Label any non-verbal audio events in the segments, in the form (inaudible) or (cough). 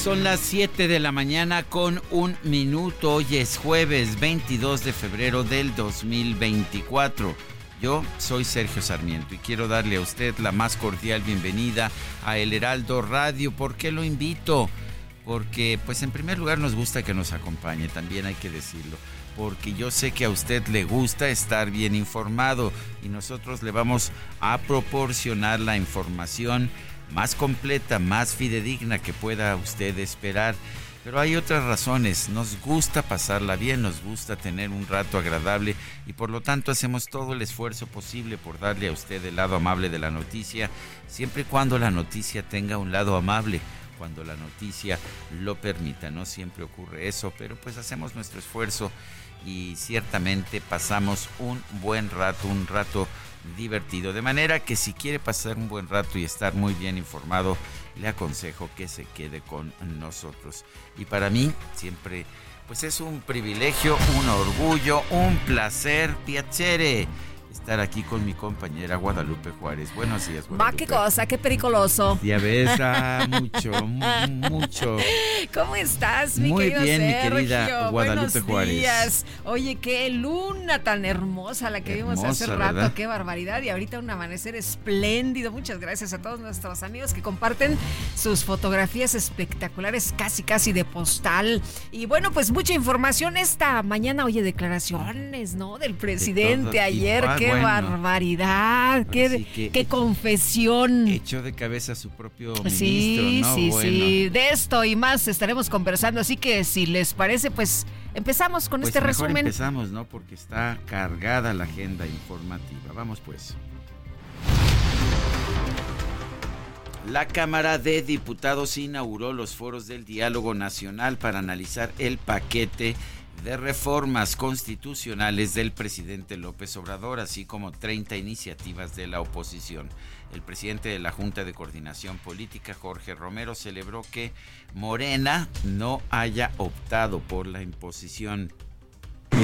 Son las 7 de la mañana con un minuto. Hoy es jueves 22 de febrero del 2024. Yo soy Sergio Sarmiento y quiero darle a usted la más cordial bienvenida a El Heraldo Radio. ¿Por qué lo invito? Porque, pues en primer lugar nos gusta que nos acompañe, también hay que decirlo. Porque yo sé que a usted le gusta estar bien informado y nosotros le vamos a proporcionar la información más completa, más fidedigna que pueda usted esperar. Pero hay otras razones, nos gusta pasarla bien, nos gusta tener un rato agradable y por lo tanto hacemos todo el esfuerzo posible por darle a usted el lado amable de la noticia, siempre y cuando la noticia tenga un lado amable, cuando la noticia lo permita. No siempre ocurre eso, pero pues hacemos nuestro esfuerzo y ciertamente pasamos un buen rato, un rato divertido. De manera que si quiere pasar un buen rato y estar muy bien informado, le aconsejo que se quede con nosotros. Y para mí siempre pues es un privilegio, un orgullo, un placer, piacere estar aquí con mi compañera Guadalupe Juárez. Buenos días, Guadalupe. Va, qué cosa, qué periculoso. Ya ves, ah, (laughs) mucho, mucho. ¿Cómo estás, mi Muy querido bien, mi Sergio? querida Guadalupe Buenos Juárez. días. Oye, qué luna tan hermosa la que vimos hace rato, ¿verdad? qué barbaridad. Y ahorita un amanecer espléndido. Muchas gracias a todos nuestros amigos que comparten sus fotografías espectaculares, casi, casi de postal. Y bueno, pues mucha información esta mañana. Oye, declaraciones, ¿no? Del presidente ayer. Qué bueno. barbaridad, qué, sí que- qué confesión. Echó de cabeza a su propio ministro, Sí, ¿no? sí, Bueno. sí. De esto y más estaremos conversando. Así que si les parece, pues empezamos con Pues este mejor resumen. empezamos, ¿no? Porque está cargada la agenda informativa. Vamos pues. La Cámara de Diputados inauguró los foros del diálogo nacional para analizar el paquete de reformas constitucionales del presidente López Obrador, así como 30 iniciativas de la oposición. El presidente de la Junta de Coordinación Política, Jorge Romero, celebró que Morena no haya optado por la imposición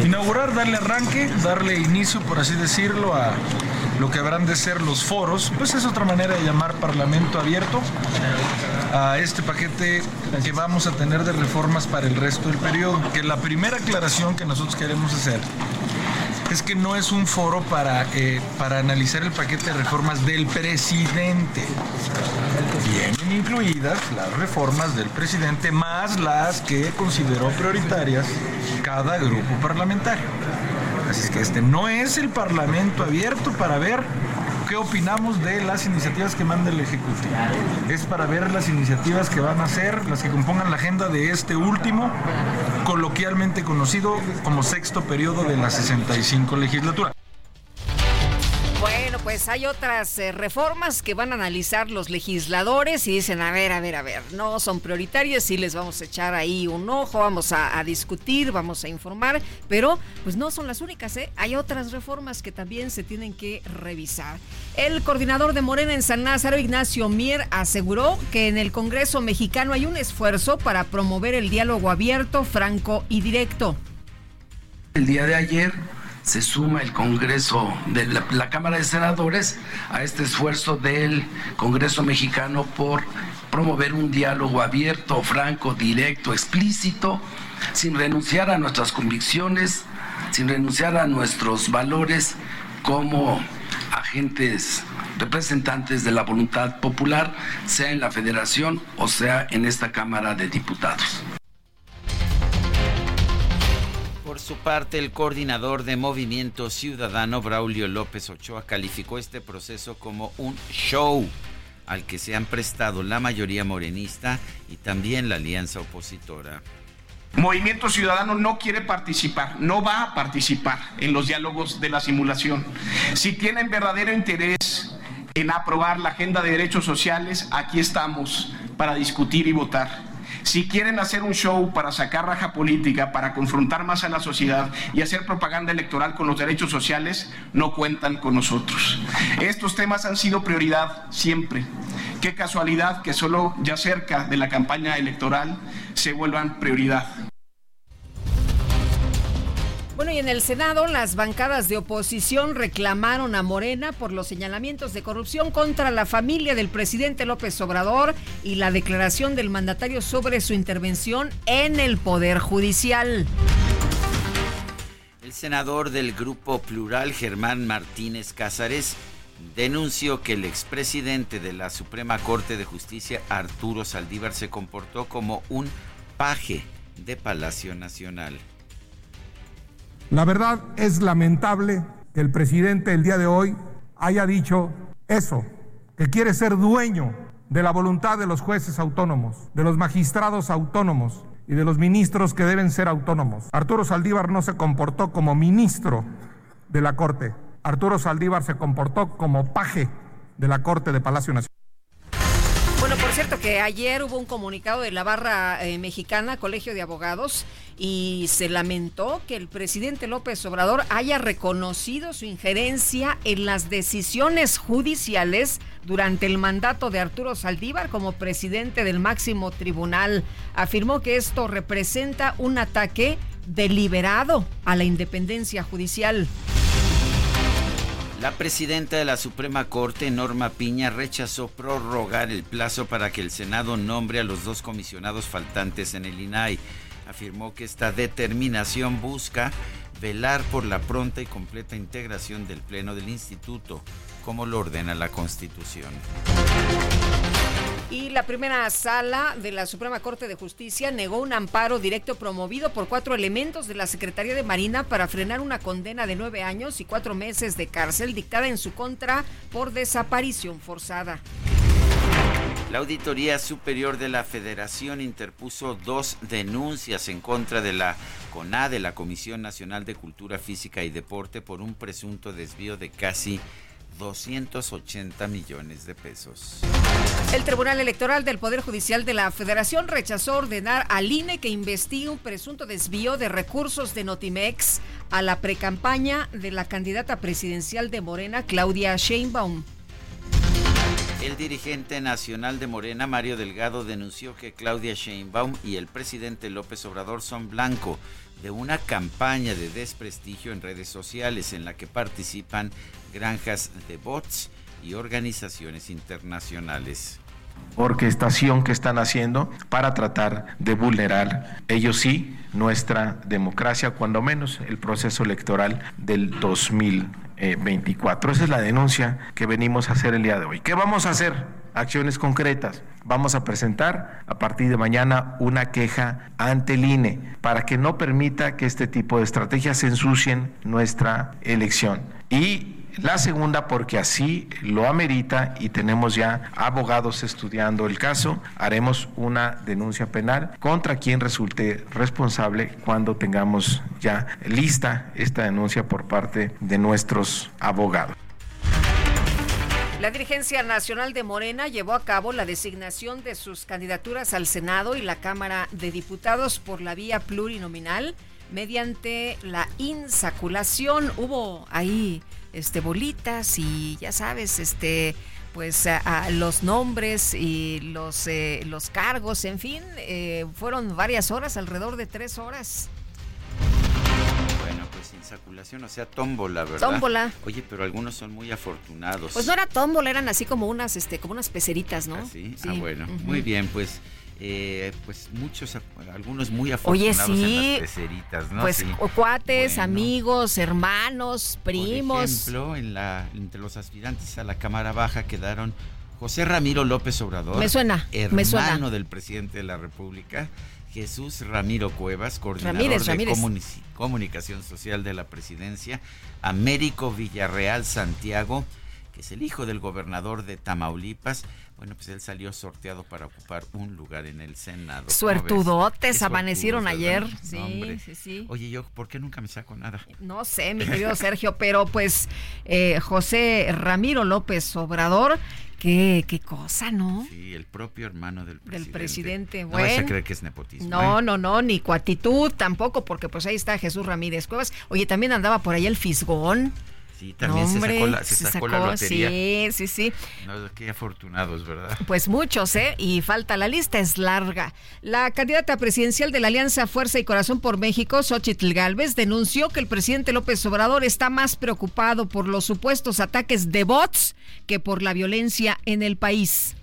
Inaugurar, darle arranque, darle inicio, por así decirlo, a lo que habrán de ser los foros, pues es otra manera de llamar Parlamento abierto a este paquete que vamos a tener de reformas para el resto del periodo. Que la primera aclaración que nosotros queremos hacer es que no es un foro para, eh, para analizar el paquete de reformas del presidente. Vienen incluidas las reformas del presidente más las que consideró prioritarias cada grupo parlamentario. Así es que este no es el parlamento abierto para ver qué opinamos de las iniciativas que manda el Ejecutivo. Es para ver las iniciativas que van a ser, las que compongan la agenda de este último, coloquialmente conocido como sexto periodo de la 65 legislatura. Pues hay otras eh, reformas que van a analizar los legisladores y dicen, a ver, a ver, a ver, no son prioritarias, sí les vamos a echar ahí un ojo, vamos a, a discutir, vamos a informar, pero pues no son las únicas, ¿eh? Hay otras reformas que también se tienen que revisar. El coordinador de Morena en San Lázaro, Ignacio Mier, aseguró que en el Congreso mexicano hay un esfuerzo para promover el diálogo abierto, franco y directo. El día de ayer se suma el Congreso de la, Cámara de Senadores a este esfuerzo del Congreso mexicano por promover un diálogo abierto, franco, directo, explícito, sin renunciar a nuestras convicciones, sin renunciar a nuestros valores como agentes representantes de la voluntad popular, sea en la federación o sea en esta Cámara de Diputados. Por su parte, el coordinador de Movimiento Ciudadano, Braulio López Ochoa, calificó este proceso como un show al que se han prestado la mayoría morenista y también la alianza opositora. Movimiento Ciudadano no quiere participar, no va a participar en los diálogos de la simulación. Si tienen verdadero interés en aprobar la agenda de derechos sociales, aquí estamos para discutir y votar. Si quieren hacer un show para sacar raja política, para confrontar más a la sociedad y hacer propaganda electoral con los derechos sociales, no cuentan con nosotros. Estos temas han sido prioridad siempre. Qué casualidad que solo ya cerca de la campaña electoral se vuelvan prioridad. Bueno, y en el Senado las bancadas de oposición reclamaron a Morena por los señalamientos de corrupción contra la familia del presidente López Obrador y la declaración del mandatario sobre su intervención en el Poder Judicial. El senador del Grupo Plural, Germán Martínez Cázares, denunció que el expresidente de la Suprema Corte de Justicia, Arturo Saldívar, se comportó como un paje de Palacio Nacional. La verdad es lamentable que el presidente el día de hoy haya dicho eso, que quiere ser dueño de la voluntad de los jueces autónomos, de los magistrados autónomos y de los ministros que deben ser autónomos. Arturo Saldívar no se comportó como ministro de la Corte. Arturo Saldívar se comportó como paje de la Corte de Palacio Nacional. Bueno, por cierto que ayer hubo un comunicado de la barra eh, mexicana, Colegio de Abogados, y se lamentó que el presidente López Obrador haya reconocido su injerencia en las decisiones judiciales durante el mandato de Arturo Saldívar como presidente del máximo tribunal. Afirmó que esto representa un ataque deliberado a la independencia judicial. La presidenta de la Suprema Corte, Norma Piña, rechazó prorrogar el plazo para que el Senado nombre a los dos comisionados faltantes en el INAI afirmó que esta determinación busca velar por la pronta y completa integración del Pleno del Instituto, como lo ordena la Constitución. Y la primera sala de la Suprema Corte de Justicia negó un amparo directo promovido por cuatro elementos de la Secretaría de Marina para frenar una condena de nueve años y cuatro meses de cárcel dictada en su contra por desaparición forzada. La Auditoría Superior de la Federación interpuso dos denuncias en contra de la CONADE, la Comisión Nacional de Cultura Física y Deporte, por un presunto desvío de casi 280 millones de pesos. El Tribunal Electoral del Poder Judicial de la Federación rechazó ordenar al INE que investigue un presunto desvío de recursos de Notimex a la precampaña de la candidata presidencial de Morena, Claudia Sheinbaum. El dirigente nacional de Morena, Mario Delgado, denunció que Claudia Sheinbaum y el presidente López Obrador son blanco de una campaña de desprestigio en redes sociales en la que participan granjas de bots y organizaciones internacionales. Orquestación que están haciendo para tratar de vulnerar, ellos sí, nuestra democracia, cuando menos el proceso electoral del 2024. Esa es la denuncia que venimos a hacer el día de hoy. ¿Qué vamos a hacer? Acciones concretas. Vamos a presentar a partir de mañana una queja ante el INE para que no permita que este tipo de estrategias ensucien nuestra elección. Y la segunda, porque así lo amerita y tenemos ya abogados estudiando el caso, haremos una denuncia penal contra quien resulte responsable cuando tengamos ya lista esta denuncia por parte de nuestros abogados. La dirigencia nacional de Morena llevó a cabo la designación de sus candidaturas al Senado y la Cámara de Diputados por la vía plurinominal mediante la insaculación. Hubo ahí este bolitas y ya sabes, este pues a, los nombres y los eh, los cargos, en fin, eh, fueron varias horas, alrededor de tres horas. Bueno, Pues insaculación, o sea, tómbola, ¿verdad? Tómbola. Oye, pero algunos son muy afortunados. Pues no era tómbola, eran así como unas, este, como unas peceritas, ¿no? ¿Ah, sí? Ah, bueno, muy bien, pues eh, pues muchos, algunos muy afortunados Oye, sí, en las peceritas, ¿no? Pues Sí. cuates, Bueno. amigos, hermanos, primos. Por ejemplo, en la, entre los aspirantes a la Cámara Baja quedaron José Ramiro López Obrador. Me suena, me hermano suena. del presidente de la República. Jesús Ramiro Cuevas, coordinador Ramírez, de comuni- comunicación social de la presidencia. Américo Villarreal Santiago, que es el hijo del gobernador de Tamaulipas. Bueno, pues él salió sorteado para ocupar un lugar en el Senado. Suertudotes amanecieron ayer. ¿verdad? Sí, hombre. sí, sí. Oye, yo, ¿por qué nunca me saco nada? No sé, mi querido Sergio, pero pues eh, José Ramiro López Obrador, qué, qué cosa, ¿no? Sí, el propio hermano del presidente. Del presidente, No vas a bueno. creer que es nepotismo. No, ¿eh? no, no, ni cuatitud tampoco, porque pues ahí está Jesús Ramírez Cuevas. Oye, también andaba por ahí el Fisgón. Sí, también No, hombre, se sacó la, se sacó la lotería. Sí, sí, sí. No, qué afortunados, ¿verdad? Pues muchos, ¿eh? Y falta, la lista es larga. La candidata presidencial de la Alianza Fuerza y Corazón por México, Xochitl Galvez, denunció que el presidente López Obrador está más preocupado por los supuestos ataques de bots que por la violencia en el país.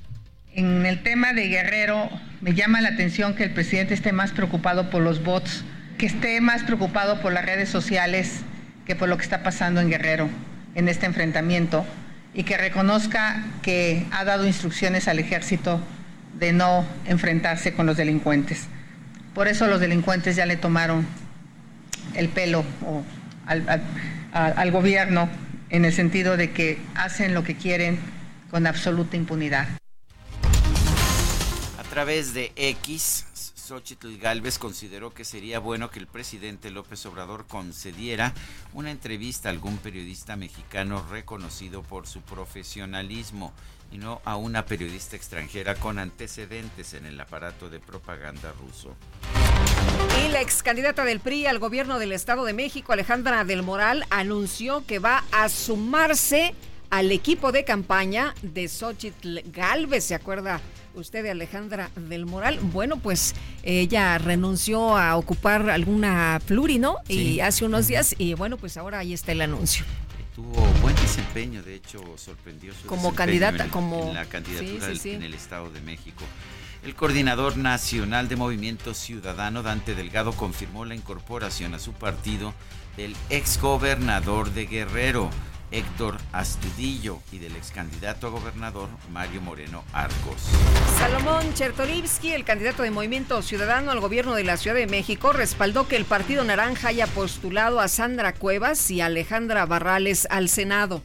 En el tema de Guerrero, me llama la atención que el presidente esté más preocupado por los bots, que esté más preocupado por las redes sociales que por lo que está pasando en Guerrero en este enfrentamiento y que reconozca que ha dado instrucciones al ejército de no enfrentarse con los delincuentes. Por eso los delincuentes ya le tomaron el pelo al, al gobierno en el sentido de que hacen lo que quieren con absoluta impunidad. A través de X, Xochitl Galvez consideró que sería bueno que el presidente López Obrador concediera una entrevista a algún periodista mexicano reconocido por su profesionalismo y no a una periodista extranjera con antecedentes en el aparato de propaganda ruso. Y la ex candidata del PRI al gobierno del Estado de México, Alejandra del Moral, anunció que va a sumarse al equipo de campaña de Xochitl Galvez. ¿Se acuerda usted de Alejandra del Moral? Bueno, pues ella renunció a ocupar alguna pluri, ¿no? Sí. Y hace unos días, y bueno, pues ahora ahí está el anuncio. Tuvo buen desempeño, de hecho sorprendió su Como candidata, en, como- en la candidatura Sí, sí, del- sí. en el Estado de México. El coordinador nacional de Movimiento Ciudadano, Dante Delgado, confirmó la incorporación a su partido del exgobernador de Guerrero, Héctor Astudillo, y del excandidato a gobernador, Mario Moreno Arcos. Salomón Chertorivsky, el candidato de Movimiento Ciudadano al gobierno de la Ciudad de México, respaldó que el Partido Naranja haya postulado a Sandra Cuevas y Alejandra Barrales al Senado.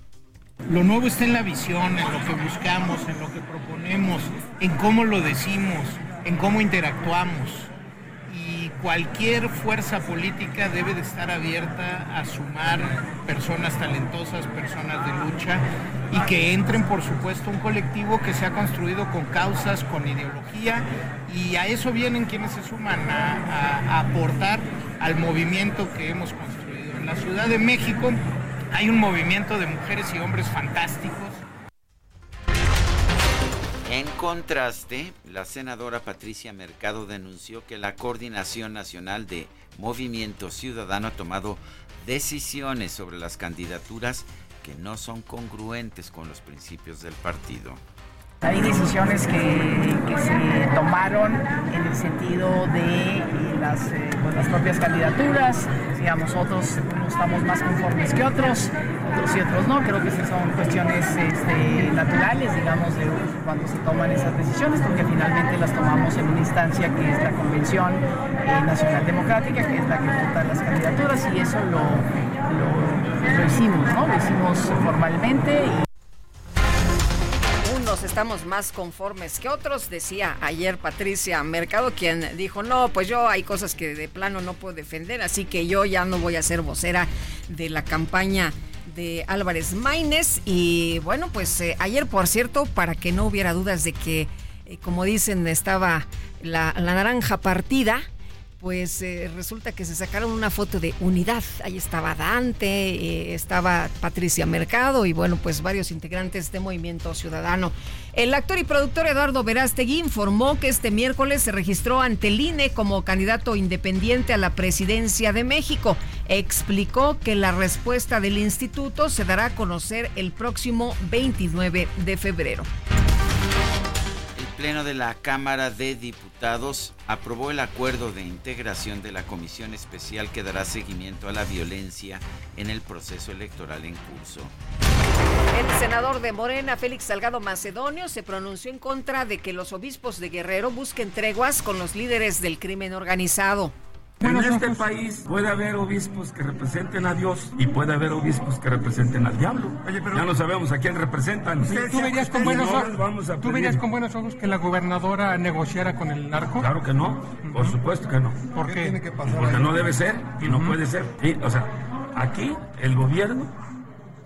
Lo nuevo está en la visión, en lo que buscamos, en lo que proponemos, en cómo lo decimos, en cómo interactuamos. Cualquier fuerza política debe de estar abierta a sumar personas talentosas, personas de lucha y que entren, por supuesto, un colectivo que se ha construido con causas, con ideología y a eso vienen quienes se suman a- a aportar al movimiento que hemos construido. En la Ciudad de México hay un movimiento de mujeres y hombres fantásticos. En contraste, la senadora Patricia Mercado denunció que la Coordinación Nacional de Movimiento Ciudadano ha tomado decisiones sobre las candidaturas que no son congruentes con los principios del partido. Hay decisiones que, se tomaron en el sentido de eh, las, eh, las propias candidaturas, digamos, otros estamos más conformes que otros, otros y otros no, creo que esas son cuestiones este, naturales, digamos, de cuando se toman esas decisiones, porque finalmente las tomamos en una instancia que es la Convención eh, Nacional Democrática, que es la que vota las candidaturas, y eso lo, lo, hicimos, ¿no? Lo hicimos formalmente y Unos estamos más conformes que otros, decía ayer Patricia Mercado, quien dijo, no, pues yo hay cosas que de plano no puedo defender, así que yo ya no voy a ser vocera de la campaña de Álvarez Maínez. Y bueno, pues eh, ayer, por cierto, para que no hubiera dudas de que, eh, como dicen, estaba la, la naranja partida, pues eh, resulta que se sacaron una foto de unidad. Ahí estaba Dante, eh, estaba Patricia Mercado y bueno, pues varios integrantes de Movimiento Ciudadano. El actor y productor Eduardo Verástegui informó que este miércoles se registró ante el INE como candidato independiente a la presidencia de México. Explicó que la respuesta del instituto se dará a conocer el próximo 29 de febrero. Pleno de la Cámara de Diputados aprobó el acuerdo de integración de la Comisión Especial que dará seguimiento a la violencia en el proceso electoral en curso. El senador de Morena, Félix Salgado Macedonio, se pronunció en contra de que los obispos de Guerrero busquen treguas con los líderes del crimen organizado. En este país puede haber obispos que representen a Dios y puede haber obispos que representen al diablo. ya no sabemos a quién representan. ¿Tú verías con buenos ojos, ¿tú verías con buenos ojos que la gobernadora negociara con el narco? Claro que no, por supuesto que no. ¿Por qué? Porque no debe ser y no puede ser. o sea, aquí el gobierno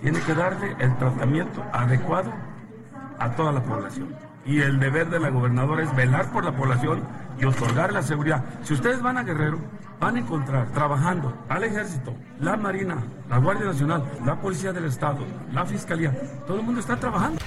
tiene que darle el tratamiento adecuado a toda la población. Y el deber de la gobernadora es velar por la población y otorgar la seguridad. Si ustedes van a Guerrero, van a encontrar trabajando al ejército, la Marina, la Guardia Nacional, la Policía del Estado, la Fiscalía. Todo el mundo está trabajando.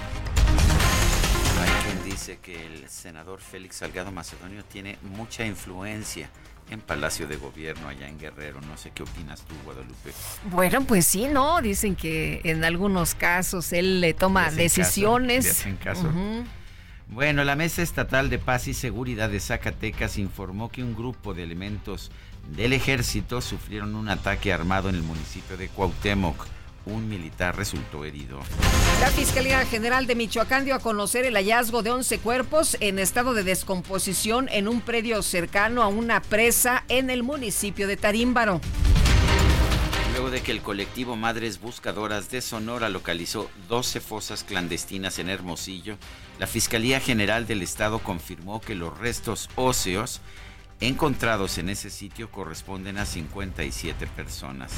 Hay quien dice que el senador Félix Salgado Macedonio tiene mucha influencia en Palacio de Gobierno allá en Guerrero. No sé qué opinas tú, Guadalupe. Bueno, pues sí, ¿no? Dicen que en algunos casos él le toma decisiones. caso. Bueno, la Mesa Estatal de Paz y Seguridad de Zacatecas informó que un grupo de elementos del ejército sufrieron un ataque armado en el municipio de Cuauhtémoc. Un militar resultó herido. La Fiscalía General de Michoacán dio a conocer el hallazgo de 11 cuerpos en estado de descomposición en un predio cercano a una presa en el municipio de Tarímbaro. Luego de que el colectivo Madres Buscadoras de Sonora localizó 12 fosas clandestinas en Hermosillo, la Fiscalía General del Estado confirmó que los restos óseos encontrados en ese sitio corresponden a 57 personas.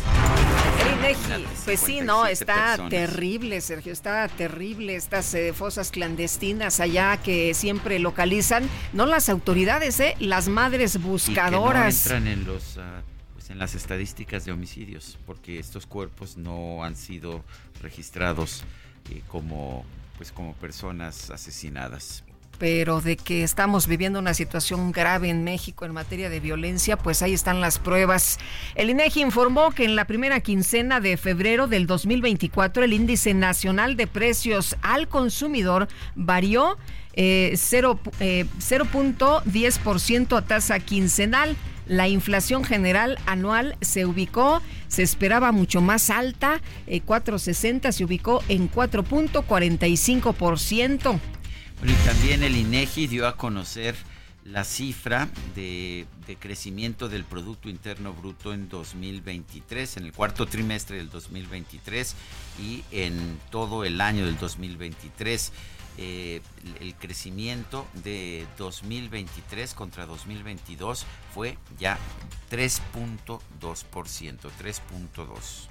El INEGI, pues sí, no, está terrible, Sergio, está terrible estas eh, fosas clandestinas allá que siempre localizan, no las autoridades, eh, las madres buscadoras. Y no entran en los ah, pues en las estadísticas de homicidios, porque estos cuerpos no han sido registrados eh, como pues como personas asesinadas. Pero de que estamos viviendo una situación grave en México en materia de violencia, pues ahí están las pruebas. El INEGI informó que en la primera quincena de febrero del 2024 el índice nacional de precios al consumidor varió eh, 0.10% eh, a tasa quincenal. La inflación general anual se ubicó, se esperaba mucho más alta, 4.60 eh, se ubicó en 4.45%. y también el INEGI dio a conocer la cifra de, de, crecimiento del Producto Interno Bruto en 2023, en el cuarto trimestre del 2023 y en todo el año del 2023. Eh, el crecimiento de 2023 contra 2022 fue ya 3.2%, 3.2%.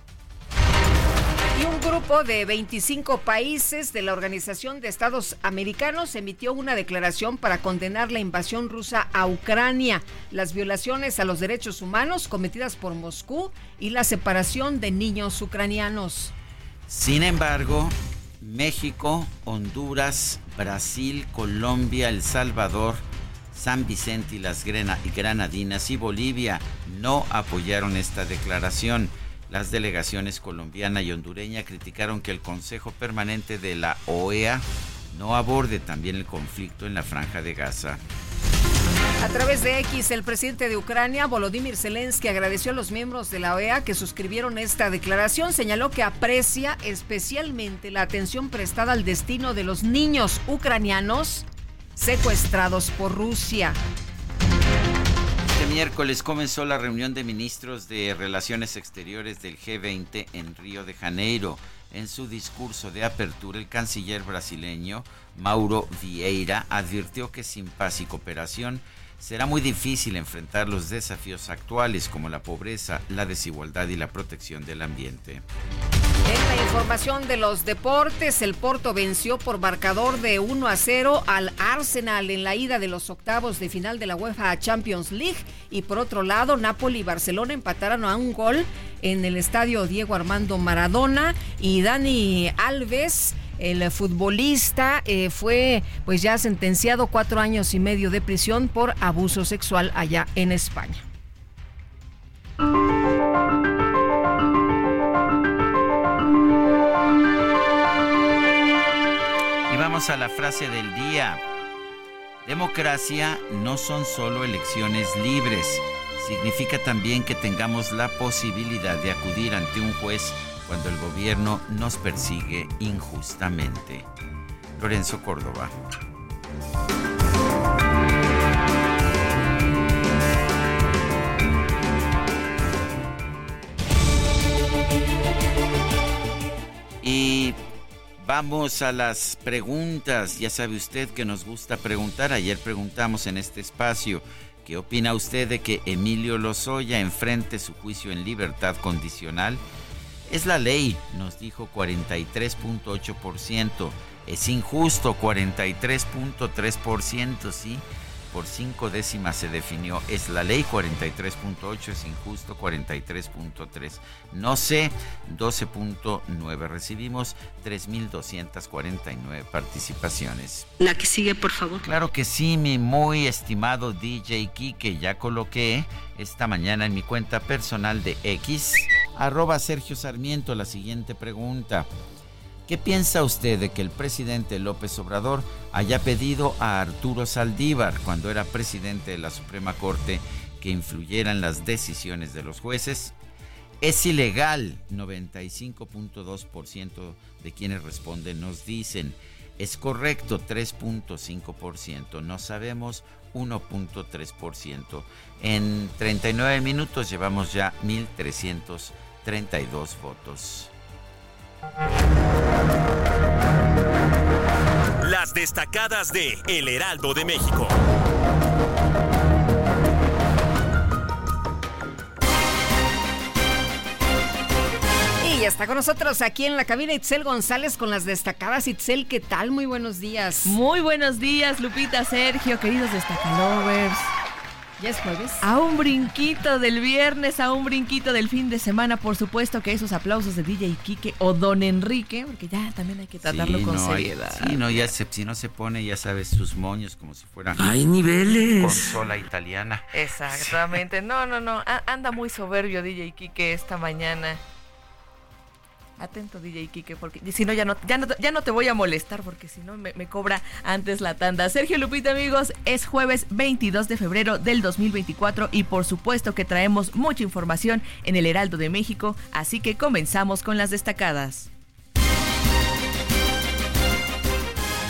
Y un grupo de 25 países de la Organización de Estados Americanos emitió una declaración para condenar la invasión rusa a Ucrania, las violaciones a los derechos humanos cometidas por Moscú y la separación de niños ucranianos. Sin embargo, México, Honduras, Brasil, Colombia, El Salvador, San Vicente y las Granadinas y Bolivia no apoyaron esta declaración. Las delegaciones colombiana y hondureña criticaron que el Consejo Permanente de la OEA no aborde también el conflicto en la franja de Gaza. A través de X, el presidente de Ucrania, Volodymyr Zelensky, agradeció a los miembros de la OEA que suscribieron esta declaración. Señaló que aprecia especialmente la atención prestada al destino de los niños ucranianos secuestrados por Rusia. Este miércoles comenzó la reunión de ministros de Relaciones Exteriores del G20 en Río de Janeiro. En su discurso de apertura, el canciller brasileño Mauro Vieira advirtió que sin paz y cooperación será muy difícil enfrentar los desafíos actuales como la pobreza, la desigualdad y la protección del ambiente. En la información de los deportes, el Porto venció por marcador de 1 a 0 al Arsenal en la ida de los octavos de final de la UEFA Champions League. Y por otro lado, Napoli y Barcelona empataron a un gol en el estadio Diego Armando Maradona y Dani Alves el futbolista eh, fue pues ya sentenciado cuatro años y medio de prisión por abuso sexual allá en España. Y vamos a la frase del día. Democracia no son solo elecciones libres, significa también que tengamos la posibilidad de acudir ante un juez cuando el gobierno nos persigue injustamente. Lorenzo Córdoba. Y vamos a las preguntas. Ya sabe usted que nos gusta preguntar. Ayer preguntamos en este espacio, ¿qué opina usted de que Emilio Lozoya enfrente su juicio en libertad condicional? Es la ley, nos dijo 43.8%. Es injusto 43.3%, ¿sí? Por cinco décimas se definió. Es la ley 43.8, es injusto 43.3. No sé, 12.9. Recibimos 3.249 participaciones. La que sigue, por favor. Claro que sí, mi muy estimado DJ que Ya coloqué esta mañana en mi cuenta personal de X Arroba Sergio Sarmiento la siguiente pregunta. ¿Qué piensa usted de que el presidente López Obrador haya pedido a Arturo Saldívar, cuando era presidente de la Suprema Corte, que influyeran las decisiones de los jueces? Es ilegal. 95.2% de quienes responden nos dicen. Es correcto 3.5%. No sabemos 1.3%. En 39 minutos llevamos ya 1.300 32 votos. Las destacadas de El Heraldo de México. Y ya está con nosotros aquí en la cabina Itzel González con las destacadas. Itzel, ¿qué tal? Muy buenos días. Muy buenos días, Lupita, Sergio, queridos destacalovers. ¿Ya es jueves? A un brinquito del viernes, a un brinquito del fin de semana, por supuesto que esos aplausos de DJ Kike o Don Enrique, porque ya también hay que tratarlo con seriedad. sí, no, ya se, si no se pone, ya sabes, sus moños como si fueran. Hay niveles. Consola italiana. Exactamente. No, no, no. Anda muy soberbio DJ Kike esta mañana. Atento DJ Kike, porque si no ya, no ya no ya no te voy a molestar porque si no me, me, cobra antes la tanda. Sergio Lupita amigos, es jueves 22 de febrero del 2024 y por supuesto que traemos mucha información en el Heraldo de México, así que comenzamos con las destacadas.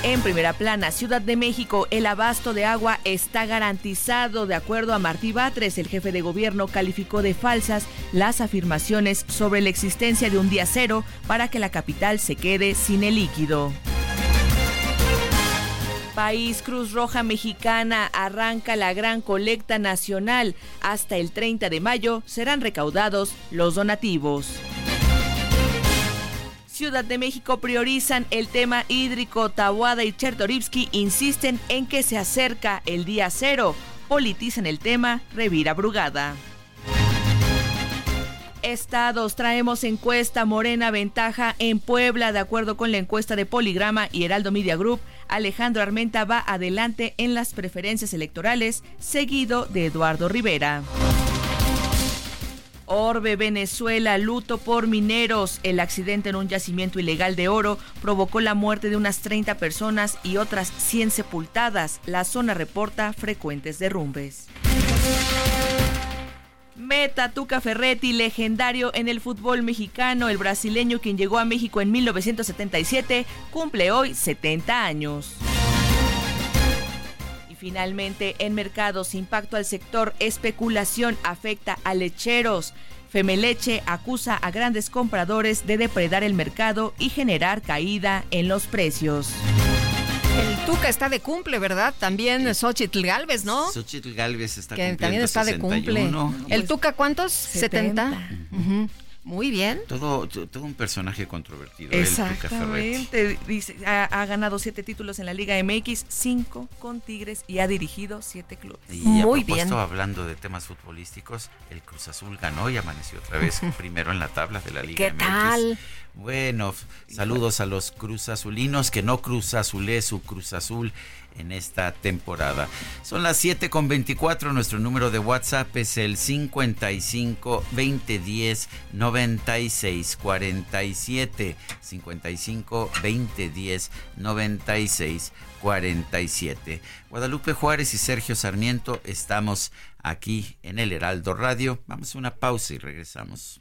En primera plana, Ciudad de México, el abasto de agua está garantizado. De acuerdo a Martí Batres, el jefe de gobierno calificó de falsas las afirmaciones sobre la existencia de un día cero para que la capital se quede sin el líquido. País Cruz Roja Mexicana arranca la gran colecta nacional. Hasta el 30 de mayo serán recaudados los donativos. Ciudad de México priorizan el tema hídrico. Tabuada y Chertorivsky insisten en que se acerca el día cero. Politizan el tema Revira Brugada. Estados, traemos encuesta Morena Ventaja en Puebla, de acuerdo con la encuesta de Poligrama y Heraldo Media Group. Alejandro Armenta va adelante en las preferencias electorales, seguido de Eduardo Rivera. Orbe, Venezuela, luto por mineros. El accidente en un yacimiento ilegal de oro provocó la muerte de unas 30 personas y otras 100 sepultadas. La zona reporta frecuentes derrumbes. Meta Tuca Ferretti, legendario en el fútbol mexicano, el brasileño quien llegó a México en 1977, cumple hoy 70 años. Finalmente, en mercados, impacto al sector especulación afecta a lecheros. Femeleche acusa a grandes compradores de depredar el mercado y generar caída en los precios. El Tuca está de cumple, ¿verdad? También Xochitl Galvez, ¿no? Xochitl Galvez está que también está de cumple. ¿El Tuca cuántos? 70. Muy bien. Todo, todo un personaje controvertido. Exactamente. Dice, ha, ganado siete títulos en la Liga MX, cinco con Tigres y ha dirigido siete clubes. Y Muy bien. hablando de temas futbolísticos, el Cruz Azul ganó y amaneció otra vez (laughs) primero en la tabla de la Liga ¿Qué tal? Bueno, saludos a los Cruz Azulinos, que no Cruz Azulé su Cruz Azul en esta temporada. Son las 7 con 24. Nuestro número de WhatsApp es el 55 2010 96 47. 55 2010 96 47. Guadalupe Juárez y Sergio Sarmiento estamos aquí en el Heraldo Radio. Vamos a una pausa y regresamos.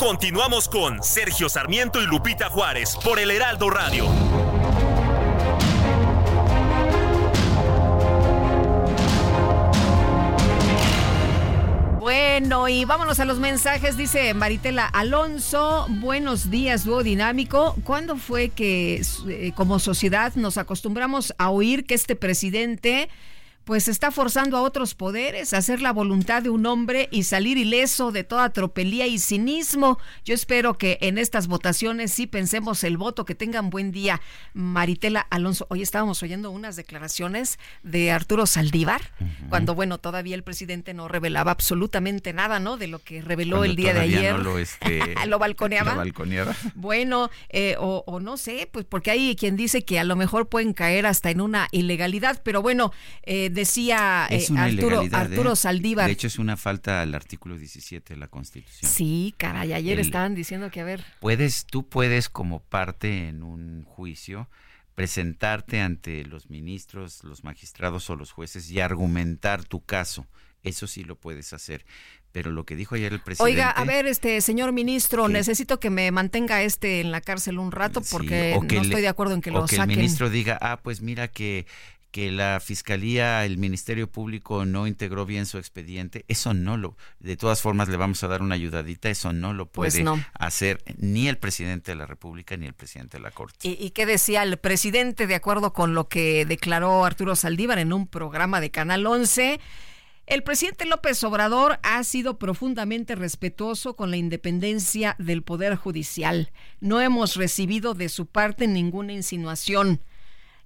Continuamos con Sergio Sarmiento y Lupita Juárez por el Heraldo Radio. Bueno, y vámonos a los mensajes. Dice Maritela Alonso, buenos días, dúo dinámico. ¿Cuándo fue que eh, como sociedad nos acostumbramos a oír que este presidente pues está forzando a otros poderes a hacer la voluntad de un hombre y salir ileso de toda tropelía y cinismo. Yo espero que en estas votaciones sí pensemos el voto, que tengan buen día. Maritela Alonso, hoy estábamos oyendo unas declaraciones de Arturo Saldívar, cuando, bueno, todavía el presidente no revelaba absolutamente nada, ¿no? De lo que reveló el día de ayer. lo, este, (laughs) lo balconeaba. Lo balconeaba. Bueno, eh, o, no sé, pues porque hay quien dice que a lo mejor pueden caer hasta en una ilegalidad, pero bueno, eh, decía eh, Arturo, Arturo ¿eh? Saldívar. De hecho, es una falta al artículo 17 de la Constitución. Sí, caray, ayer estaban diciendo que, a ver. Puedes, tú puedes, como parte en un juicio, presentarte ante los ministros, los magistrados o los jueces y argumentar tu caso. Eso sí lo puedes hacer. Pero lo que dijo ayer el presidente. Oiga, a ver, este señor ministro, necesito que me mantenga este en la cárcel un rato porque no estoy de acuerdo en que lo que saquen. el ministro diga, ah, pues mira que que la fiscalía, el Ministerio Público no integró bien su expediente, eso no lo, de todas formas le vamos a dar una ayudadita, eso no lo pues puede hacer ni el presidente de la República ni el presidente de la Corte. ¿Y, ¿Y, qué decía el presidente de acuerdo con lo que declaró Arturo Saldívar en un programa de Canal 11? El presidente López Obrador ha sido profundamente respetuoso con la independencia del Poder Judicial. No hemos recibido de su parte ninguna insinuación.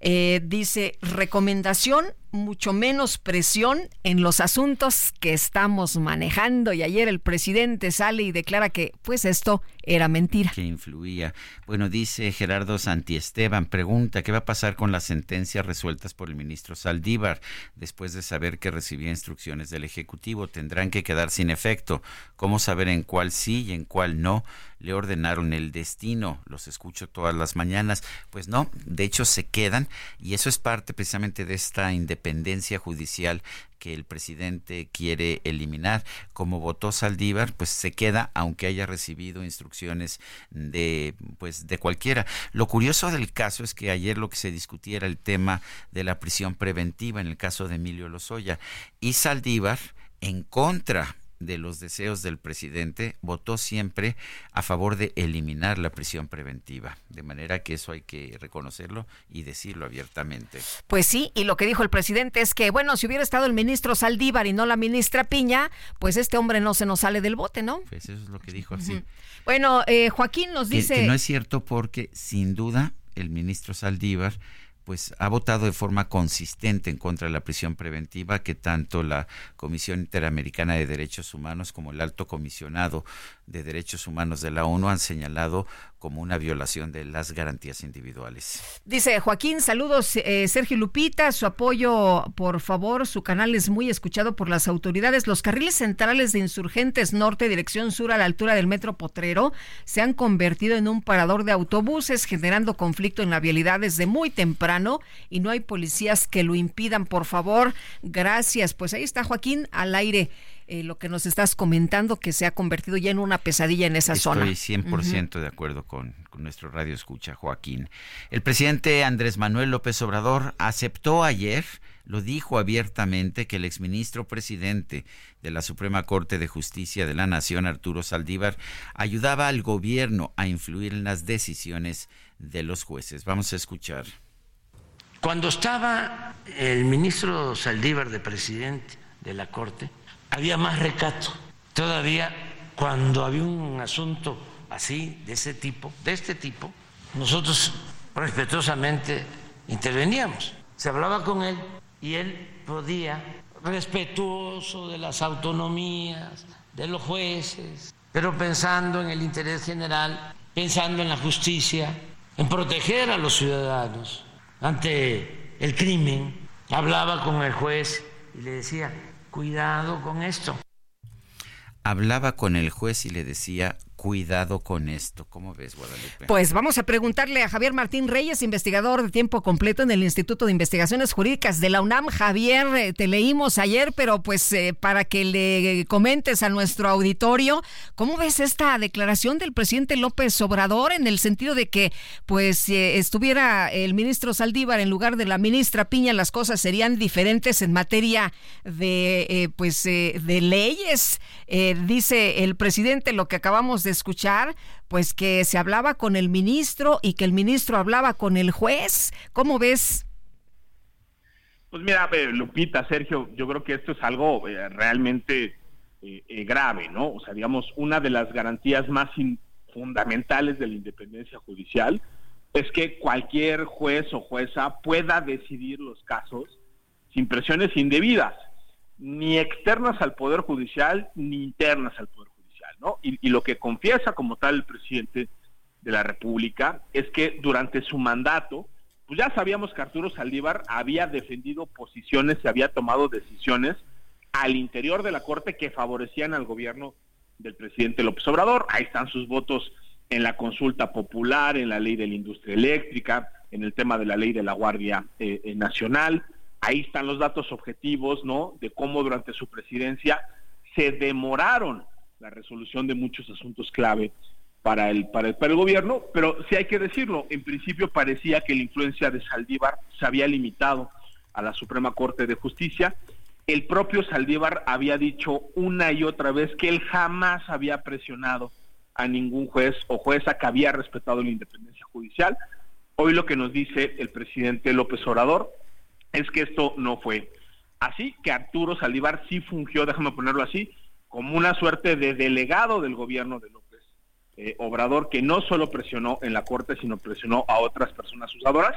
Eh, dice, recomendación mucho menos presión en los asuntos que estamos manejando. Y ayer el presidente sale y declara que pues esto era mentira. Que influía. Bueno, dice Gerardo Santiesteban, pregunta, ¿qué va a pasar con las sentencias resueltas por el ministro Saldívar después de saber que recibía instrucciones del Ejecutivo? Tendrán que quedar sin efecto. ¿Cómo saber en cuál sí y en cuál no? Le ordenaron el destino. Los escucho todas las mañanas. Pues no, de hecho se quedan y eso es parte precisamente de esta independencia independencia judicial que el presidente quiere eliminar. Como votó Saldívar, pues se queda aunque haya recibido instrucciones de pues de cualquiera. Lo curioso del caso es que ayer lo que se discutía era el tema de la prisión preventiva en el caso de Emilio Lozoya y Saldívar en contra de los deseos del presidente, votó siempre a favor de eliminar la prisión preventiva. De manera que eso hay que reconocerlo y decirlo abiertamente. Pues sí, y lo que dijo el presidente es que, bueno, si hubiera estado el ministro Saldívar y no la ministra Piña, pues este hombre no se nos sale del bote, ¿no? Pues eso es lo que dijo así. Bueno, eh, Joaquín nos dice... que no es cierto porque, sin duda, el ministro Saldívar pues ha votado de forma consistente en contra de la prisión preventiva que tanto la Comisión Interamericana de Derechos Humanos como el Alto Comisionado de Derechos Humanos de la ONU han señalado como una violación de las garantías individuales. Dice Joaquín, saludos eh, Sergio Lupita, su apoyo por favor, su canal es muy escuchado por las autoridades. Los carriles centrales de insurgentes norte, dirección sur a la altura del metro Potrero se han convertido en un parador de autobuses generando conflicto en la vialidad desde muy temprano y no hay policías que lo impidan, por favor. Gracias. Pues ahí está Joaquín al aire. Eh, lo que nos estás comentando, que se ha convertido ya en una pesadilla en esa zona. Estoy 100% de acuerdo con, nuestro radio escucha, Joaquín. El presidente Andrés Manuel López Obrador aceptó ayer, lo dijo abiertamente, que el exministro presidente de la Suprema Corte de Justicia de la Nación, Arturo Saldívar, ayudaba al gobierno a influir en las decisiones de los jueces. Vamos a escuchar. Cuando estaba el ministro Saldívar de presidente de la Corte, había más recato. Todavía cuando había un asunto así, de ese tipo, de este tipo, nosotros respetuosamente interveníamos. Se hablaba con él y él podía, respetuoso de las autonomías, de los jueces, pero pensando en el interés general, pensando en la justicia, en proteger a los ciudadanos ante el crimen, hablaba con el juez y le decía, cuidado con esto. Hablaba con el juez y le decía, cuidado con esto. ¿Cómo ves, Guadalupe? Pues vamos a preguntarle a Javier Martín Reyes, investigador de tiempo completo en el Instituto de Investigaciones Jurídicas de la UNAM. Javier, eh, te leímos ayer, pero pues eh, para que le comentes a nuestro auditorio, ¿cómo ves esta declaración del presidente López Obrador en el sentido de que pues si estuviera el ministro Saldívar en lugar de la ministra Piña, las cosas serían diferentes en materia de eh, pues de leyes? dice el presidente lo que acabamos de escuchar, pues que se hablaba con el ministro y que el ministro hablaba con el juez. ¿Cómo ves? Pues mira, Lupita, Sergio, yo creo que esto es algo eh, realmente eh, eh, grave, ¿no? O sea, digamos, una de las garantías más fundamentales de la independencia judicial es que cualquier juez o jueza pueda decidir los casos sin presiones indebidas, ni externas al Poder Judicial, ni internas al Poder y, lo que confiesa como tal el presidente de la República es que durante su mandato, pues ya sabíamos que Arturo Saldívar había defendido posiciones y había tomado decisiones al interior de la Corte que favorecían al gobierno del presidente López Obrador. Ahí están sus votos en la consulta popular, en la ley de la industria eléctrica, en el tema de la ley de la Guardia eh, eh, Nacional. Ahí están los datos objetivos, ¿no? De cómo durante su presidencia se demoraron la resolución de muchos asuntos clave para el, para el, para el gobierno, pero sí hay que decirlo, en principio parecía que la influencia de Saldívar se había limitado a la Suprema Corte de Justicia. El propio Saldívar había dicho una y otra vez que él jamás había presionado a ningún juez o jueza que había respetado la independencia judicial. Hoy lo que nos dice el presidente López Obrador es que esto no fue así, que Arturo Saldívar sí fungió, déjame ponerlo así, como una suerte de delegado del gobierno de López eh, Obrador, que no solo presionó en la Corte, sino presionó a otras personas usadoras.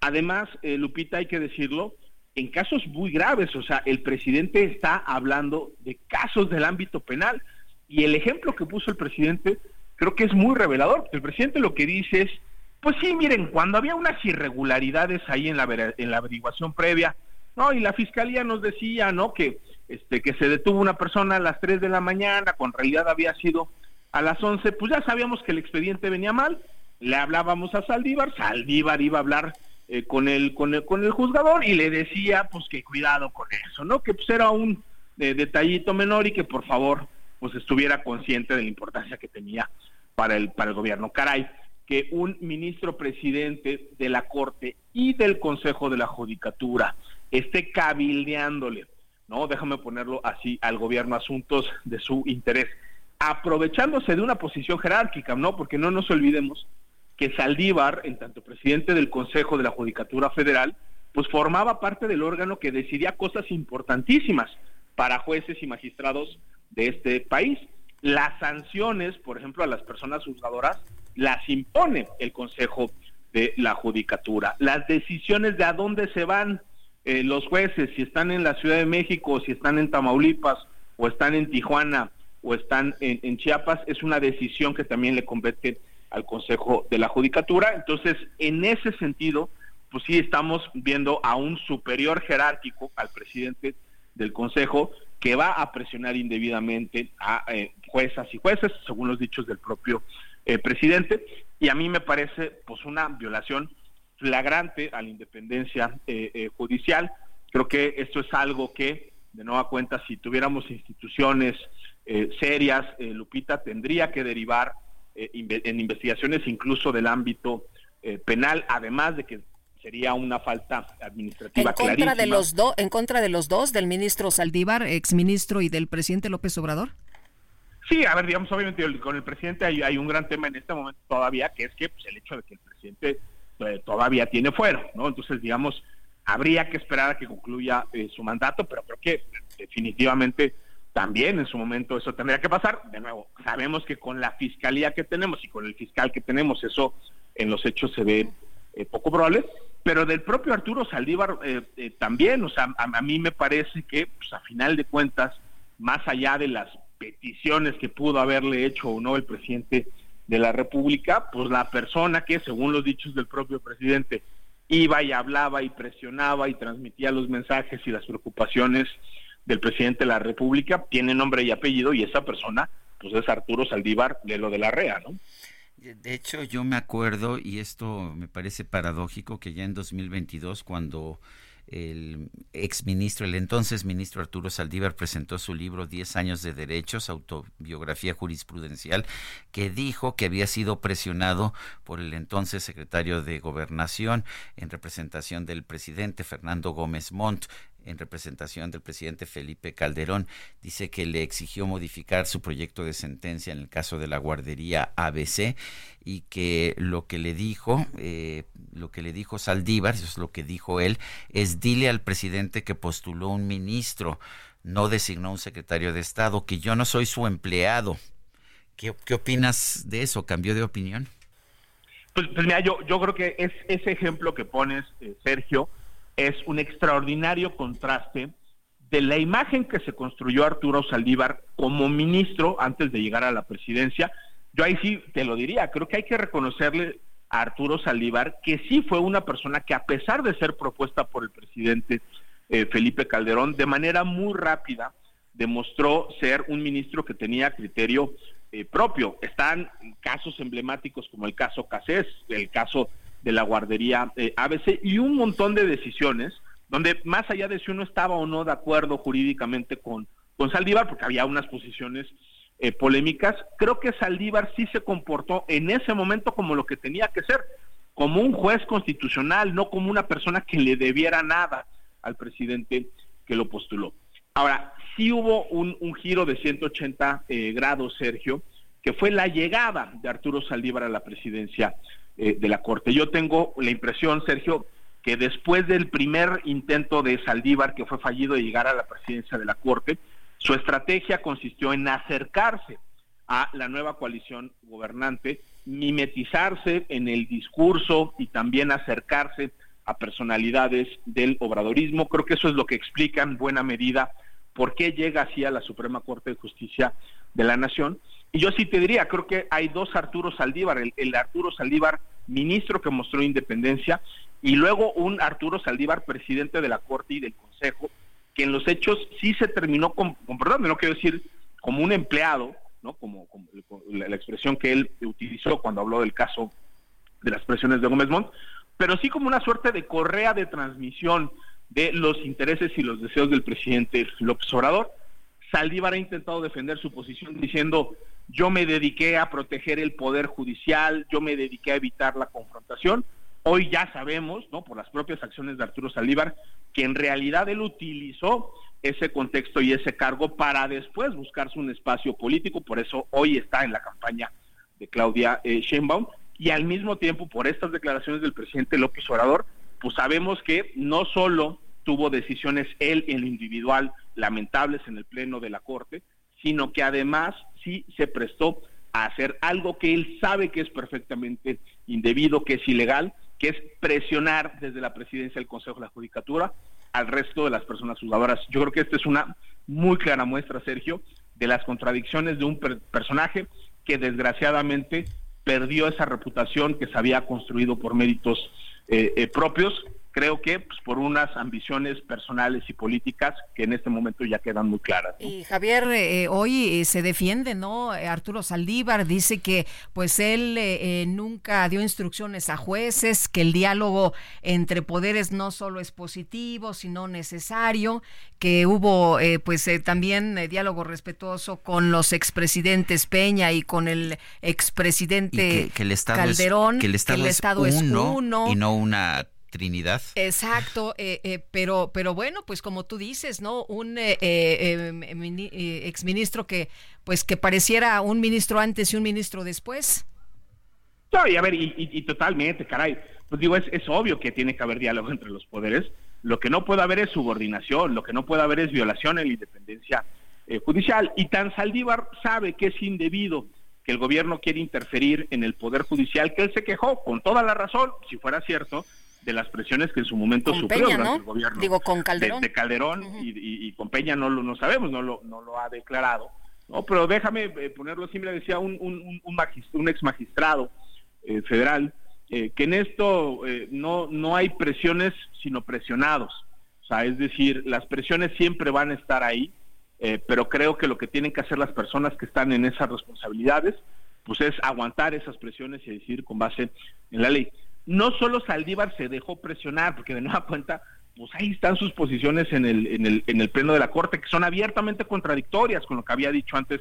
Además, eh, Lupita, hay que decirlo, en casos muy graves, o sea, el presidente está hablando de casos del ámbito penal y el ejemplo que puso el presidente creo que es muy revelador. El presidente lo que dice es, pues sí, miren, cuando había unas irregularidades ahí en la, en la averiguación previa, no, y la fiscalía nos decía, ¿no? Que este, que se detuvo una persona a las 3 de la mañana, en realidad había sido a las 11, pues ya sabíamos que el expediente venía mal, le hablábamos a Saldívar, Saldívar iba a hablar eh, con, el, con, el, con el juzgador y le decía pues que cuidado con eso, ¿no? Que pues era un eh, detallito menor y que por favor pues estuviera consciente de la importancia que tenía para el, para el gobierno. Caray, que un ministro presidente de la Corte y del Consejo de la Judicatura esté cabildeándole ¿no? Déjame ponerlo así, al gobierno asuntos de su interés, aprovechándose de una posición jerárquica, ¿no? Porque no nos olvidemos que Saldívar, en tanto presidente del Consejo de la Judicatura Federal, pues formaba parte del órgano que decidía cosas importantísimas para jueces y magistrados de este país. Las sanciones, por ejemplo, a las personas juzgadoras, las impone el Consejo de la Judicatura. Las decisiones de a dónde se van eh, los jueces, si están en la Ciudad de México, si están en Tamaulipas, o están en Tijuana, o están en, Chiapas, es una decisión que también le compete al Consejo de la Judicatura. Entonces, en ese sentido, pues sí estamos viendo a un superior jerárquico al presidente del Consejo que va a presionar indebidamente a eh, juezas y jueces, según los dichos del propio eh, presidente, y a mí me parece pues una violación flagrante a la independencia eh, judicial. Creo que esto es algo que, de nueva cuenta, si tuviéramos instituciones serias, Lupita, tendría que derivar en investigaciones incluso del ámbito penal, además de que sería una falta administrativa en contra de los dos en contra de los dos del ministro Saldívar exministro y del presidente López Obrador sí a ver digamos obviamente con el presidente hay, un gran tema en este momento todavía que es que pues, el hecho de que el presidente eh, todavía tiene fuero no entonces digamos habría que esperar a que concluya eh, su mandato pero creo que definitivamente también en su momento eso tendría que pasar. De nuevo sabemos que con la fiscalía que tenemos y con el fiscal que tenemos eso en los hechos se ve eh, poco probable pero del propio Arturo Saldívar también, o sea, a, mí me parece que, pues, a final de cuentas, más allá de las peticiones que pudo haberle hecho o no el presidente de la República, pues la persona que, según los dichos del propio presidente, iba y hablaba y presionaba y transmitía los mensajes y las preocupaciones del presidente de la República, tiene nombre y apellido y esa persona, pues es Arturo Saldívar de lo de la REA, ¿no? De hecho, yo me acuerdo, y esto me parece paradójico, que ya en 2022, cuando el exministro, el entonces ministro Arturo Saldívar presentó su libro Diez años de derechos, autobiografía jurisprudencial, que dijo que había sido presionado por el entonces secretario de Gobernación en representación del presidente Fernando Gómez Montt en representación del presidente Felipe Calderón, dice que le exigió modificar su proyecto de sentencia en el caso de la guardería ABC y que lo que le dijo, eh, lo que le dijo Saldívar, eso es lo que dijo él, es dile al presidente que postuló un ministro, no designó un secretario de Estado, que yo no soy su empleado. ¿Qué, opinas de eso? ¿Cambió de opinión? Pues, pues mira, yo, yo creo que es ese ejemplo que pones, eh, Sergio, es un extraordinario contraste de la imagen que se construyó Arturo Saldívar como ministro antes de llegar a la presidencia. Yo ahí sí te lo diría, creo que hay que reconocerle a Arturo Saldívar que sí fue una persona que a pesar de ser propuesta por el presidente eh, Felipe Calderón, de manera muy rápida demostró ser un ministro que tenía criterio eh, propio. Están casos emblemáticos como el caso Casés, el caso de la guardería eh, ABC y un montón de decisiones donde más allá de si uno estaba o no de acuerdo jurídicamente con, con Saldívar, porque había unas posiciones eh, polémicas, creo que Saldívar sí se comportó en ese momento como lo que tenía que ser, como un juez constitucional, no como una persona que le debiera nada al presidente que lo postuló. Ahora, sí hubo un, giro de 180 eh, grados, Sergio, que fue la llegada de Arturo Saldívar a la presidencia eh, de la Corte. Yo tengo la impresión, Sergio, que después del primer intento de Saldívar, que fue fallido de llegar a la presidencia de la Corte, su estrategia consistió en acercarse a la nueva coalición gobernante, mimetizarse en el discurso y también acercarse a personalidades del obradorismo. Creo que eso es lo que explica en buena medida por qué llega así a la Suprema Corte de Justicia de la Nación y yo sí te diría, creo que hay dos Arturo Saldívar, el, Arturo Saldívar ministro que mostró independencia y luego un Arturo Saldívar presidente de la Corte y del Consejo, que en los hechos sí se terminó con, perdón, no quiero decir como un empleado, ¿no? Como, la, expresión que él utilizó cuando habló del caso de las presiones de Gómez Montt, pero sí como una suerte de correa de transmisión de los intereses y los deseos del presidente López Obrador. Saldívar ha intentado defender su posición diciendo yo me dediqué a proteger el poder judicial, yo me dediqué a evitar la confrontación. Hoy ya sabemos, ¿no? por las propias acciones de Arturo Saldívar, que en realidad él utilizó ese contexto y ese cargo para después buscarse un espacio político, por eso hoy está en la campaña de Claudia eh, Sheinbaum y al mismo tiempo por estas declaraciones del presidente López Obrador, pues sabemos que no solo tuvo decisiones él en lo individual lamentables en el pleno de la Corte, sino que además sí se prestó a hacer algo que él sabe que es perfectamente indebido, que es ilegal, que es presionar desde la presidencia del Consejo de la Judicatura al resto de las personas jugadoras. Yo creo que esta es una muy clara muestra, Sergio, de las contradicciones de un personaje que desgraciadamente perdió esa reputación que se había construido por méritos eh, eh, propios creo que pues, por unas ambiciones personales y políticas que en este momento ya quedan muy claras. Y Javier, eh, hoy eh, se defiende, ¿no? Eh, Arturo Saldívar dice que pues él nunca dio instrucciones a jueces, que el diálogo entre poderes no solo es positivo, sino necesario, que hubo pues también diálogo respetuoso con los expresidentes Peña y con el expresidente que, el Estado Calderón, que el Estado, es, uno y no una Trinidad. Exacto, eh, eh, pero, pero bueno, pues como tú dices, ¿no? Un eh, eh exministro que, pues que pareciera un ministro antes y un ministro después. No, y a ver, y, totalmente, caray. Pues digo, es, es obvio que tiene que haber diálogo entre los poderes. Lo que no puede haber es subordinación, lo que no puede haber es violación en la independencia judicial. Y tan Saldívar sabe que es indebido que el gobierno quiere interferir en el poder judicial, que él se quejó con toda la razón, si fuera cierto, de las presiones que en su momento sufrió el gobierno Digo, con Calderón. De, Calderón y, con Peña no lo no sabemos, no lo, no lo ha declarado. No, pero déjame eh, ponerlo así, me decía un, un, un, ex magistrado eh, federal, eh, que en esto no, no hay presiones, sino presionados. O sea, es decir, las presiones siempre van a estar ahí, pero creo que lo que tienen que hacer las personas que están en esas responsabilidades, pues es aguantar esas presiones y decir con base en la ley no solo Saldívar se dejó presionar, porque de nueva cuenta, pues ahí están sus posiciones en el, en el, en el pleno de la Corte, que son abiertamente contradictorias con lo que había dicho antes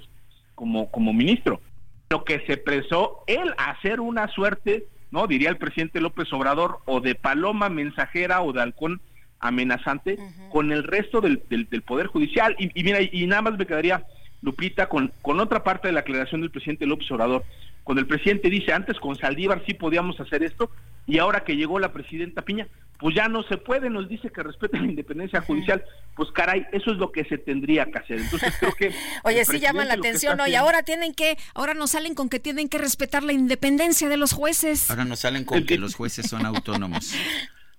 como, como ministro. Lo que se presó él a hacer una suerte, ¿no? Diría el presidente López Obrador, o de paloma mensajera o de halcón amenazante con el resto del, del, Poder Judicial. Y, y, mira, y nada más me quedaría, Lupita, con, con otra parte de la aclaración del presidente López Obrador. Cuando el presidente dice, antes con Saldívar sí podíamos hacer esto, y ahora que llegó la presidenta Piña, pues ya no se puede, nos dice que respete la independencia judicial, pues caray, eso es lo que se tendría que hacer. Entonces creo que... (laughs) Oye, sí llama la atención, ¿no? Y ahora tienen que, ahora nos salen con que tienen que respetar la independencia de los jueces. Ahora nos salen con que los jueces son autónomos. (laughs)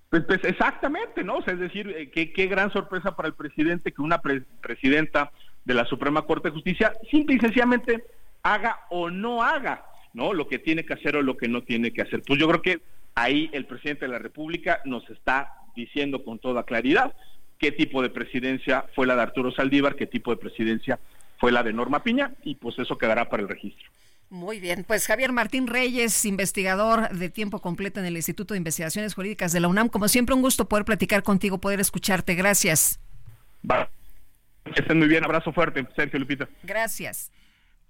Pues, pues, exactamente, ¿no? es decir, eh, qué, qué gran sorpresa para el presidente que una presidenta de la Suprema Corte de Justicia simple y sencillamente haga o no haga ¿no? Lo que tiene que hacer o lo que no tiene que hacer. Pues yo creo que ahí el presidente de la República nos está diciendo con toda claridad qué tipo de presidencia fue la de Arturo Saldívar, qué tipo de presidencia fue la de Norma Piña, y pues eso quedará para el registro. Muy bien, pues Javier Martín Reyes, investigador de tiempo completo en el Instituto de Investigaciones Jurídicas de la UNAM, como siempre un gusto poder platicar contigo, poder escucharte. Gracias. Va. estén muy bien, abrazo fuerte, Sergio Lupita. Gracias.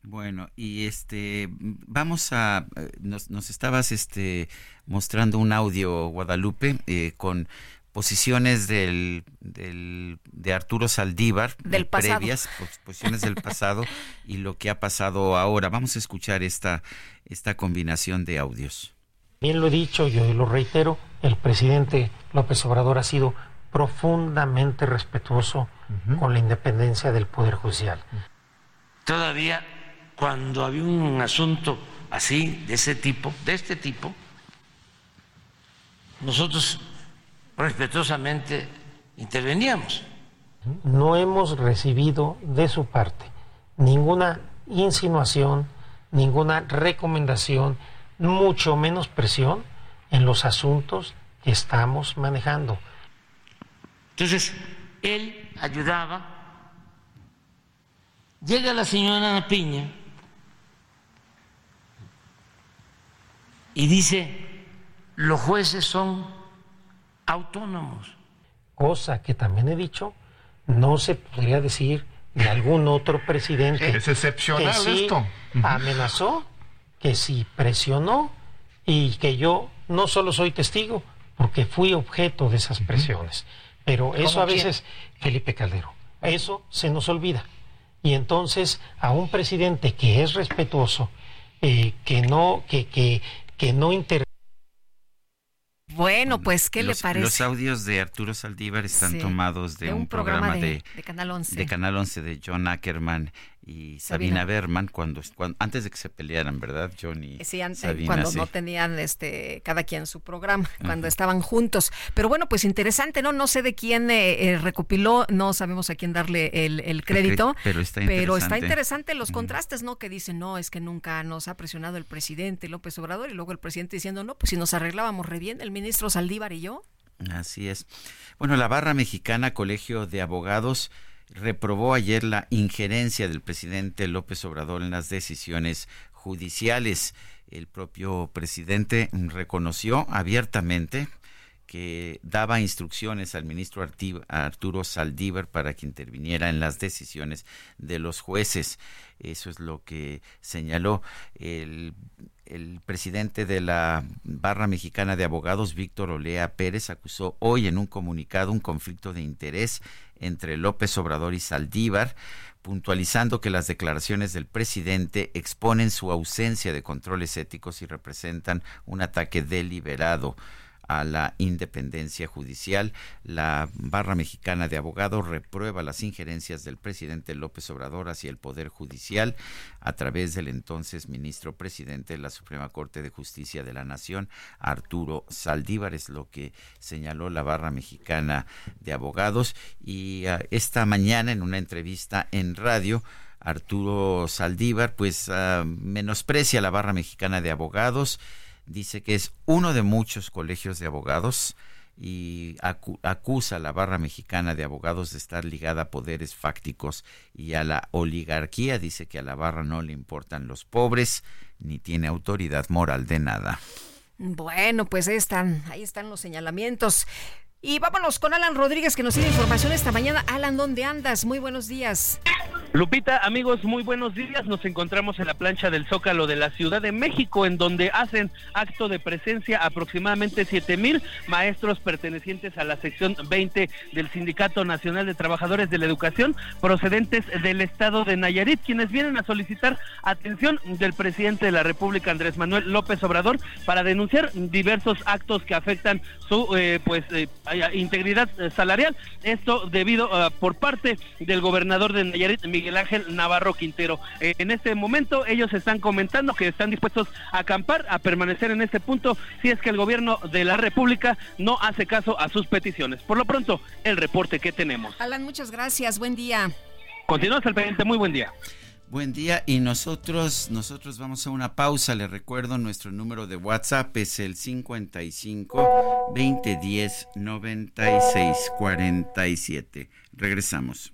Bueno, y este, vamos a, eh, nos, nos estabas este, mostrando un audio, Guadalupe, eh, con posiciones del, del, de Arturo Saldívar, del previas posiciones del pasado y lo que ha pasado ahora. Vamos a escuchar esta, esta combinación de audios. Bien lo he dicho, yo lo reitero, el presidente López Obrador ha sido profundamente respetuoso con la independencia del Poder Judicial. Todavía cuando había un asunto así, de ese tipo, de este tipo, nosotros respetuosamente interveníamos. No hemos recibido de su parte ninguna insinuación, ninguna recomendación, mucho menos presión en los asuntos que estamos manejando. Entonces, él ayudaba. Llega la señora Piña y dice, los jueces son autónomos. Cosa que también he dicho, no se podría decir de algún otro presidente. Es excepcional esto. Amenazó, que sí presionó y que yo no solo soy testigo, porque fui objeto de esas presiones. Pero eso a veces, Felipe Caldero, eso se nos olvida. Y entonces a un presidente que es respetuoso, eh, que no, que, que, que no inter bueno, pues, ¿qué le parece? Los audios de Arturo Saldívar están tomados de, un, programa, de, Canal 11. De Canal 11 de John Ackerman y Sabina, Berman cuando, antes de que se pelearan, ¿verdad? Johnny. Sí, antes, cuando no tenían este cada quien su programa, (laughs) cuando estaban juntos. Pero bueno, pues interesante, ¿no? No sé de quién eh, eh, recopiló, no sabemos a quién darle el, crédito. Pero está interesante. Pero está interesante los contrastes, ¿no? Que dicen, no, es que nunca nos ha presionado el presidente López Obrador y luego el presidente diciendo, no, pues si nos arreglábamos re bien, el ministro Saldívar y yo. Así es. Bueno, la barra mexicana Colegio de Abogados reprobó ayer la injerencia del presidente López Obrador en las decisiones judiciales. El propio presidente reconoció abiertamente que daba instrucciones al ministro Arturo Saldívar para que interviniera en las decisiones de los jueces. Eso es lo que señaló el, el presidente de la Barra Mexicana de Abogados, Víctor Olea Pérez, acusó hoy en un comunicado un conflicto de interés entre López Obrador y Saldívar, puntualizando que las declaraciones del presidente exponen su ausencia de controles éticos y representan un ataque deliberado a la independencia judicial. La barra mexicana de abogados reprueba las injerencias del presidente López Obrador hacia el Poder Judicial a través del entonces ministro presidente de la Suprema Corte de Justicia de la Nación, Arturo Saldívar, es lo que señaló la barra mexicana de abogados. Y ah, esta mañana en una entrevista en radio, Arturo Saldívar pues ah, menosprecia la barra mexicana de abogados dice que es uno de muchos colegios de abogados y acusa a la barra mexicana de abogados de estar ligada a poderes fácticos y a la oligarquía. Dice que a la barra no le importan los pobres ni tiene autoridad moral de nada. Bueno, pues ahí están, ahí están los señalamientos. Y vámonos con Alan Rodríguez que nos tiene información esta mañana. Alan, ¿dónde andas? Muy buenos días. Lupita, amigos, muy buenos días. Nos encontramos en la plancha del Zócalo de la Ciudad de México, en donde hacen acto de presencia aproximadamente siete mil maestros pertenecientes a la sección 20 del Sindicato Nacional de Trabajadores de la Educación, procedentes del estado de Nayarit, quienes vienen a solicitar atención del presidente de la República, Andrés Manuel López Obrador, para denunciar diversos actos que afectan su eh, pues eh, integridad eh, salarial. Esto debido a, por parte del gobernador de Nayarit, Miguel Ángel Navarro Quintero. Eh, en este momento ellos están comentando que están dispuestos a acampar, a permanecer en este punto si es que el gobierno de la República no hace caso a sus peticiones. Por lo pronto, el reporte que tenemos. Alan, muchas gracias. Buen día. Continuamos al pendiente. Muy buen día. Buen día y nosotros nosotros vamos a una pausa. Le recuerdo nuestro número de WhatsApp es el 55 2010 96 47. Regresamos.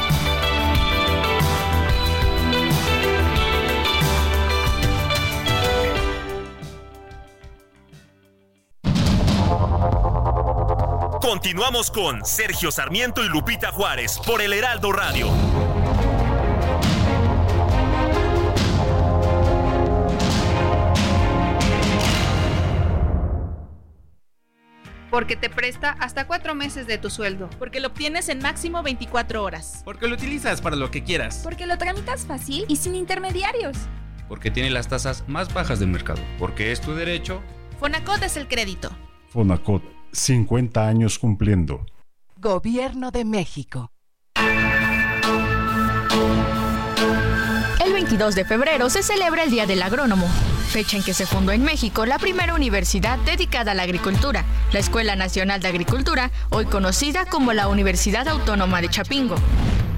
Continuamos con Sergio Sarmiento y Lupita Juárez por el Heraldo Radio. Porque te presta hasta cuatro meses de tu sueldo. Porque lo obtienes en máximo 24 horas. Porque lo utilizas para lo que quieras. Porque lo tramitas fácil y sin intermediarios. Porque tiene las tasas más bajas del mercado. Porque es tu derecho. Fonacot es el crédito. Fonacot 50 años cumpliendo. Gobierno de México. El 22 de febrero se celebra el Día del Agrónomo, fecha en que se fundó en México la primera universidad dedicada a la agricultura, la Escuela Nacional de Agricultura, hoy conocida como la Universidad Autónoma de Chapingo.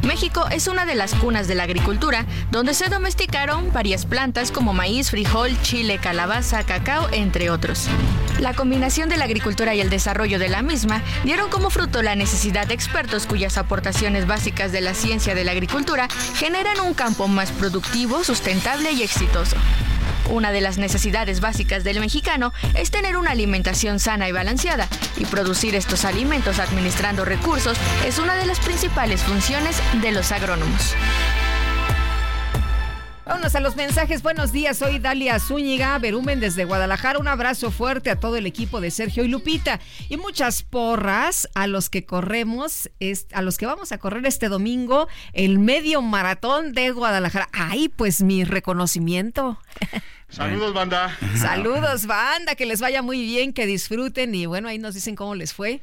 México es una de las cunas de la agricultura, donde se domesticaron varias plantas como maíz, frijol, chile, calabaza, cacao, entre otros. La combinación de la agricultura y el desarrollo de la misma dieron como fruto la necesidad de expertos cuyas aportaciones básicas de la ciencia de la agricultura generan un campo más productivo, sustentable y exitoso. Una de las necesidades básicas del mexicano es tener una alimentación sana y balanceada, y producir estos alimentos administrando recursos es una de las principales funciones de los agrónomos. Vámonos a los mensajes. Buenos días, soy Dalia Zúñiga, Berumen desde Guadalajara. Un abrazo fuerte a todo el equipo de Sergio y Lupita. Y muchas porras a los que corremos, a los que vamos a correr este domingo, el medio maratón de Guadalajara. Ay, pues mi reconocimiento. (laughs) Saludos, banda. Saludos, banda. Que les vaya muy bien, que disfruten. Y bueno, ahí nos dicen cómo les fue.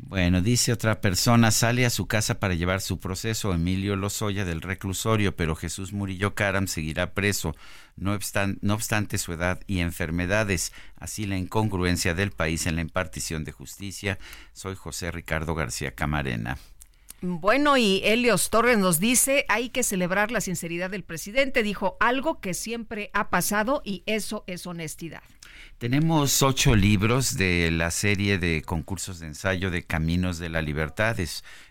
Bueno, dice otra persona, sale a su casa para llevar su proceso Emilio Lozoya del reclusorio, pero Jesús Murillo Caram seguirá preso, no obstante, su edad y enfermedades, así la incongruencia del país en la impartición de justicia. Soy José Ricardo García Camarena. Bueno, y Helios Torres nos dice, hay que celebrar la sinceridad del presidente, dijo algo que siempre ha pasado y eso es honestidad. Tenemos ocho libros de la serie de concursos de ensayo de Caminos de la Libertad.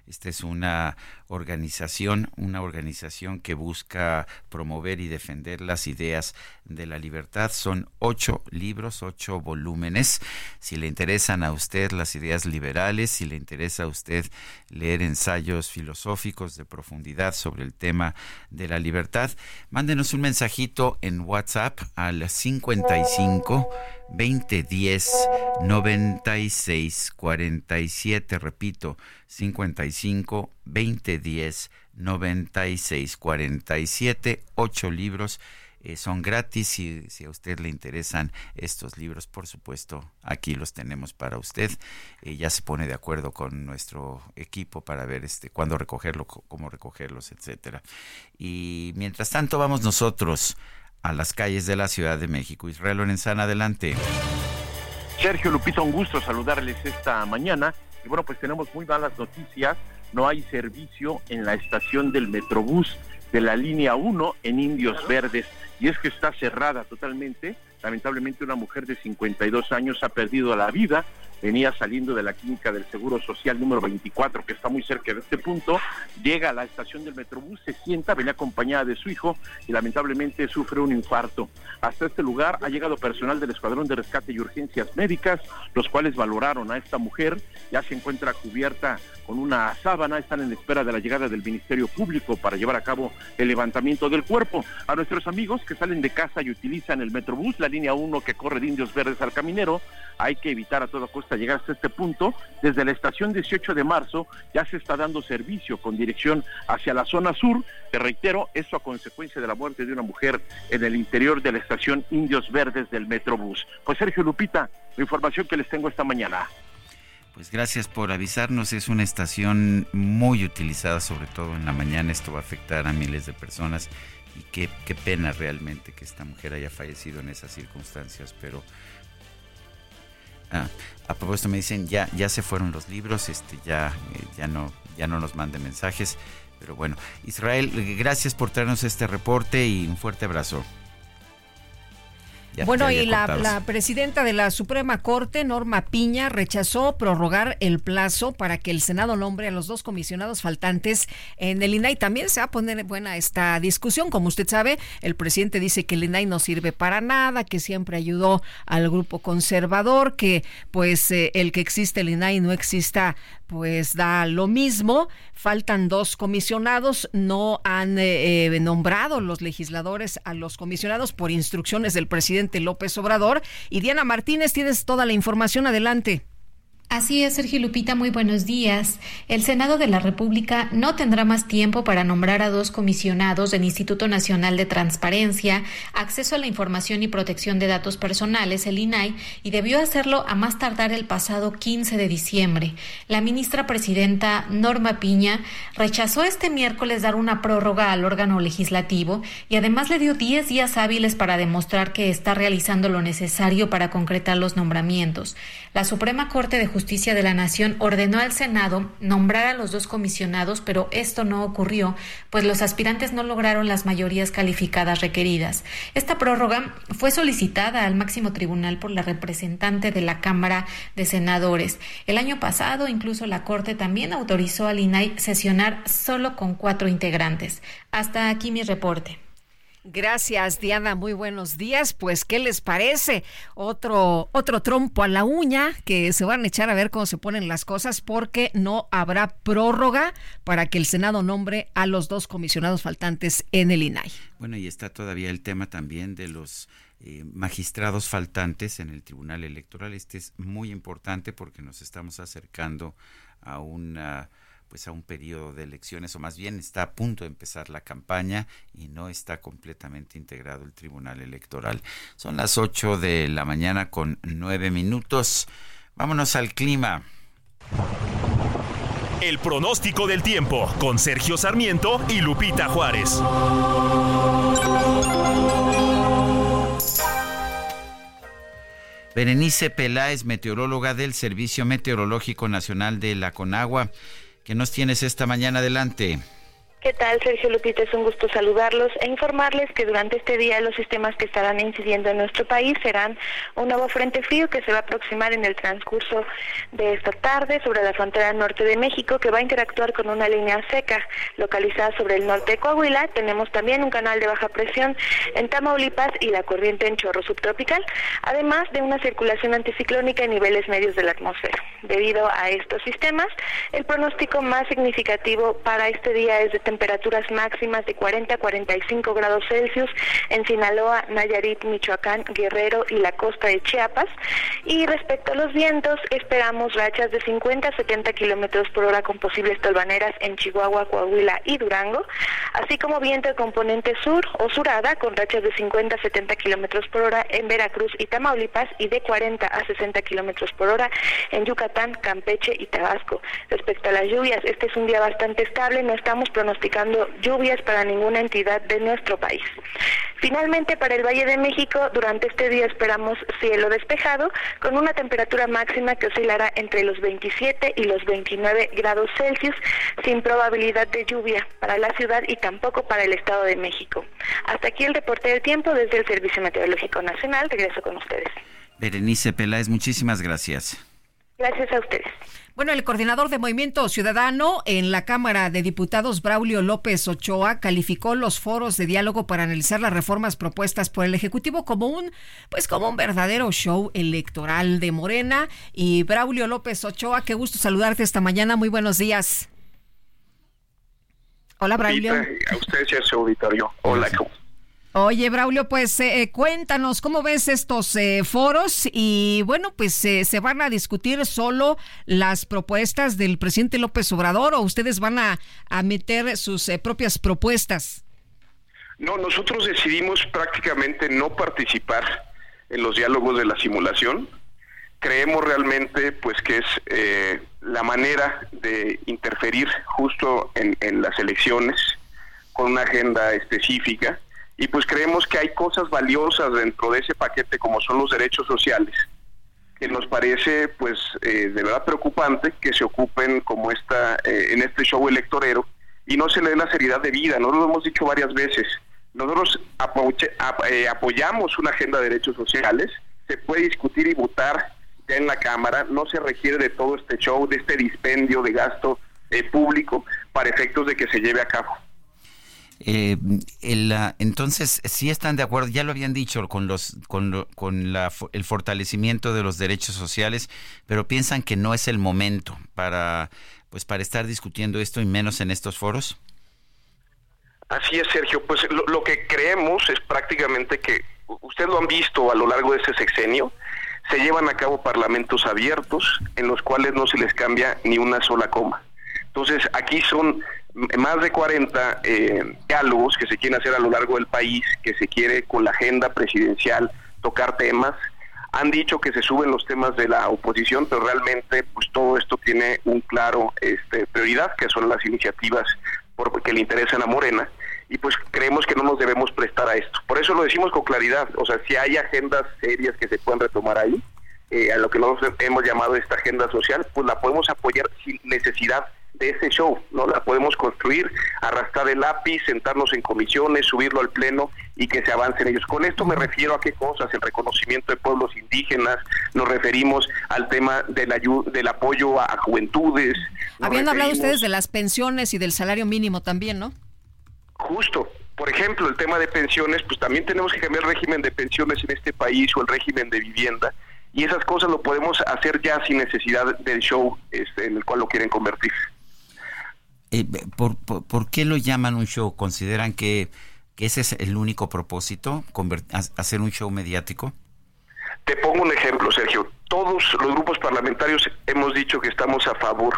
Esta es una organización, una organización que busca promover y defender las ideas de la libertad. Son ocho libros, ocho volúmenes. Si le interesan a usted las ideas liberales, si le interesa a usted leer ensayos filosóficos de profundidad sobre el tema de la libertad, mándenos un mensajito en WhatsApp al 55 2010 96 47, repito, 55 2010 96 47, ocho libros. Eh, son gratis si, si a usted le interesan estos libros, por supuesto, aquí los tenemos para usted. Eh, ya se pone de acuerdo con nuestro equipo para ver este cuándo recogerlo, cómo recogerlos, etcétera. Y mientras tanto vamos nosotros a las calles de la Ciudad de México. Israel Lorenzana, adelante. Sergio Lupita, un gusto saludarles esta mañana. Y bueno, pues tenemos muy malas noticias. No hay servicio en la estación del Metrobús de la línea 1 en Indios Verdes. Y es que está cerrada totalmente. Lamentablemente una mujer de 52 años ha perdido la vida venía saliendo de la clínica del Seguro Social número 24, que está muy cerca de este punto, llega a la estación del Metrobús, se sienta, venía acompañada de su hijo y lamentablemente sufre un infarto. Hasta este lugar ha llegado personal del Escuadrón de Rescate y Urgencias Médicas, los cuales valoraron a esta mujer, ya se encuentra cubierta con una sábana, están en espera de la llegada del Ministerio Público para llevar a cabo el levantamiento del cuerpo. A nuestros amigos que salen de casa y utilizan el Metrobús, la línea 1 que corre de Indios Verdes al Caminero, hay que evitar a toda costa llegar hasta este punto. Desde la estación 18 de marzo ya se está dando servicio con dirección hacia la zona sur. Te reitero, esto a consecuencia de la muerte de una mujer en el interior de la estación Indios Verdes del Metrobús. Pues Sergio Lupita, la información que les tengo esta mañana. Pues gracias por avisarnos. Es una estación muy utilizada, sobre todo en la mañana. Esto va a afectar a miles de personas. Y qué, qué pena realmente que esta mujer haya fallecido en esas circunstancias. Pero ah, a propósito me dicen ya ya se fueron los libros. Este ya eh, ya no ya no nos mande mensajes. Pero bueno, Israel, gracias por traernos este reporte y un fuerte abrazo bueno, y la, presidenta de la Suprema Corte, Norma Piña, rechazó prorrogar el plazo para que el Senado nombre a los dos comisionados faltantes en el INAI. También se va a poner buena esta discusión. Como usted sabe, el presidente dice que el INAI no sirve para nada, que siempre ayudó al grupo conservador, que pues eh, el que existe el INAI no exista pues da lo mismo. Faltan dos comisionados, no han eh, eh, nombrado los legisladores a los comisionados por instrucciones del presidente López Obrador. Y Diana Martínez, tienes toda la información, adelante. Así es, Sergio Lupita, muy buenos días. El Senado de la República no tendrá más tiempo para nombrar a dos comisionados del Instituto Nacional de Transparencia, Acceso a la Información y Protección de Datos Personales, el INAI, y debió hacerlo a más tardar el pasado 15 de diciembre. La ministra presidenta Norma Piña rechazó este miércoles dar una prórroga al órgano legislativo y además le dio 10 días hábiles para demostrar que está realizando lo necesario para concretar los nombramientos. La Suprema Corte de Justicia de la Nación ordenó al Senado nombrar a los dos comisionados, pero esto no ocurrió, pues los aspirantes no lograron las mayorías calificadas requeridas. Esta prórroga fue solicitada al máximo tribunal por la representante de la Cámara de Senadores. El año pasado, incluso la Corte también autorizó al INAI sesionar solo con cuatro integrantes. Hasta aquí mi reporte. Gracias, Diana. Muy buenos días. Pues, ¿qué les parece? Otro, otro trompo a la uña que se van a echar a ver cómo se ponen las cosas porque no habrá prórroga para que el Senado nombre a los dos comisionados faltantes en el INAI. Bueno, y está todavía el tema también de los eh, magistrados faltantes en el Tribunal Electoral. Este es muy importante porque nos estamos acercando a una pues a un periodo de elecciones o más bien está a punto de empezar la campaña y no está completamente integrado el Tribunal Electoral. Son las 8 de la mañana con 9 minutos. Vámonos al clima. El pronóstico del tiempo con Sergio Sarmiento y Lupita Juárez. Berenice Peláez, meteoróloga del Servicio Meteorológico Nacional de la Conagua. ¿Qué nos tienes esta mañana adelante? ¿Qué tal, Sergio Lupita? Es un gusto saludarlos e informarles que durante este día los sistemas que estarán incidiendo en nuestro país serán un nuevo frente frío que se va a aproximar en el transcurso de esta tarde sobre la frontera norte de México, que va a interactuar con una línea seca localizada sobre el norte de Coahuila. Tenemos también un canal de baja presión en Tamaulipas y la corriente en chorro subtropical, además de una circulación anticiclónica en niveles medios de la atmósfera. Debido a estos sistemas, el pronóstico más significativo para este día es de temperaturas máximas de 40 a 45 grados Celsius en Sinaloa, Nayarit, Michoacán, Guerrero y la costa de Chiapas. Y respecto a los vientos, esperamos rachas de 50 a 70 kilómetros por hora con posibles tolvaneras en Chihuahua, Coahuila y Durango, así como viento de componente sur o surada con rachas de 50 a 70 kilómetros por hora en Veracruz y Tamaulipas y de 40 a 60 kilómetros por hora en Yucatán, Campeche y Tabasco. Respecto a las lluvias, este es un día bastante estable, no estamos pronosticando pronosticando lluvias para ninguna entidad de nuestro país. Finalmente, para el Valle de México, durante este día esperamos cielo despejado, con una temperatura máxima que oscilará entre los 27 y los 29 grados Celsius, sin probabilidad de lluvia para la ciudad y tampoco para el Estado de México. Hasta aquí el reporte del tiempo desde el Servicio Meteorológico Nacional. Regreso con ustedes. Berenice Peláez, muchísimas gracias. Gracias a ustedes. Bueno, el coordinador de Movimiento Ciudadano en la Cámara de Diputados, Braulio López Ochoa, calificó los foros de diálogo para analizar las reformas propuestas por el Ejecutivo como un, pues como un verdadero show electoral de Morena. Y Braulio López Ochoa, qué gusto saludarte esta mañana. Muy buenos días. Hola, Braulio. A usted, su auditorio. Hola, ¿cómo Oye, Braulio, pues eh, eh, cuéntanos cómo ves estos eh, foros y bueno, pues se van a discutir solo las propuestas del presidente López Obrador o ustedes van a, a meter sus propias propuestas. No, nosotros decidimos prácticamente no participar en los diálogos de la simulación. Creemos realmente pues que es la manera de interferir justo en las elecciones con una agenda específica y pues creemos que hay cosas valiosas dentro de ese paquete como son los derechos sociales que nos parece pues eh, de verdad preocupante que se ocupen como esta eh, en este show electorero y no se le dé la seriedad de vida, no lo hemos dicho varias veces. Nosotros eh, apoyamos una agenda de derechos sociales, se puede discutir y votar ya en la Cámara, no se requiere de todo este show, de este dispendio de gasto público para efectos de que se lleve a cabo. Eh, el, entonces, sí están de acuerdo, ya lo habían dicho con los con, con la, el fortalecimiento de los derechos sociales, pero piensan que no es el momento para pues para estar discutiendo esto y menos en estos foros. Así es, Sergio. Pues lo, lo que creemos es prácticamente que ustedes lo han visto a lo largo de este sexenio, se llevan a cabo parlamentos abiertos en los cuales no se les cambia ni una sola coma. Entonces, aquí son más de 40 eh, diálogos que se quieren hacer a lo largo del país, que se quiere con la agenda presidencial tocar temas. Han dicho que se suben los temas de la oposición, pero realmente pues todo esto tiene un claro este, prioridad, que son las iniciativas que le interesan a Morena, y pues creemos que no nos debemos prestar a esto. Por eso lo decimos con claridad, o sea, si hay agendas serias que se pueden retomar ahí, eh, a lo que nosotros hemos llamado esta agenda social, pues la podemos apoyar sin necesidad de ese show, ¿no? La podemos construir, arrastrar el lápiz, sentarnos en comisiones, subirlo al pleno y que se avancen ellos. Con esto me refiero a qué cosas, el reconocimiento de pueblos indígenas, nos referimos al tema del, del apoyo a, juventudes. Habían hablado ustedes de las pensiones y del salario mínimo también, ¿no? Justo, por ejemplo, el tema de pensiones, pues también tenemos que cambiar el régimen de pensiones en este país o el régimen de vivienda. Y esas cosas lo podemos hacer ya sin necesidad del show este, en el cual lo quieren convertir. Eh, ¿por, por, qué lo llaman un show? ¿Consideran que, que ese es el único propósito, hacer un show mediático? Te pongo un ejemplo, Sergio. Todos los grupos parlamentarios hemos dicho que estamos a favor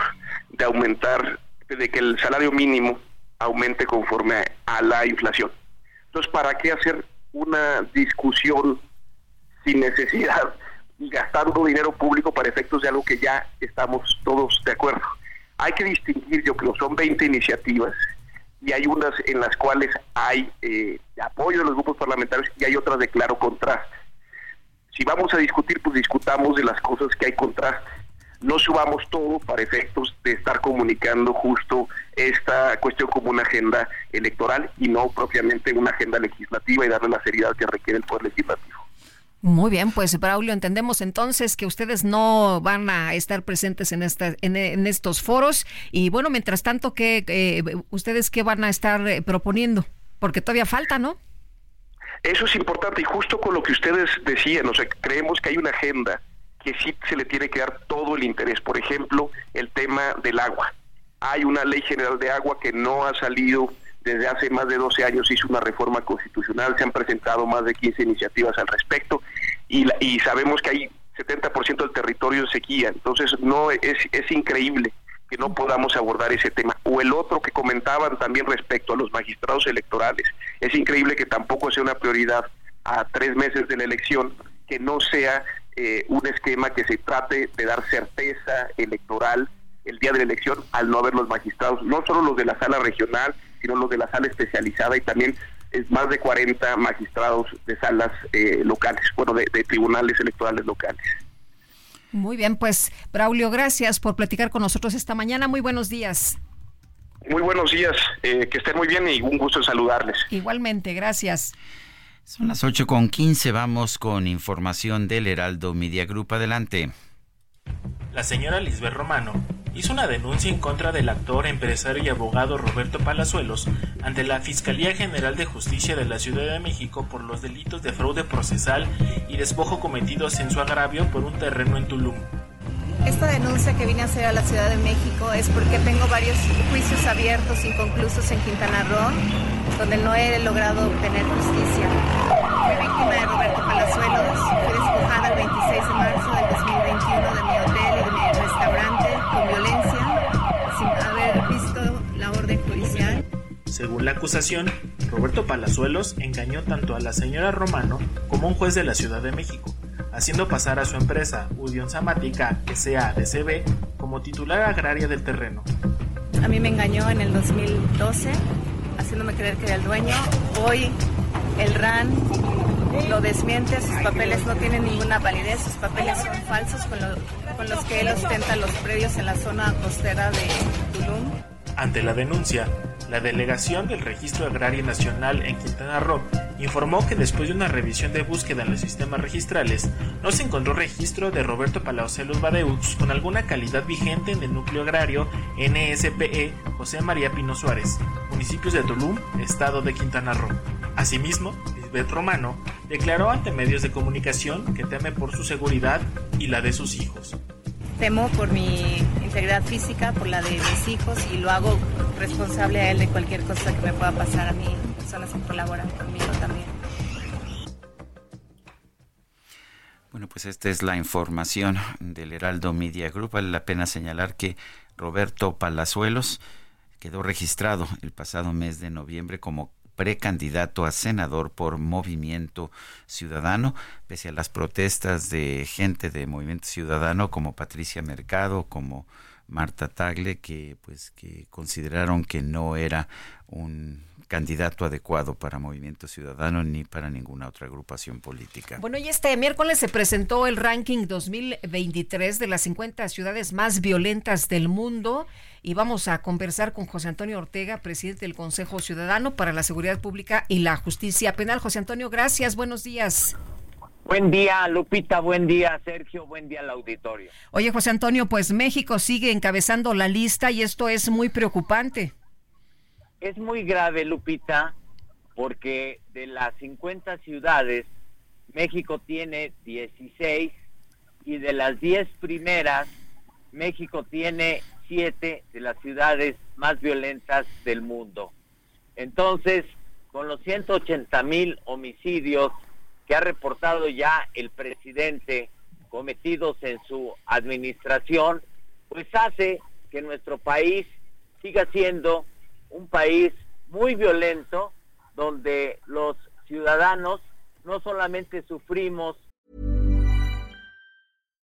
de aumentar, de que el salario mínimo aumente conforme a la inflación. Entonces, ¿para qué hacer una discusión sin necesidad y gastando dinero público para efectos de algo que ya estamos todos de acuerdo? Hay que distinguir, yo creo, son 20 iniciativas y hay unas en las cuales hay eh, apoyo de los grupos parlamentarios y hay otras de claro contraste. Si vamos a discutir, pues discutamos de las cosas que hay contraste no subamos todo para efectos de estar comunicando justo esta cuestión como una agenda electoral y no propiamente una agenda legislativa y darle la seriedad que requiere el Poder Legislativo. Muy bien, pues Braulio, entendemos entonces que ustedes no van a estar presentes en, esta, en, estos foros y bueno, mientras tanto, ¿qué, eh, ¿ustedes qué van a estar eh, proponiendo? Porque todavía falta, ¿no? Eso es importante y justo con lo que ustedes decían, o sea, creemos que hay una agenda que sí se le tiene que dar todo el interés. Por ejemplo, el tema del agua. Hay una ley general de agua que no ha salido desde hace más de 12 años, hizo una reforma constitucional, se han presentado más de 15 iniciativas al respecto y, y sabemos que hay 70% del territorio en sequía, entonces no es, es increíble que no podamos abordar ese tema. O el otro que comentaban también respecto a los magistrados electorales. Es increíble que tampoco sea una prioridad a tres meses de la elección que no sea eh, un esquema que se trate de dar certeza electoral el día de la elección al no haber los magistrados, no solo los de la sala regional, sino los de la sala especializada y también es más de 40 magistrados de salas eh, locales, bueno, de, tribunales electorales locales. Muy bien, pues Braulio, gracias por platicar con nosotros esta mañana. Muy buenos días. Muy buenos días, eh, que estén muy bien y un gusto saludarles. Igualmente, gracias. Son las 8 con 15, vamos con información del Heraldo Media Group. Adelante. La señora Lisbeth Romano hizo una denuncia en contra del actor, empresario y abogado Roberto Palazuelos ante la Fiscalía General de Justicia de la Ciudad de México por los delitos de fraude procesal y despojo cometidos en su agravio por un terreno en Tulum. Esta denuncia que vine a hacer a la Ciudad de México es porque tengo varios juicios abiertos inconclusos en Quintana Roo, donde no he logrado obtener justicia. Fui víctima de Roberto Palazuelos, fui despojada el 26 de marzo Según la acusación, Roberto Palazuelos engañó tanto a la señora Romano como a un juez de la Ciudad de México haciendo pasar a su empresa Udion Samática SADCB como titular agraria del terreno. A mí me engañó en el 2012, haciéndome creer que era el dueño. Hoy el RAN lo desmiente, sus papeles no tienen ninguna validez, sus papeles son falsos con, con los que él ostenta los predios en la zona costera de Tulum. Ante la denuncia, la delegación del Registro Agrario Nacional en Quintana Roo informó que después de una revisión de búsqueda en los sistemas registrales, no se encontró registro de Roberto Palaocelos Badeux con alguna calidad vigente en el núcleo agrario NSPE José María Pino Suárez, municipios de Tulum, estado de Quintana Roo. Asimismo, Lisbeth Romano declaró ante medios de comunicación que teme por su seguridad y la de sus hijos. Temo por mi integridad física, por la de mis hijos y lo hago responsable a él de cualquier cosa que me pueda pasar a mí, personas que colaboran conmigo también. Bueno, pues esta es la información del Heraldo Media Group. Vale la pena señalar que Roberto Palazuelos quedó registrado el pasado mes de noviembre como precandidato a senador por Movimiento Ciudadano, pese a las protestas de gente de Movimiento Ciudadano como Patricia Mercado, como Marta Tagle, que pues que consideraron que no era un candidato adecuado para Movimiento Ciudadano ni para ninguna otra agrupación política. Bueno, y este miércoles se presentó el ranking 2023 de las 50 ciudades más violentas del mundo y vamos a conversar con José Antonio Ortega, presidente del Consejo Ciudadano para la Seguridad Pública y la Justicia Penal. José Antonio, gracias, buenos días. Buen día, Lupita, buen día, Sergio, buen día al auditorio. Oye, José Antonio, pues México sigue encabezando la lista y esto es muy preocupante es muy grave, Lupita, porque de las 50 ciudades, México tiene 16 y de las 10 primeras, México tiene 7 de las ciudades más violentas del mundo. Entonces, con los 180 mil homicidios que ha reportado ya el presidente cometidos en su administración, pues hace que nuestro país siga siendo un país muy violento, donde los ciudadanos no solamente sufrimos.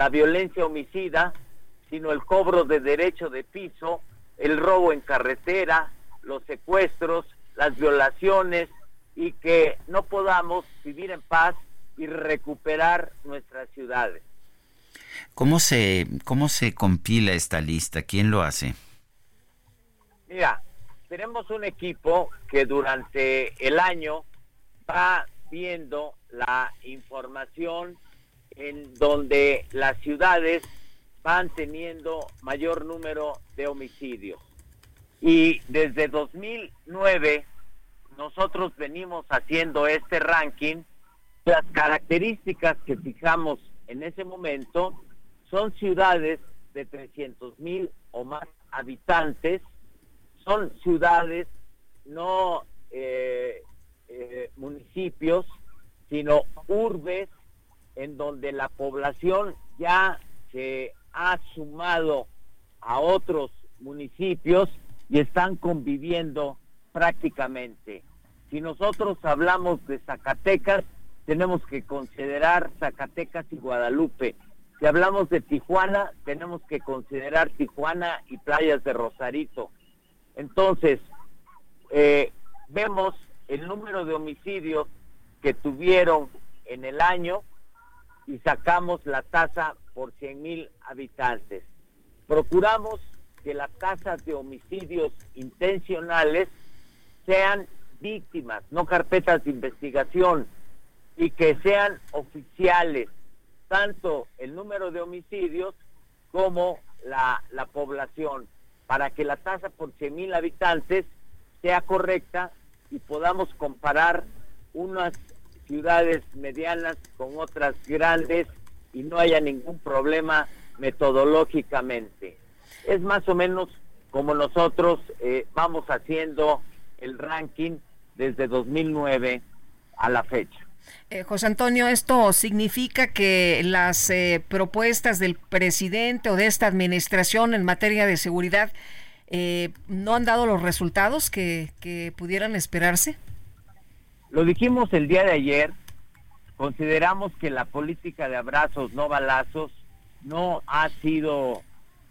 La violencia homicida, sino el cobro de derecho de piso, el robo en carretera, los secuestros, las violaciones y que no podamos vivir en paz y recuperar nuestras ciudades. ¿Cómo se, cómo se compila esta lista? ¿Quién lo hace? Mira, tenemos un equipo que durante el año va viendo la información en donde las ciudades van teniendo mayor número de homicidios. Y desde 2009 nosotros venimos haciendo este ranking. Las características que fijamos en ese momento son ciudades de 300 mil o más habitantes, son ciudades, no eh, eh, municipios, sino urbes en donde la población ya se ha sumado a otros municipios y están conviviendo prácticamente. Si nosotros hablamos de Zacatecas, tenemos que considerar Zacatecas y Guadalupe. Si hablamos de Tijuana, tenemos que considerar Tijuana y playas de Rosarito. Entonces, eh, vemos el número de homicidios que tuvieron en el año y sacamos la tasa por 100 mil habitantes. Procuramos que las tasas de homicidios intencionales sean víctimas, no carpetas de investigación, y que sean oficiales, tanto el número de homicidios como la, la población, para que la tasa por 100 mil habitantes sea correcta y podamos comparar unas ciudades medianas con otras grandes y no haya ningún problema metodológicamente es más o menos como nosotros eh, vamos haciendo el ranking desde 2009 a la fecha. Eh, José Antonio, ¿esto significa que las eh, propuestas del presidente o de esta administración en materia de seguridad no han dado los resultados que pudieran esperarse? Lo dijimos el día de ayer, consideramos que la política de abrazos, no balazos, no ha sido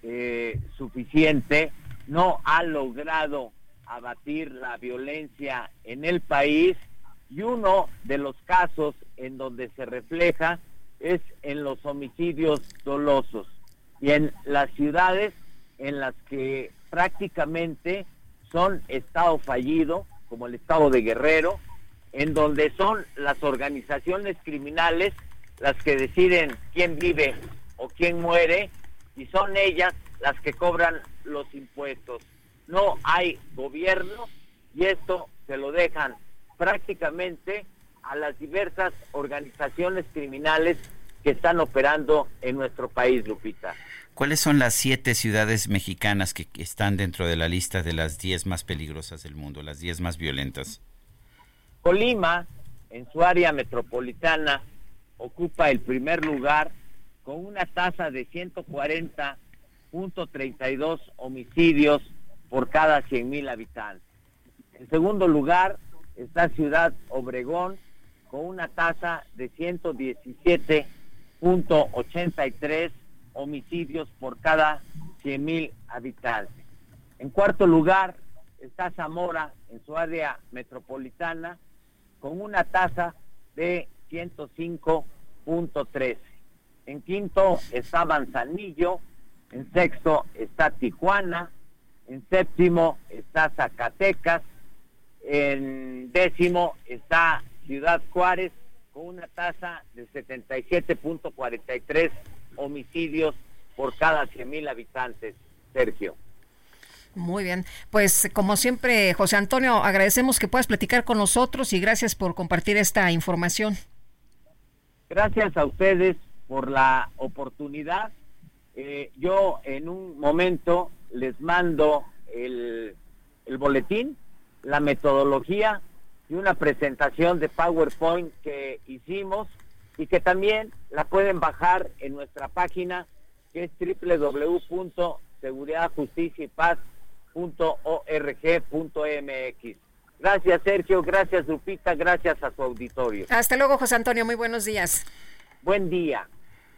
eh, suficiente, no ha logrado abatir la violencia en el país y uno de los casos en donde se refleja es en los homicidios dolosos y en las ciudades en las que prácticamente son estado fallido, como el estado de Guerrero, en donde son las organizaciones criminales las que deciden quién vive o quién muere y son ellas las que cobran los impuestos. No hay gobierno y esto se lo dejan prácticamente a las diversas organizaciones criminales que están operando en nuestro país, Lupita. ¿Cuáles son las siete ciudades mexicanas que, están dentro de la lista de las diez más peligrosas del mundo, las diez más violentas? Colima, en su área metropolitana, ocupa el primer lugar con una tasa de 140.32 homicidios por cada 100.000 habitantes. En segundo lugar está Ciudad Obregón con una tasa de 117.83 homicidios por cada 100.000 habitantes. En cuarto lugar está Zamora en su área metropolitana con una tasa de 105.13. En quinto está Manzanillo, en sexto está Tijuana, en séptimo está Zacatecas, en décimo está Ciudad Juárez con una tasa de 77.43 homicidios por cada 100 mil habitantes. Sergio. Muy bien, pues como siempre, José Antonio, agradecemos que puedas platicar con nosotros y gracias por compartir esta información. Gracias a ustedes por la oportunidad. Eh, yo en un momento les mando el, el boletín, la metodología y una presentación de PowerPoint que hicimos y que también la pueden bajar en nuestra página que es www.seguridadjusticiapaz.org.mx. Gracias Sergio, gracias Lupita, gracias a su auditorio. Hasta luego José Antonio, muy buenos días. Buen día.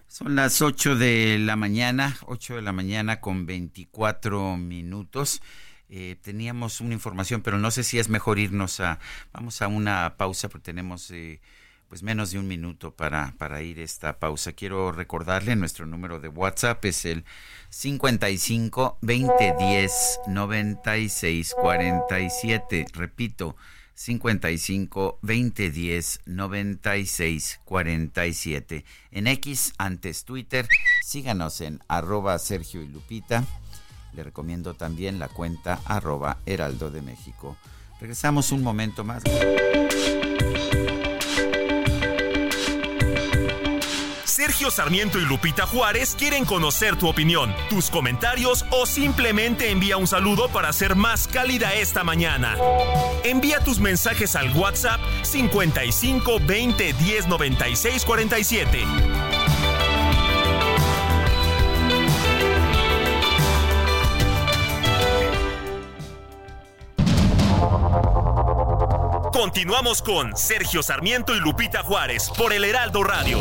Son las 8 de la mañana, 8 de la mañana con 24 minutos. Eh, teníamos una información, pero no sé si es mejor irnos a, vamos a una pausa porque tenemos eh, pues menos de un minuto para, para ir esta pausa. Quiero recordarle nuestro número de WhatsApp es el 55 20 10 96 47. Repito, 55 20 10 96 47. En X, antes Twitter, síganos en arroba Sergio y Lupita le recomiendo también la cuenta arroba Heraldo de México. Regresamos un momento más. Sergio Sarmiento y Lupita Juárez quieren conocer tu opinión, tus comentarios o simplemente envía un saludo para hacer más cálida esta mañana. Envía tus mensajes al WhatsApp 55 20 10 96 47. Continuamos con Sergio Sarmiento y Lupita Juárez por el Heraldo Radio.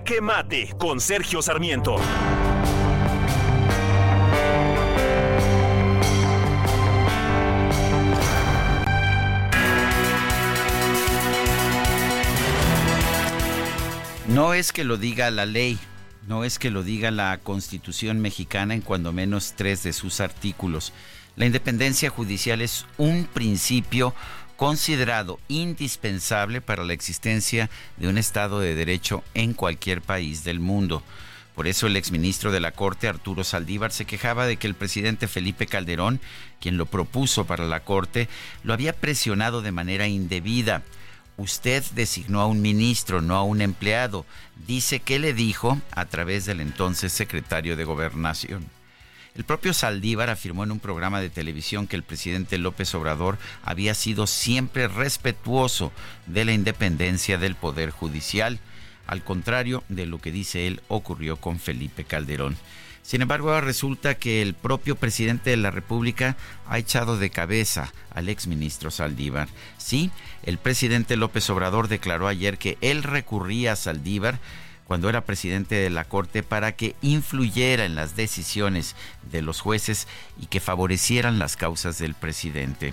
Jaque Mate con Sergio Sarmiento. No es que lo diga la ley, no es que lo diga la Constitución mexicana en cuando menos tres de sus artículos. La independencia judicial es un principio considerado indispensable para la existencia de un Estado de Derecho en cualquier país del mundo. Por eso el exministro de la Corte, Arturo Saldívar, se quejaba de que el presidente Felipe Calderón, quien lo propuso para la Corte, lo había presionado de manera indebida usted designó a un ministro, no a un empleado. Dice que le dijo a través del entonces secretario de Gobernación. El propio Saldívar afirmó en un programa de televisión que el presidente López Obrador había sido siempre respetuoso de la independencia del Poder Judicial, al contrario de lo que dice él ocurrió con Felipe Calderón. Sin embargo, resulta que el propio presidente de la República ha echado de cabeza al exministro Saldívar. Sí, el presidente López Obrador declaró ayer que él recurría a Saldívar cuando era presidente de la Corte para que influyera en las decisiones de los jueces y que favorecieran las causas del presidente.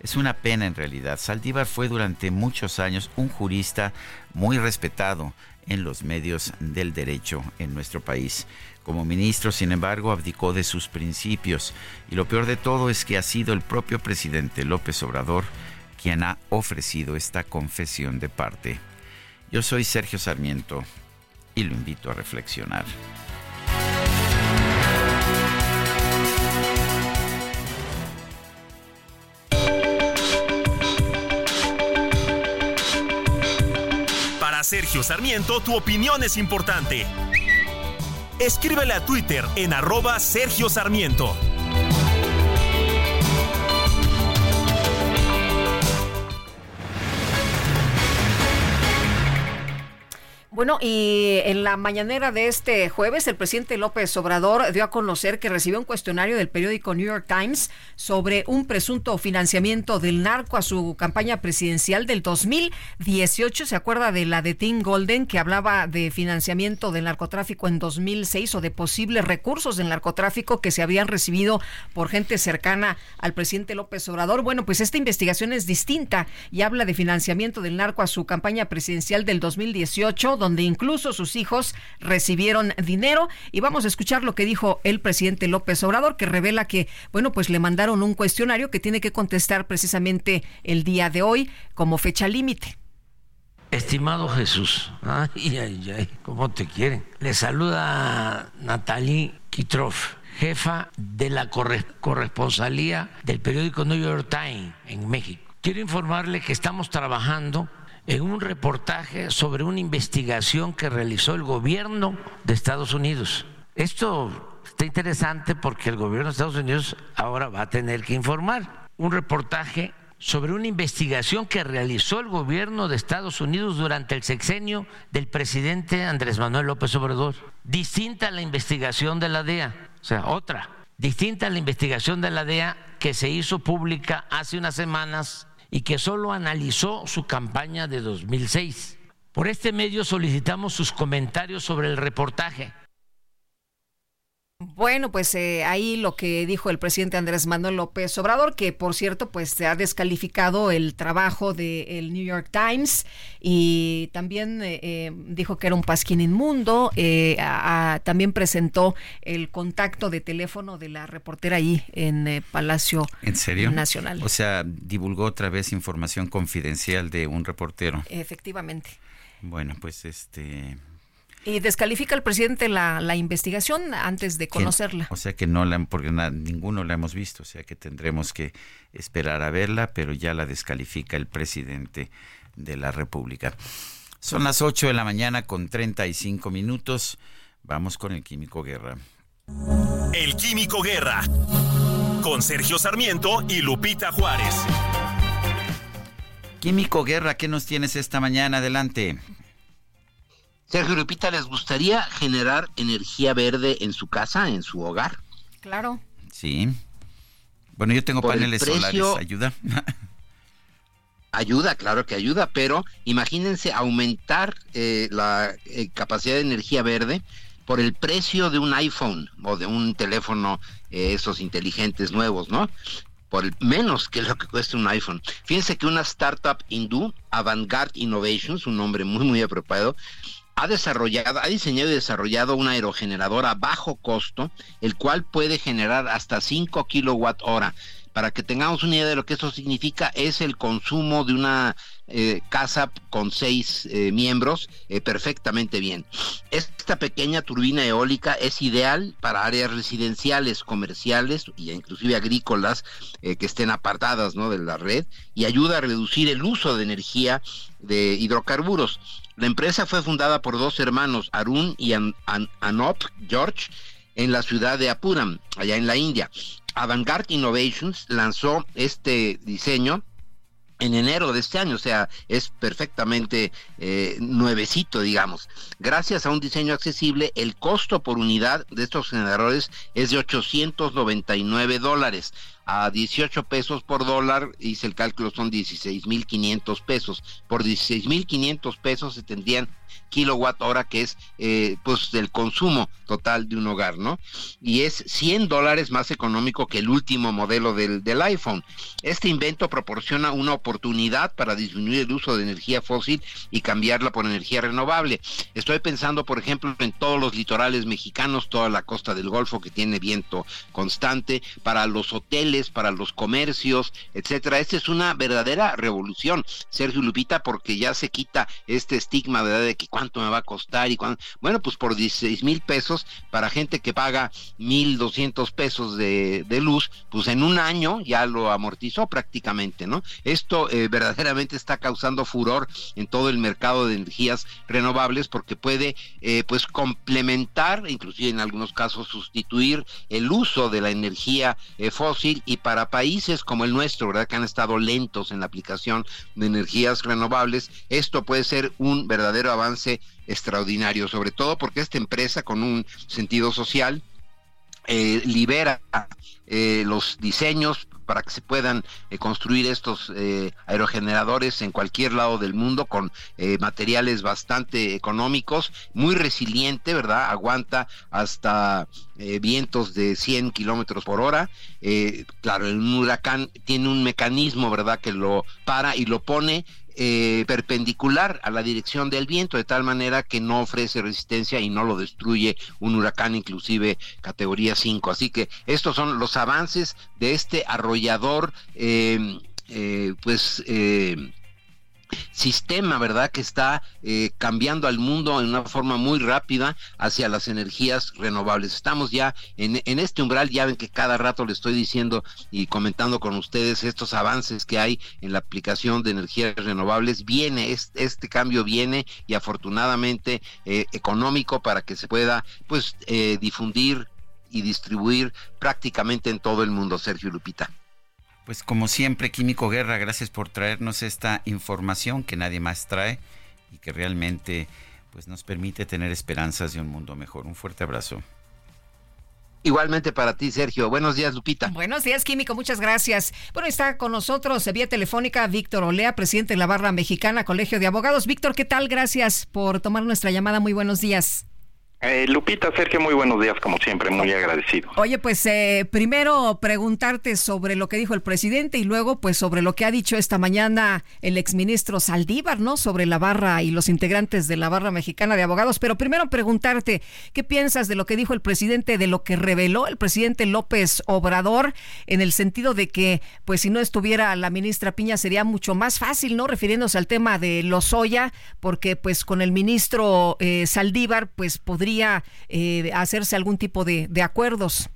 Es una pena en realidad. Saldívar fue durante muchos años un jurista muy respetado en los medios del derecho en nuestro país. Como ministro, sin embargo, abdicó de sus principios y lo peor de todo es que ha sido el propio presidente López Obrador quien ha ofrecido esta confesión de parte. Yo soy Sergio Sarmiento y lo invito a reflexionar. Para Sergio Sarmiento, tu opinión es importante escríbele a Twitter en arroba Sergio Sarmiento. Bueno, y en la mañanera de este jueves, el presidente López Obrador dio a conocer que recibió un cuestionario del periódico New York Times sobre un presunto financiamiento del narco a su campaña presidencial del 2018. ¿Se acuerda de la de Tim Golden que hablaba de financiamiento del narcotráfico en 2006 o de posibles recursos del narcotráfico que se habían recibido por gente cercana al presidente López Obrador? Bueno, pues esta investigación es distinta y habla de financiamiento del narco a su campaña presidencial del 2018 donde incluso sus hijos recibieron dinero. Y vamos a escuchar lo que dijo el presidente López Obrador, que revela que, bueno, pues le mandaron un cuestionario que tiene que contestar precisamente el día de hoy como fecha límite. Estimado Jesús, ay, ay, ay, ¿cómo te quieren? Le saluda Natalie Kitrov, jefa de la corresponsalía del periódico New York Times en México. Quiero informarle que estamos trabajando en un reportaje sobre una investigación que realizó el gobierno de Estados Unidos. Esto está interesante porque el gobierno de Estados Unidos ahora va a tener que informar. Un reportaje sobre una investigación que realizó el gobierno de Estados Unidos durante el sexenio del presidente Andrés Manuel López Obrador. Distinta a la investigación de la DEA, o sea, otra. Distinta a la investigación de la DEA que se hizo pública hace unas semanas y que solo analizó su campaña de 2006. Por este medio solicitamos sus comentarios sobre el reportaje bueno, pues eh, ahí lo que dijo el presidente Andrés Manuel López Obrador, que por cierto, pues se ha descalificado el trabajo del New York Times y también eh, eh, dijo que era un pasquín inmundo. también presentó el contacto de teléfono de la reportera ahí en Palacio ¿En serio? Nacional. O sea, divulgó otra vez información confidencial de un reportero. Efectivamente. Bueno, pues este y descalifica el presidente la, la investigación antes de conocerla. o sea que no la, porque ninguno la hemos visto, o sea que tendremos que esperar a verla, pero ya la descalifica el presidente de la República. Son las 8 de la mañana con 35 minutos. Vamos con el Químico Guerra. El Químico Guerra. Con Sergio Sarmiento y Lupita Juárez. Químico Guerra, ¿qué nos tienes esta mañana? Adelante. Sergio Lupita, ¿les gustaría generar energía verde en su casa, en su hogar? Claro. Sí. Bueno, yo tengo paneles solares, ¿ayuda? (laughs) ayuda, claro que ayuda, pero imagínense aumentar eh, la eh, capacidad de energía verde por el precio de un iPhone o de un teléfono, eh, esos inteligentes nuevos, ¿no? Por el, menos que lo que cuesta un iPhone. Fíjense que una startup hindú, Avantgarde Innovations, un nombre muy, muy apropiado, ha diseñado y desarrollado un aerogenerador a bajo costo, el cual puede generar hasta 5 kilowatt hora. Para que tengamos una idea de lo que eso significa, es el consumo de una eh, casa con seis eh, miembros eh, perfectamente bien. Esta pequeña turbina eólica es ideal para áreas residenciales, comerciales e inclusive agrícolas que estén apartadas ¿no? de la red y ayuda a reducir el uso de energía de hidrocarburos. La empresa fue fundada por dos hermanos, Arun y Anop George, en la ciudad de Apuram, allá en la India. Avantgarde Innovations lanzó este diseño en enero de este año, o sea, es perfectamente eh, nuevecito, digamos. Gracias a un diseño accesible, el costo por unidad de estos generadores es de 899 dólares a 18 pesos por dólar, hice el cálculo, son 16.500 pesos. Por 16.500 pesos se tendrían kilowatt hora, que es eh, pues el consumo total de un hogar, ¿no? Y es 100 dólares más económico que el último modelo del, del iPhone. Este invento proporciona una oportunidad para disminuir el uso de energía fósil y cambiarla por energía renovable. Estoy pensando, por ejemplo, en todos los litorales mexicanos, toda la costa del Golfo que tiene viento constante, para los hoteles, para los comercios, etcétera. Esta es una verdadera revolución, Sergio Lupita, porque ya se quita este estigma, ¿verdad? De que cuánto me va a costar y cuánto. Bueno, pues por 16 mil pesos para gente que paga 1.200 pesos de, de, luz, pues en un año ya lo amortizó prácticamente, ¿no? Esto eh, verdaderamente está causando furor en todo el mercado de energías renovables porque puede eh, pues complementar, inclusive en algunos casos sustituir el uso de la energía eh, fósil y para países como el nuestro, ¿verdad? Que han estado lentos en la aplicación de energías renovables, esto puede ser un verdadero avance extraordinario, sobre todo porque esta empresa con un sentido social eh, libera eh, los diseños para que se puedan eh, construir estos eh, aerogeneradores en cualquier lado del mundo con materiales bastante económicos, muy resiliente, ¿verdad? Aguanta hasta vientos de 100 kilómetros por hora. claro, un huracán tiene un mecanismo, ¿verdad?, que lo para y lo pone eh, perpendicular a la dirección del viento, de tal manera que no ofrece resistencia y no lo destruye un huracán, inclusive categoría 5. Así que estos son los avances de este arrollador, eh, eh, pues sistema, ¿verdad?, que está eh, cambiando al mundo en una forma muy rápida hacia las energías renovables. Estamos ya en, este umbral, ya ven que cada rato le estoy diciendo y comentando con ustedes estos avances que hay en la aplicación de energías renovables. Viene, este, cambio viene y afortunadamente eh, económico para que se pueda, pues, eh, difundir y distribuir prácticamente en todo el mundo, Sergio Lupita. Pues como siempre, Químico Guerra, gracias por traernos esta información que nadie más trae y que realmente pues nos permite tener esperanzas de un mundo mejor. Un fuerte abrazo. Igualmente para ti, Sergio. Buenos días, Lupita. Buenos días, Químico. Muchas gracias. Bueno, está con nosotros vía telefónica Víctor Olea, presidente de la Barra Mexicana, Colegio de Abogados. Víctor, ¿qué tal? Gracias por tomar nuestra llamada. Muy buenos días. Eh, Lupita, Sergio, muy buenos días, como siempre, muy agradecido. Oye, pues eh, primero preguntarte sobre lo que dijo el presidente y luego pues sobre lo que ha dicho esta mañana el exministro Saldívar, ¿no? Sobre la barra y los integrantes de la barra mexicana de abogados. Pero primero preguntarte, ¿qué piensas de lo que dijo el presidente, de lo que reveló el presidente López Obrador, en el sentido de que pues si no estuviera la ministra Piña sería mucho más fácil, ¿no? Refiriéndose al tema de Lozoya, porque pues con el ministro eh, Saldívar pues podría eh, hacerse algún tipo de, acuerdos.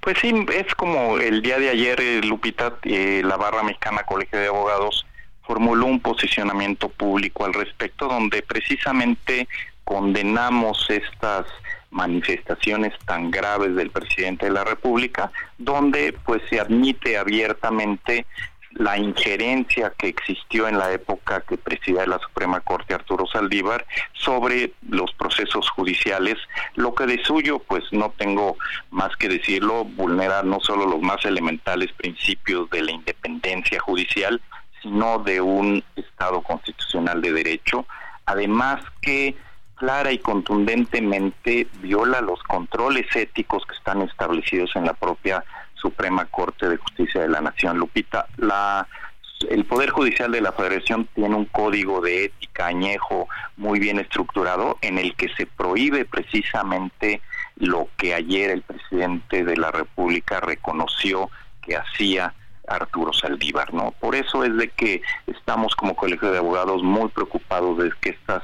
Pues sí, es como el día de ayer, eh, Lupita, eh, la Barra Mexicana Colegio de Abogados formuló un posicionamiento público al respecto, donde precisamente condenamos estas manifestaciones tan graves del presidente de la República, donde pues se admite abiertamente la injerencia que existió en la época que presidía la Suprema Corte Arturo Saldívar sobre los procesos judiciales, lo que de suyo, pues no tengo más que decirlo, vulnera no solo los más elementales principios de la independencia judicial, sino de un Estado constitucional de derecho, además que clara y contundentemente viola los controles éticos que están establecidos en la propia Suprema Corte de Justicia de la Nación. Lupita, la el Poder Judicial de la Federación tiene un código de ética añejo muy bien estructurado en el que se prohíbe precisamente lo que ayer el presidente de la República reconoció que hacía Arturo Saldívar, ¿no? Por eso es de que estamos como colegio de abogados muy preocupados de que estas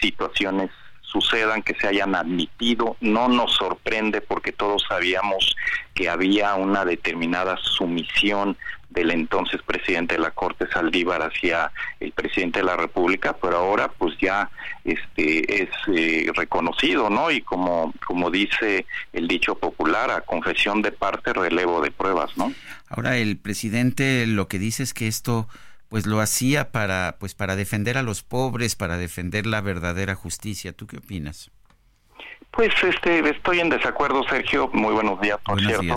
situaciones sucedan, que se hayan admitido. No nos sorprende porque todos sabíamos que había una determinada sumisión del entonces presidente de la Corte Saldívar hacia el presidente de la República, pero ahora pues ya este es eh, reconocido, ¿no? Y como como dice el dicho popular, a confesión de parte, relevo de pruebas, ¿no? Ahora el presidente lo que dice es que esto pues lo hacía para pues para defender a los pobres, para defender la verdadera justicia. ¿Tú qué opinas? Pues este estoy en desacuerdo, Sergio. Muy buenos días, por cierto.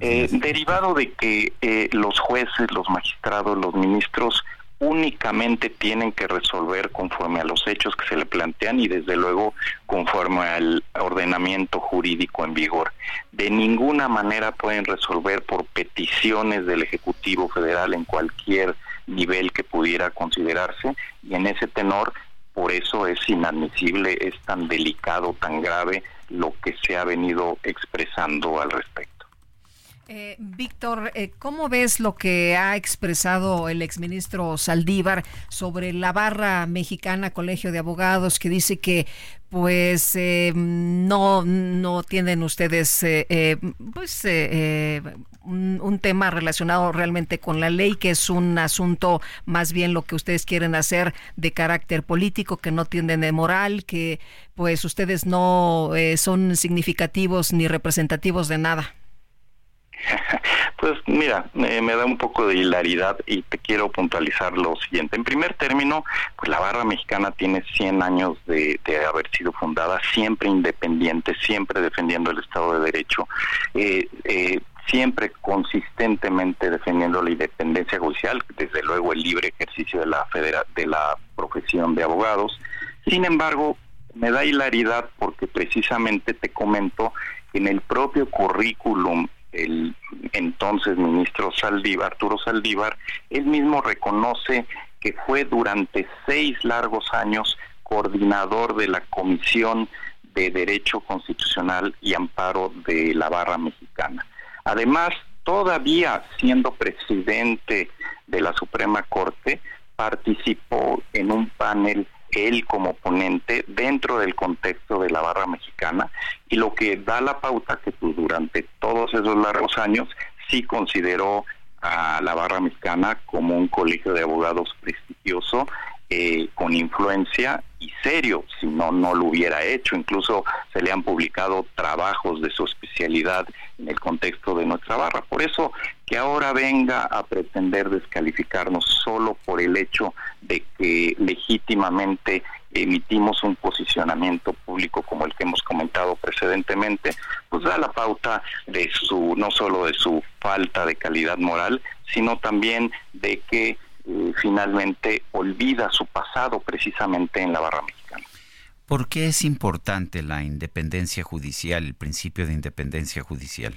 Eh, derivado de que eh, los jueces, los magistrados, los ministros únicamente tienen que resolver conforme a los hechos que se le plantean y desde luego conforme al ordenamiento jurídico en vigor. De ninguna manera pueden resolver por peticiones del Ejecutivo Federal en cualquier nivel que pudiera considerarse y en ese tenor por eso es inadmisible, es tan delicado, tan grave lo que se ha venido expresando al respecto. Eh, Víctor, eh, ¿cómo ves lo que ha expresado el exministro Saldívar sobre la barra mexicana Colegio de Abogados que dice que pues eh, no no tienen ustedes pues un, un, tema relacionado realmente con la ley que es un asunto más bien lo que ustedes quieren hacer de carácter político que no tienden de moral que pues ustedes no son significativos ni representativos de nada (laughs) Pues mira, me da un poco de hilaridad y te quiero puntualizar lo siguiente. En primer término, pues la barra mexicana tiene 100 años de, haber sido fundada, siempre independiente, siempre defendiendo el Estado de Derecho, eh, eh, siempre consistentemente defendiendo la independencia judicial, desde luego el libre ejercicio de la, de la profesión de abogados. Sin embargo, me da hilaridad porque precisamente te comento en el propio currículum el entonces ministro Saldívar, Arturo Saldívar, él mismo reconoce que fue durante seis largos años coordinador de la Comisión de Derecho Constitucional y Amparo de la Barra Mexicana. Además, todavía siendo presidente de la Suprema Corte, participó en un panel él como ponente dentro del contexto de la barra mexicana y lo que da la pauta que pues, durante todos esos largos años sí consideró a la barra mexicana como un colegio de abogados prestigioso eh, con influencia y serio, si no, no lo hubiera hecho. Incluso se le han publicado trabajos de su especialidad en el contexto de nuestra barra. Por eso que ahora venga a pretender descalificarnos solo por el hecho de que legítimamente emitimos un posicionamiento público como el que hemos comentado precedentemente, pues da la pauta de su, no solo de su falta de calidad moral, sino también de que eh, finalmente olvida su pasado precisamente en la barra mexicana. ¿Por qué es importante la independencia judicial, el principio de independencia judicial?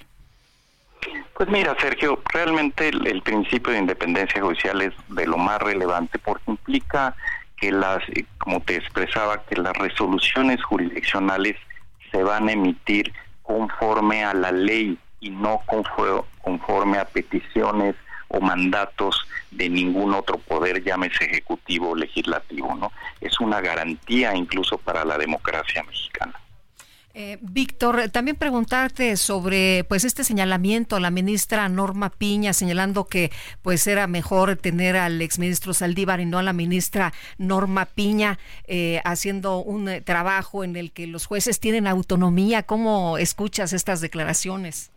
Pues mira, Sergio, realmente el, principio de independencia judicial es de lo más relevante porque implica que las, eh, como te expresaba, que las resoluciones jurisdiccionales se van a emitir conforme a la ley y no conforme a peticiones o mandatos de ningún otro poder, llámese ejecutivo o legislativo, ¿no? Es una garantía incluso para la democracia mexicana. Eh, Víctor, también preguntarte sobre pues este señalamiento a la ministra Norma Piña señalando que pues era mejor tener al exministro Saldívar y no a la ministra Norma Piña eh, haciendo un eh, trabajo en el que los jueces tienen autonomía. ¿Cómo escuchas estas declaraciones?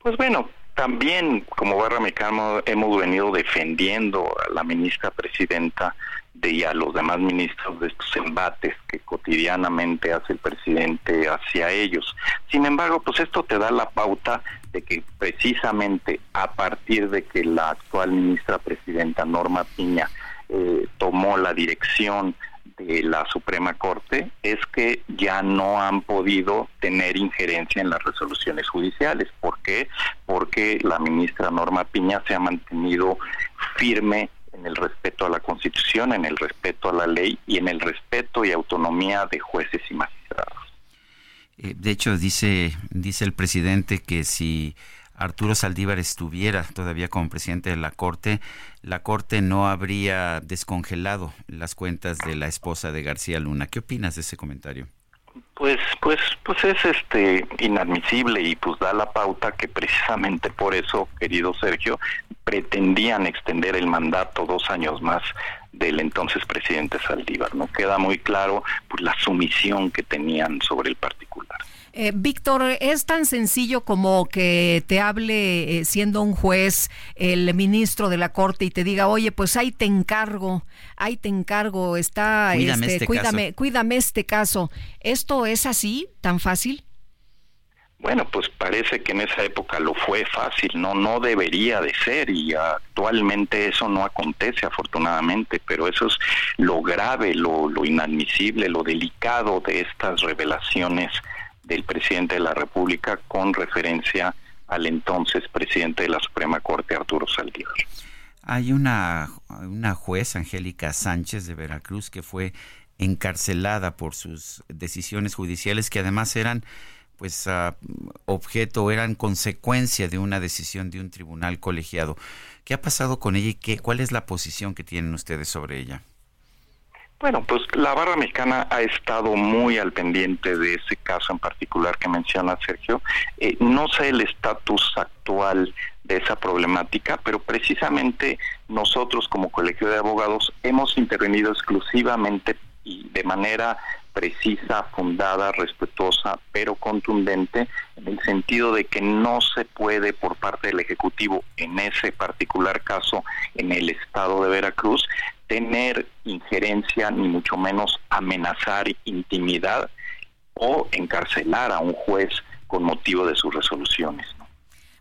Pues bueno, también, como Barra Mexicana, hemos venido defendiendo a la ministra presidenta de, y a los demás ministros de estos embates que cotidianamente hace el presidente hacia ellos. Sin embargo, pues esto te da la pauta de que precisamente a partir de que la actual ministra presidenta Norma Piña eh, tomó la dirección de la Suprema Corte es que ya no han podido tener injerencia en las resoluciones judiciales. ¿Por qué? Porque la ministra Norma Piña se ha mantenido firme en el respeto a la Constitución, en el respeto a la ley y en el respeto y autonomía de jueces y magistrados. Eh, de hecho, dice, dice el presidente que si Arturo Saldívar estuviera todavía como presidente de la Corte, la Corte no habría descongelado las cuentas de la esposa de García Luna. ¿Qué opinas de ese comentario? Pues, pues, pues es este inadmisible y pues da la pauta que precisamente por eso, querido Sergio, pretendían extender el mandato dos años más del entonces presidente Saldívar. No queda muy claro pues la sumisión que tenían sobre el particular. Eh, Víctor, ¿es tan sencillo como que te hable eh, siendo un juez el ministro de la Corte y te diga, oye, pues ahí te encargo, ahí te encargo, está, cuídame este, este cuídame, caso. cuídame este caso. ¿Esto es así, tan fácil? Bueno, pues parece que en esa época lo fue fácil, no no debería de ser y actualmente eso no acontece afortunadamente, pero eso es lo grave, lo, lo inadmisible, lo delicado de estas revelaciones del presidente de la República con referencia al entonces presidente de la Suprema Corte, Arturo Saldívar. Hay una, una juez, Angélica Sánchez de Veracruz, que fue encarcelada por sus decisiones judiciales que además eran pues uh, objeto eran consecuencia de una decisión de un tribunal colegiado. ¿Qué ha pasado con ella y qué, cuál es la posición que tienen ustedes sobre ella? Bueno, pues la barra mexicana ha estado muy al pendiente de ese caso en particular que menciona Sergio. Eh, no sé el estatus actual de esa problemática, pero precisamente nosotros como colegio de abogados hemos intervenido exclusivamente y de manera precisa, fundada, respetuosa, pero contundente, en el sentido de que no se puede por parte del Ejecutivo, en ese particular caso, en el estado de Veracruz, tener injerencia, ni mucho menos amenazar, intimidad o encarcelar a un juez con motivo de sus resoluciones.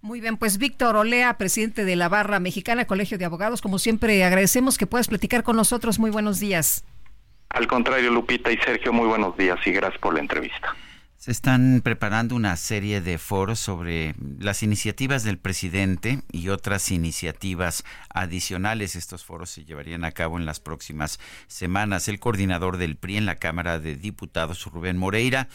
Muy bien, pues Víctor Olea, presidente de la Barra Mexicana Colegio de Abogados, como siempre agradecemos que puedas platicar con nosotros. Muy buenos días. Al contrario, Lupita y Sergio, muy buenos días y gracias por la entrevista. Se están preparando una serie de foros sobre las iniciativas del presidente y otras iniciativas adicionales. Estos foros se llevarían a cabo en las próximas semanas. El coordinador del PRI en la Cámara de Diputados, Rubén Moreira,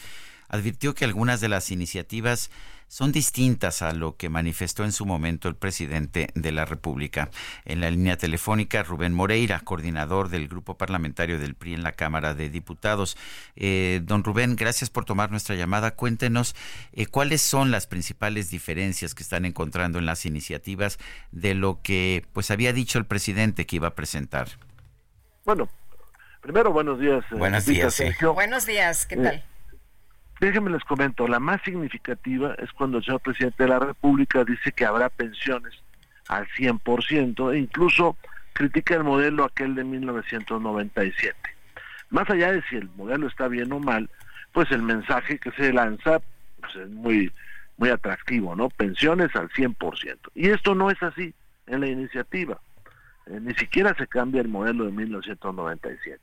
advirtió que algunas de las iniciativas son distintas a lo que manifestó en su momento el presidente de la República. En la línea telefónica, Rubén Moreira, coordinador del grupo parlamentario del PRI en la Cámara de Diputados. Eh, don Rubén, gracias por tomar nuestra llamada. Cuéntenos eh, cuáles son las principales diferencias que están encontrando en las iniciativas de lo que pues había dicho el presidente que iba a presentar. Bueno, primero buenos días. Eh, buenos días, Sergio. Buenos días, ¿qué tal? Déjenme les comento, la más significativa es cuando el señor presidente de la República dice que habrá pensiones al 100% e incluso critica el modelo aquel de 1997. Más allá de si el modelo está bien o mal, pues el mensaje que se lanza pues es muy muy atractivo, ¿no? Pensiones al 100%. Y esto no es así en la iniciativa. Eh, ni siquiera se cambia el modelo de 1997.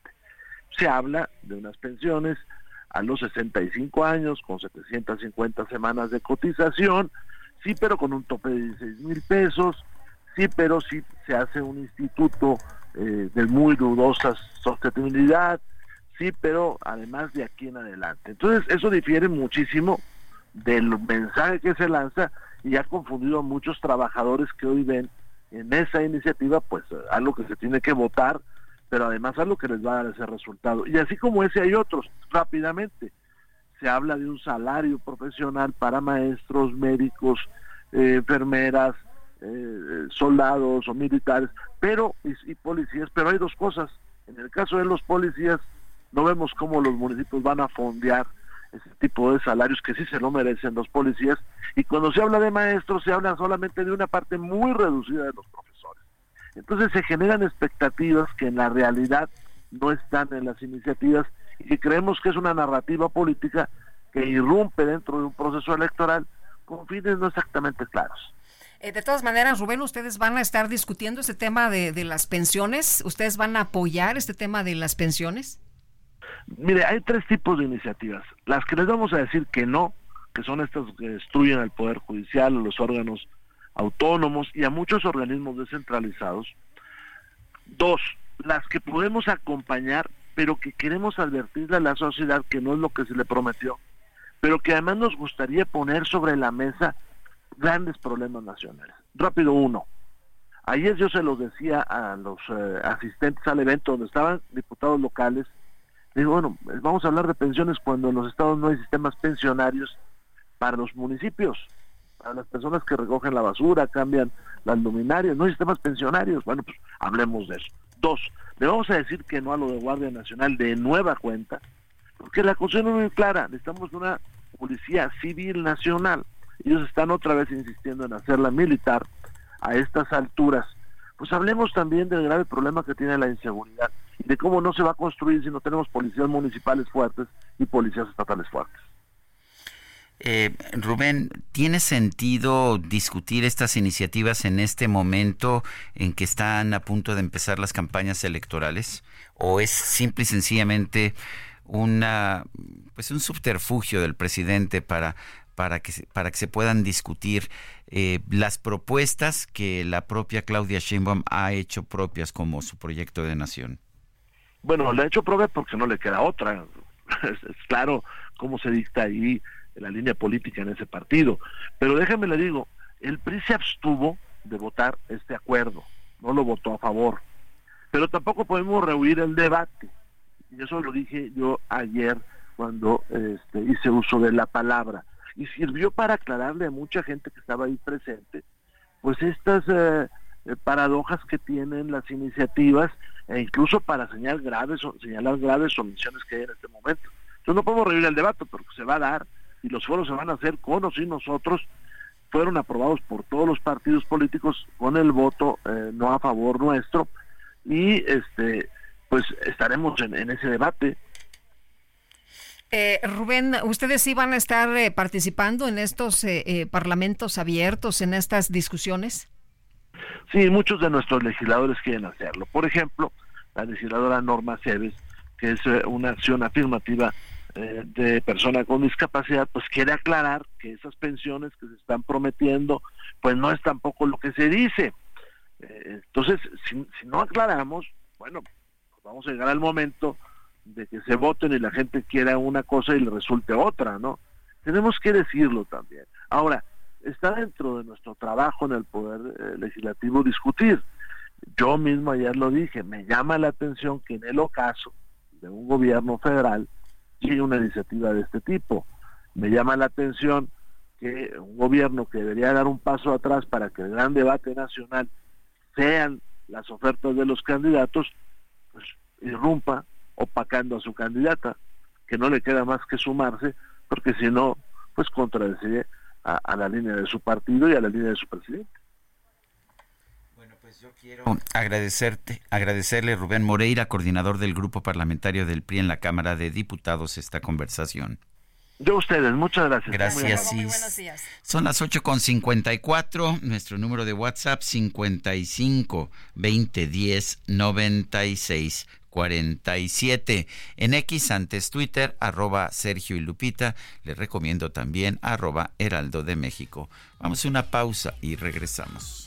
Se habla de unas pensiones a los 65 años con 750 semanas de cotización, sí, pero con un tope de 16 mil pesos, sí, pero sí se hace un instituto eh, de muy dudosa sostenibilidad, sí, pero además de aquí en adelante. Entonces, eso difiere muchísimo del mensaje que se lanza y ha confundido a muchos trabajadores que hoy ven en esa iniciativa, pues algo que se tiene que votar pero además algo que les va a dar ese resultado. Y así como ese hay otros, rápidamente. Se habla de un salario profesional para maestros, médicos, eh, enfermeras, eh, soldados o militares, pero y, policías, pero hay dos cosas. En el caso de los policías, no vemos cómo los municipios van a fondear ese tipo de salarios que sí se lo merecen los policías. Y cuando se habla de maestros, se habla solamente de una parte muy reducida de los profesores. Entonces se generan expectativas que en la realidad no están en las iniciativas y que creemos que es una narrativa política que irrumpe dentro de un proceso electoral con fines no exactamente claros. Eh, de todas maneras, Rubén, ustedes van a estar discutiendo este tema de, de, las pensiones. ¿Ustedes van a apoyar este tema de las pensiones? Mire, hay tres tipos de iniciativas. Las que les vamos a decir que no, que son estas que destruyen al Poder Judicial, los órganos autónomos y a muchos organismos descentralizados. Dos, las que podemos acompañar, pero que queremos advertirle a la sociedad que no es lo que se le prometió, pero que además nos gustaría poner sobre la mesa grandes problemas nacionales. Rápido uno. Ayer yo se los decía a los eh, asistentes al evento donde estaban diputados locales. Digo, bueno, vamos a hablar de pensiones cuando en los estados no hay sistemas pensionarios para los municipios a las personas que recogen la basura, cambian las luminarias, no hay sistemas pensionarios. Bueno, pues hablemos de eso. Dos, le vamos a decir que no a lo de Guardia Nacional de nueva cuenta, porque la cuestión es muy clara, necesitamos una policía civil nacional. Ellos están otra vez insistiendo en hacerla militar a estas alturas. Pues hablemos también del grave problema que tiene la inseguridad y de cómo no se va a construir si no tenemos policías municipales fuertes y policías estatales fuertes. Eh, Rubén, ¿tiene sentido discutir estas iniciativas en este momento en que están a punto de empezar las campañas electorales? ¿O es simple y sencillamente una, pues un subterfugio del presidente para, para, que, para que se puedan discutir eh, las propuestas que la propia Claudia Sheinbaum ha hecho propias como su proyecto de nación? Bueno, le ha hecho propia porque no le queda otra. (laughs) es claro cómo se dicta ahí la línea política en ese partido. Pero déjame le digo, el PRI se abstuvo de votar este acuerdo, no lo votó a favor. Pero tampoco podemos rehuir el debate. Y eso lo dije yo ayer cuando este, hice uso de la palabra. Y sirvió para aclararle a mucha gente que estaba ahí presente, pues estas eh, eh, paradojas que tienen las iniciativas e incluso para señalar graves, señalar graves omisiones que hay en este momento. Entonces no podemos revivir el debate porque se va a dar y los foros se van a hacer con o sin nosotros. Fueron aprobados por todos los partidos políticos con el voto eh, no a favor nuestro y este pues estaremos en, ese debate. Eh, Rubén, ¿ustedes sí van a estar eh, participando en estos eh, parlamentos abiertos, en estas discusiones? Sí, muchos de nuestros legisladores quieren hacerlo. Por ejemplo, la legisladora Norma Cebes, que es una acción afirmativa de persona con discapacidad, pues quiere aclarar que esas pensiones que se están prometiendo, pues no es tampoco lo que se dice. entonces, si, no aclaramos, bueno, vamos a llegar al momento de que se voten y la gente quiera una cosa y le resulte otra, ¿no? Tenemos que decirlo también. Ahora, está dentro de nuestro trabajo en el Poder eh, Legislativo discutir. Yo mismo ayer lo dije, me llama la atención que en el ocaso de un gobierno federal llegue una iniciativa de este tipo. Me llama la atención que un gobierno que debería dar un paso atrás para que el gran debate nacional sean las ofertas de los candidatos, irrumpa opacando a su candidata, que no le queda más que sumarse, porque si no, pues contradeciría a, la línea de su partido y a la línea de su presidente. Pues yo quiero agradecerte, agradecerle Rubén Moreira, coordinador del grupo parlamentario del PRI en la Cámara de Diputados, esta conversación. Yo ustedes, muchas gracias. Gracias, Muy buenos días. Son las 8.54, nuestro número de WhatsApp 55 2010 96 47. En X antes Twitter, arroba Sergio y Lupita. Les recomiendo también arroba Heraldo de México. Vamos a una pausa y regresamos.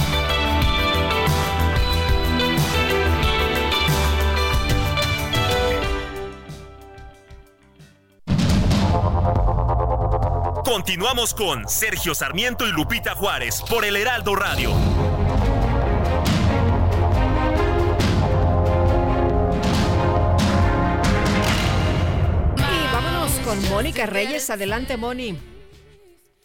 Continuamos con Sergio Sarmiento y Lupita Juárez por el Heraldo Radio. Y vámonos con Mónica Reyes. Adelante, Moni.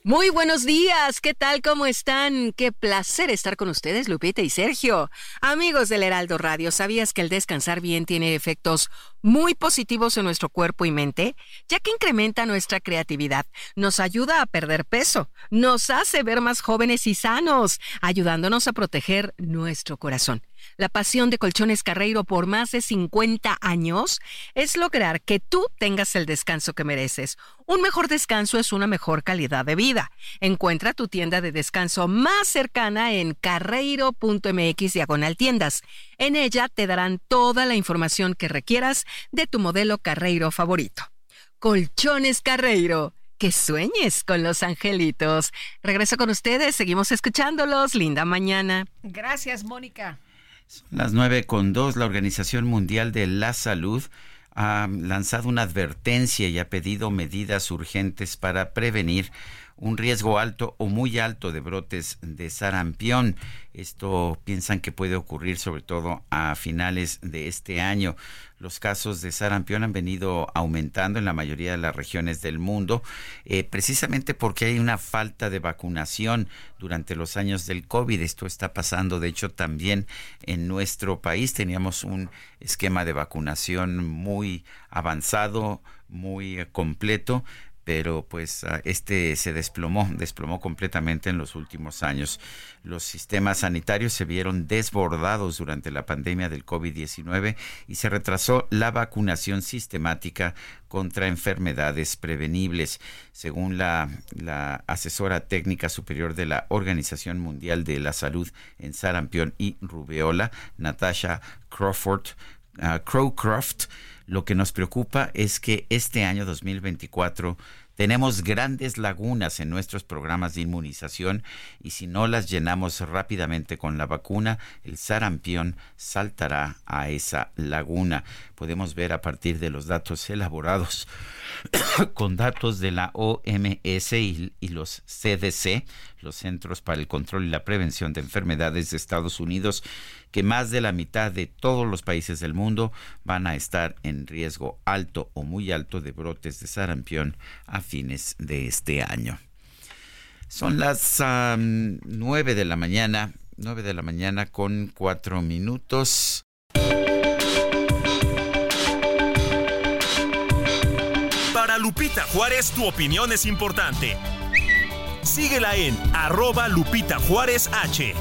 Muy buenos días, ¿qué tal? ¿Cómo están? Qué placer estar con ustedes, Lupita y Sergio. Amigos del Heraldo Radio, ¿sabías que el descansar bien tiene efectos muy positivos en nuestro cuerpo y mente? Ya que incrementa nuestra creatividad, nos ayuda a perder peso, nos hace ver más jóvenes y sanos, ayudándonos a proteger nuestro corazón. La pasión de Colchones Carreiro por más de 50 años es lograr que tú tengas el descanso que mereces. Un mejor descanso es una mejor calidad de vida. Encuentra tu tienda de descanso más cercana en carreiro.mx diagonal tiendas. En ella te darán toda la información que requieras de tu modelo Carreiro favorito. Colchones Carreiro. Que sueñes con los angelitos. Regreso con ustedes, seguimos escuchándolos. Linda mañana. Gracias, Mónica. Son las nueve con dos. La Organización Mundial de la Salud ha lanzado una advertencia y ha pedido medidas urgentes para prevenir un riesgo alto o muy alto de brotes de sarampión. Esto piensan que puede ocurrir sobre todo a finales de este año. Los casos de sarampión han venido aumentando en la mayoría de las regiones del mundo, eh, precisamente porque hay una falta de vacunación durante los años del COVID. Esto está pasando, de hecho, también en nuestro país. Teníamos un esquema de vacunación muy avanzado, muy completo, pero pues ah, este se desplomó, desplomó completamente en los últimos años. Los sistemas sanitarios se vieron desbordados durante la pandemia del COVID-19 y se retrasó la vacunación sistemática contra enfermedades prevenibles. Según la, asesora técnica superior de la Organización Mundial de la Salud en sarampión y rubeola, Natasha Crawford, uh, Crowcroft, lo que nos preocupa es que este año 2024 tenemos grandes lagunas en nuestros programas de inmunización y si no las llenamos rápidamente con la vacuna, el sarampión saltará a esa laguna. Podemos ver a partir de los datos elaborados (coughs) con datos de la OMS y, los CDC, los Centros para el Control y la Prevención de Enfermedades de Estados Unidos que más de la mitad de todos los países del mundo van a estar en riesgo alto o muy alto de brotes de sarampión a fines de este año. Son las nueve de la mañana, nueve de la mañana con cuatro minutos. Lupita Juárez, tu opinión es importante. Síguela en arroba Lupita Juárez H.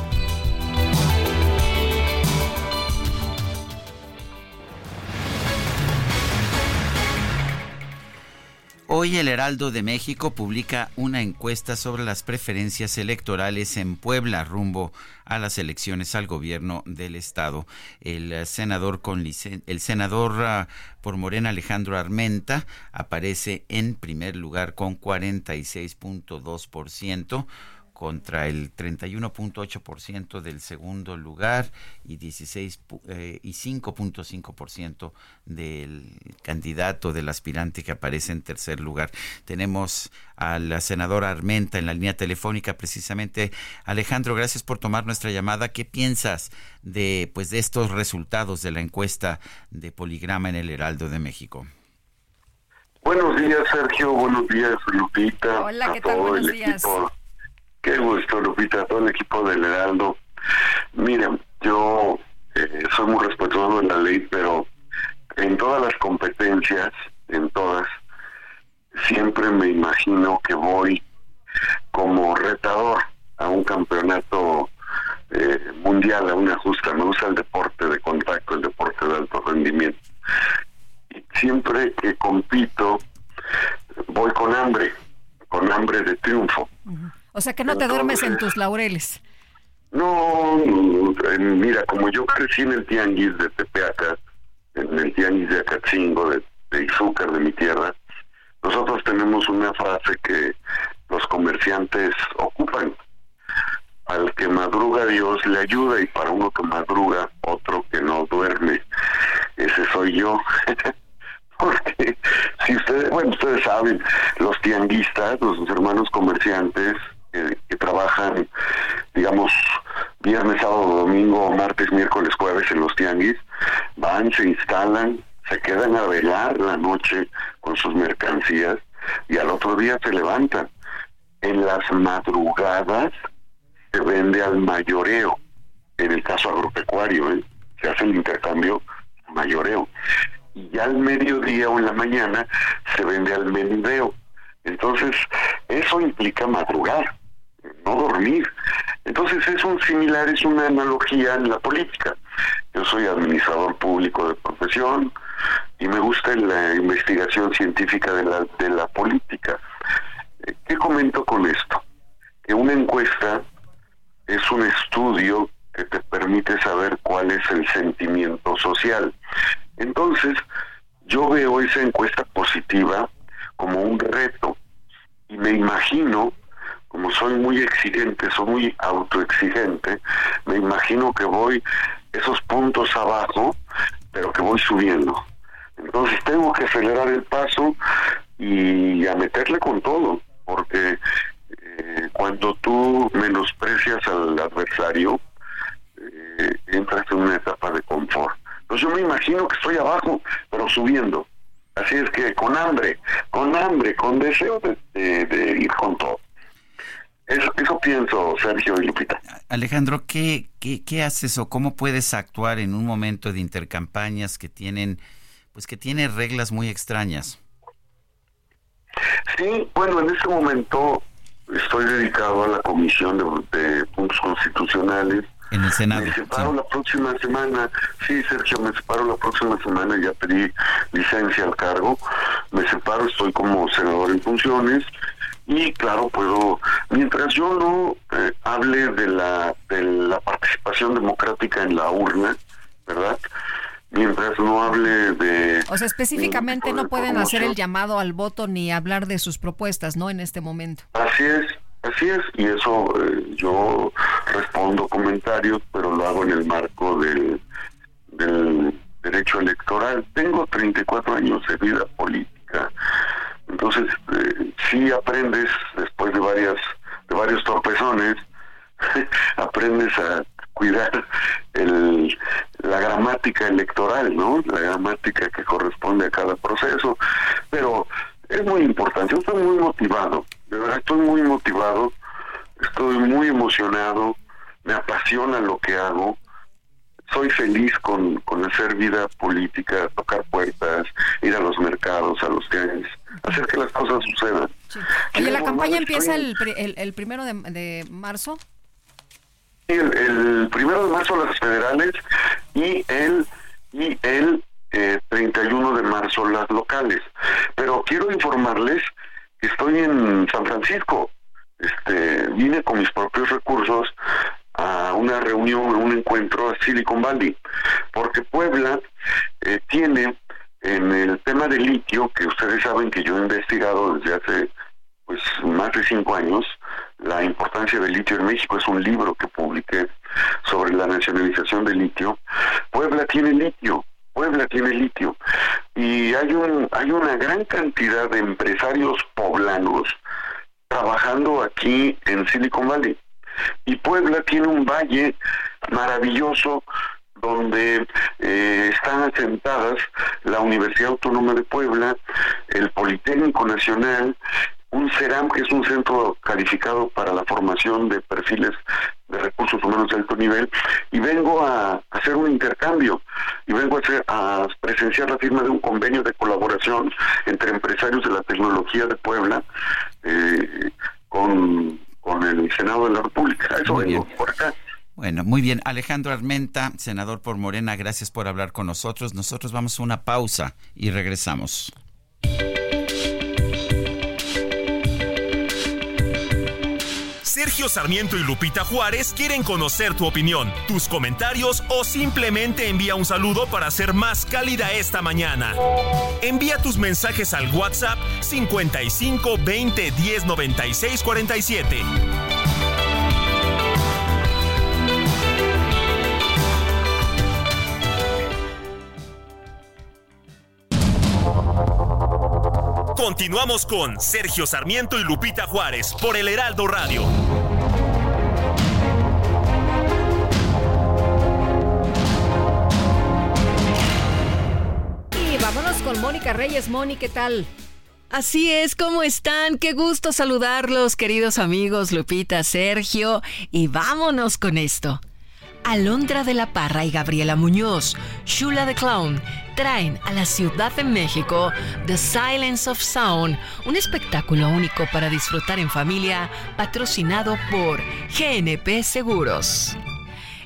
Hoy el Heraldo de México publica una encuesta sobre las preferencias electorales en Puebla rumbo a las elecciones al gobierno del estado. El eh, senador con el senador ah, por Morena Alejandro Armenta aparece en primer lugar con 46.2% contra el 31.8% del segundo lugar y 16 eh, y 5.5% del candidato del aspirante que aparece en tercer lugar. Tenemos a la senadora Armenta en la línea telefónica precisamente. Alejandro, gracias por tomar nuestra llamada. ¿Qué piensas de pues de estos resultados de la encuesta de Poligrama en el Heraldo de México? Buenos días, Sergio. Buenos días, Lupita. Hola, ¿qué tal? Buenos días. Qué gusto, Lupita, todo el equipo del Heraldo. Miren, yo eh, soy muy respetuoso de la ley, pero en todas las competencias, en todas, siempre me imagino que voy como retador a un campeonato eh, mundial, a una justa. Me gusta el deporte de contacto, el deporte de alto rendimiento. Siempre que compito, voy con hambre, con hambre de triunfo. O sea que no te duermes en tus laureles. No, mira, como yo crecí en el tianguis de Tepeaca, en el tianguis de Acatzingo, de, de Izúcar, de mi tierra, nosotros tenemos una frase que los comerciantes ocupan. Al que madruga Dios le ayuda y para uno que madruga, otro que no duerme. Ese soy yo. (laughs) Porque si ustedes, bueno, ustedes saben, los tianguistas, los hermanos comerciantes, trabajan, digamos, viernes, sábado, domingo, martes, miércoles, jueves en los tianguis, van, se instalan, se quedan a velar la noche con sus mercancías y al otro día se levantan. En las madrugadas se vende al mayoreo, en el caso agropecuario, ¿eh? se hace el intercambio mayoreo. Y ya al mediodía o en la mañana se vende al menudeo. Entonces, eso implica madrugar no dormir. Entonces es un similar, es una analogía en la política. Yo soy administrador público de profesión y me gusta la investigación científica de la, de la política. Eh, ¿Qué comento con esto? Que una encuesta es un estudio que te permite saber cuál es el sentimiento social. Entonces, yo veo esa encuesta positiva como un reto y me imagino como soy muy exigente, soy muy autoexigente, me imagino que voy esos puntos abajo, pero que voy subiendo. Entonces tengo que acelerar el paso y a meterle con todo, porque eh, cuando tú menosprecias al adversario, eh, entras en una etapa de confort. Entonces yo me imagino que estoy abajo, pero subiendo. Así es que con hambre, con hambre, con deseo de ir con todo. Eso, eso pienso, Sergio y Lupita. Alejandro, ¿qué, ¿qué, qué, haces o cómo puedes actuar en un momento de intercampañas que tienen, pues que tiene reglas muy extrañas? Sí, bueno, en este momento estoy dedicado a la comisión de, puntos constitucionales. En el Senado. Me separo la próxima semana, sí, Sergio, me separo la próxima semana, ya pedí licencia al cargo, me separo, estoy como senador en funciones y claro puedo mientras yo no eh, hable de la de la participación democrática en la urna verdad mientras no hable de o sea específicamente no pueden hacer el llamado al voto ni hablar de sus propuestas no en este momento. Así es así es y eso eh, yo respondo comentarios pero lo hago en el marco del del derecho electoral. Tengo 34 años de vida política entonces, eh, sí aprendes después de varias de varios tropezones, (laughs) aprendes a cuidar el, la gramática electoral, ¿no? La gramática que corresponde a cada proceso, pero es muy importante. Yo estoy muy motivado, de verdad estoy muy motivado, estoy muy emocionado, me apasiona lo que hago, soy feliz con, con hacer vida política, tocar puertas, ir a los mercados, a los tianguis, hacer que las cosas sucedan. ¿Y la campaña empieza el, el, primero de, de marzo? El, el, primero de marzo las federales y el y el 31 eh, de marzo las locales. Pero quiero informarles que estoy en San Francisco. Este, vine con mis propios recursos a una reunión, a un encuentro a Silicon Valley, porque Puebla eh, tiene en el tema de litio, que ustedes saben que yo he investigado desde hace pues más de cinco años, la importancia del litio en México es un libro que publiqué sobre la nacionalización del litio. Puebla tiene litio, Puebla tiene litio y hay un hay una gran cantidad de empresarios poblanos trabajando aquí en Silicon Valley. Y Puebla tiene un valle maravilloso donde eh, están asentadas la Universidad Autónoma de Puebla, el Politécnico Nacional, un CERAM, que es un centro calificado para la formación de perfiles de recursos humanos de alto nivel, y vengo a, hacer un intercambio, y vengo a, hacer, a presenciar la firma de un convenio de colaboración entre empresarios de la tecnología de Puebla eh, con, con el Senado de la República. Eso vengo por acá. Bueno, muy bien. Alejandro Armenta, senador por Morena, gracias por hablar con nosotros. Nosotros vamos a una pausa y regresamos. Sergio Sarmiento y Lupita Juárez quieren conocer tu opinión, tus comentarios o simplemente envía un saludo para ser más cálida esta mañana. Envía tus mensajes al WhatsApp 55 20 10 96 47. Continuamos con Sergio Sarmiento y Lupita Juárez por el Heraldo Radio. Y vámonos con Mónica Reyes. Mónica, ¿qué tal? Así es, ¿cómo están? Qué gusto saludarlos, queridos amigos Lupita, Sergio, y vámonos con esto. Alondra de la Parra y Gabriela Muñoz, Shula the Clown, traen a la Ciudad de México The Silence of Sound, un espectáculo único para disfrutar en familia, patrocinado por GNP Seguros.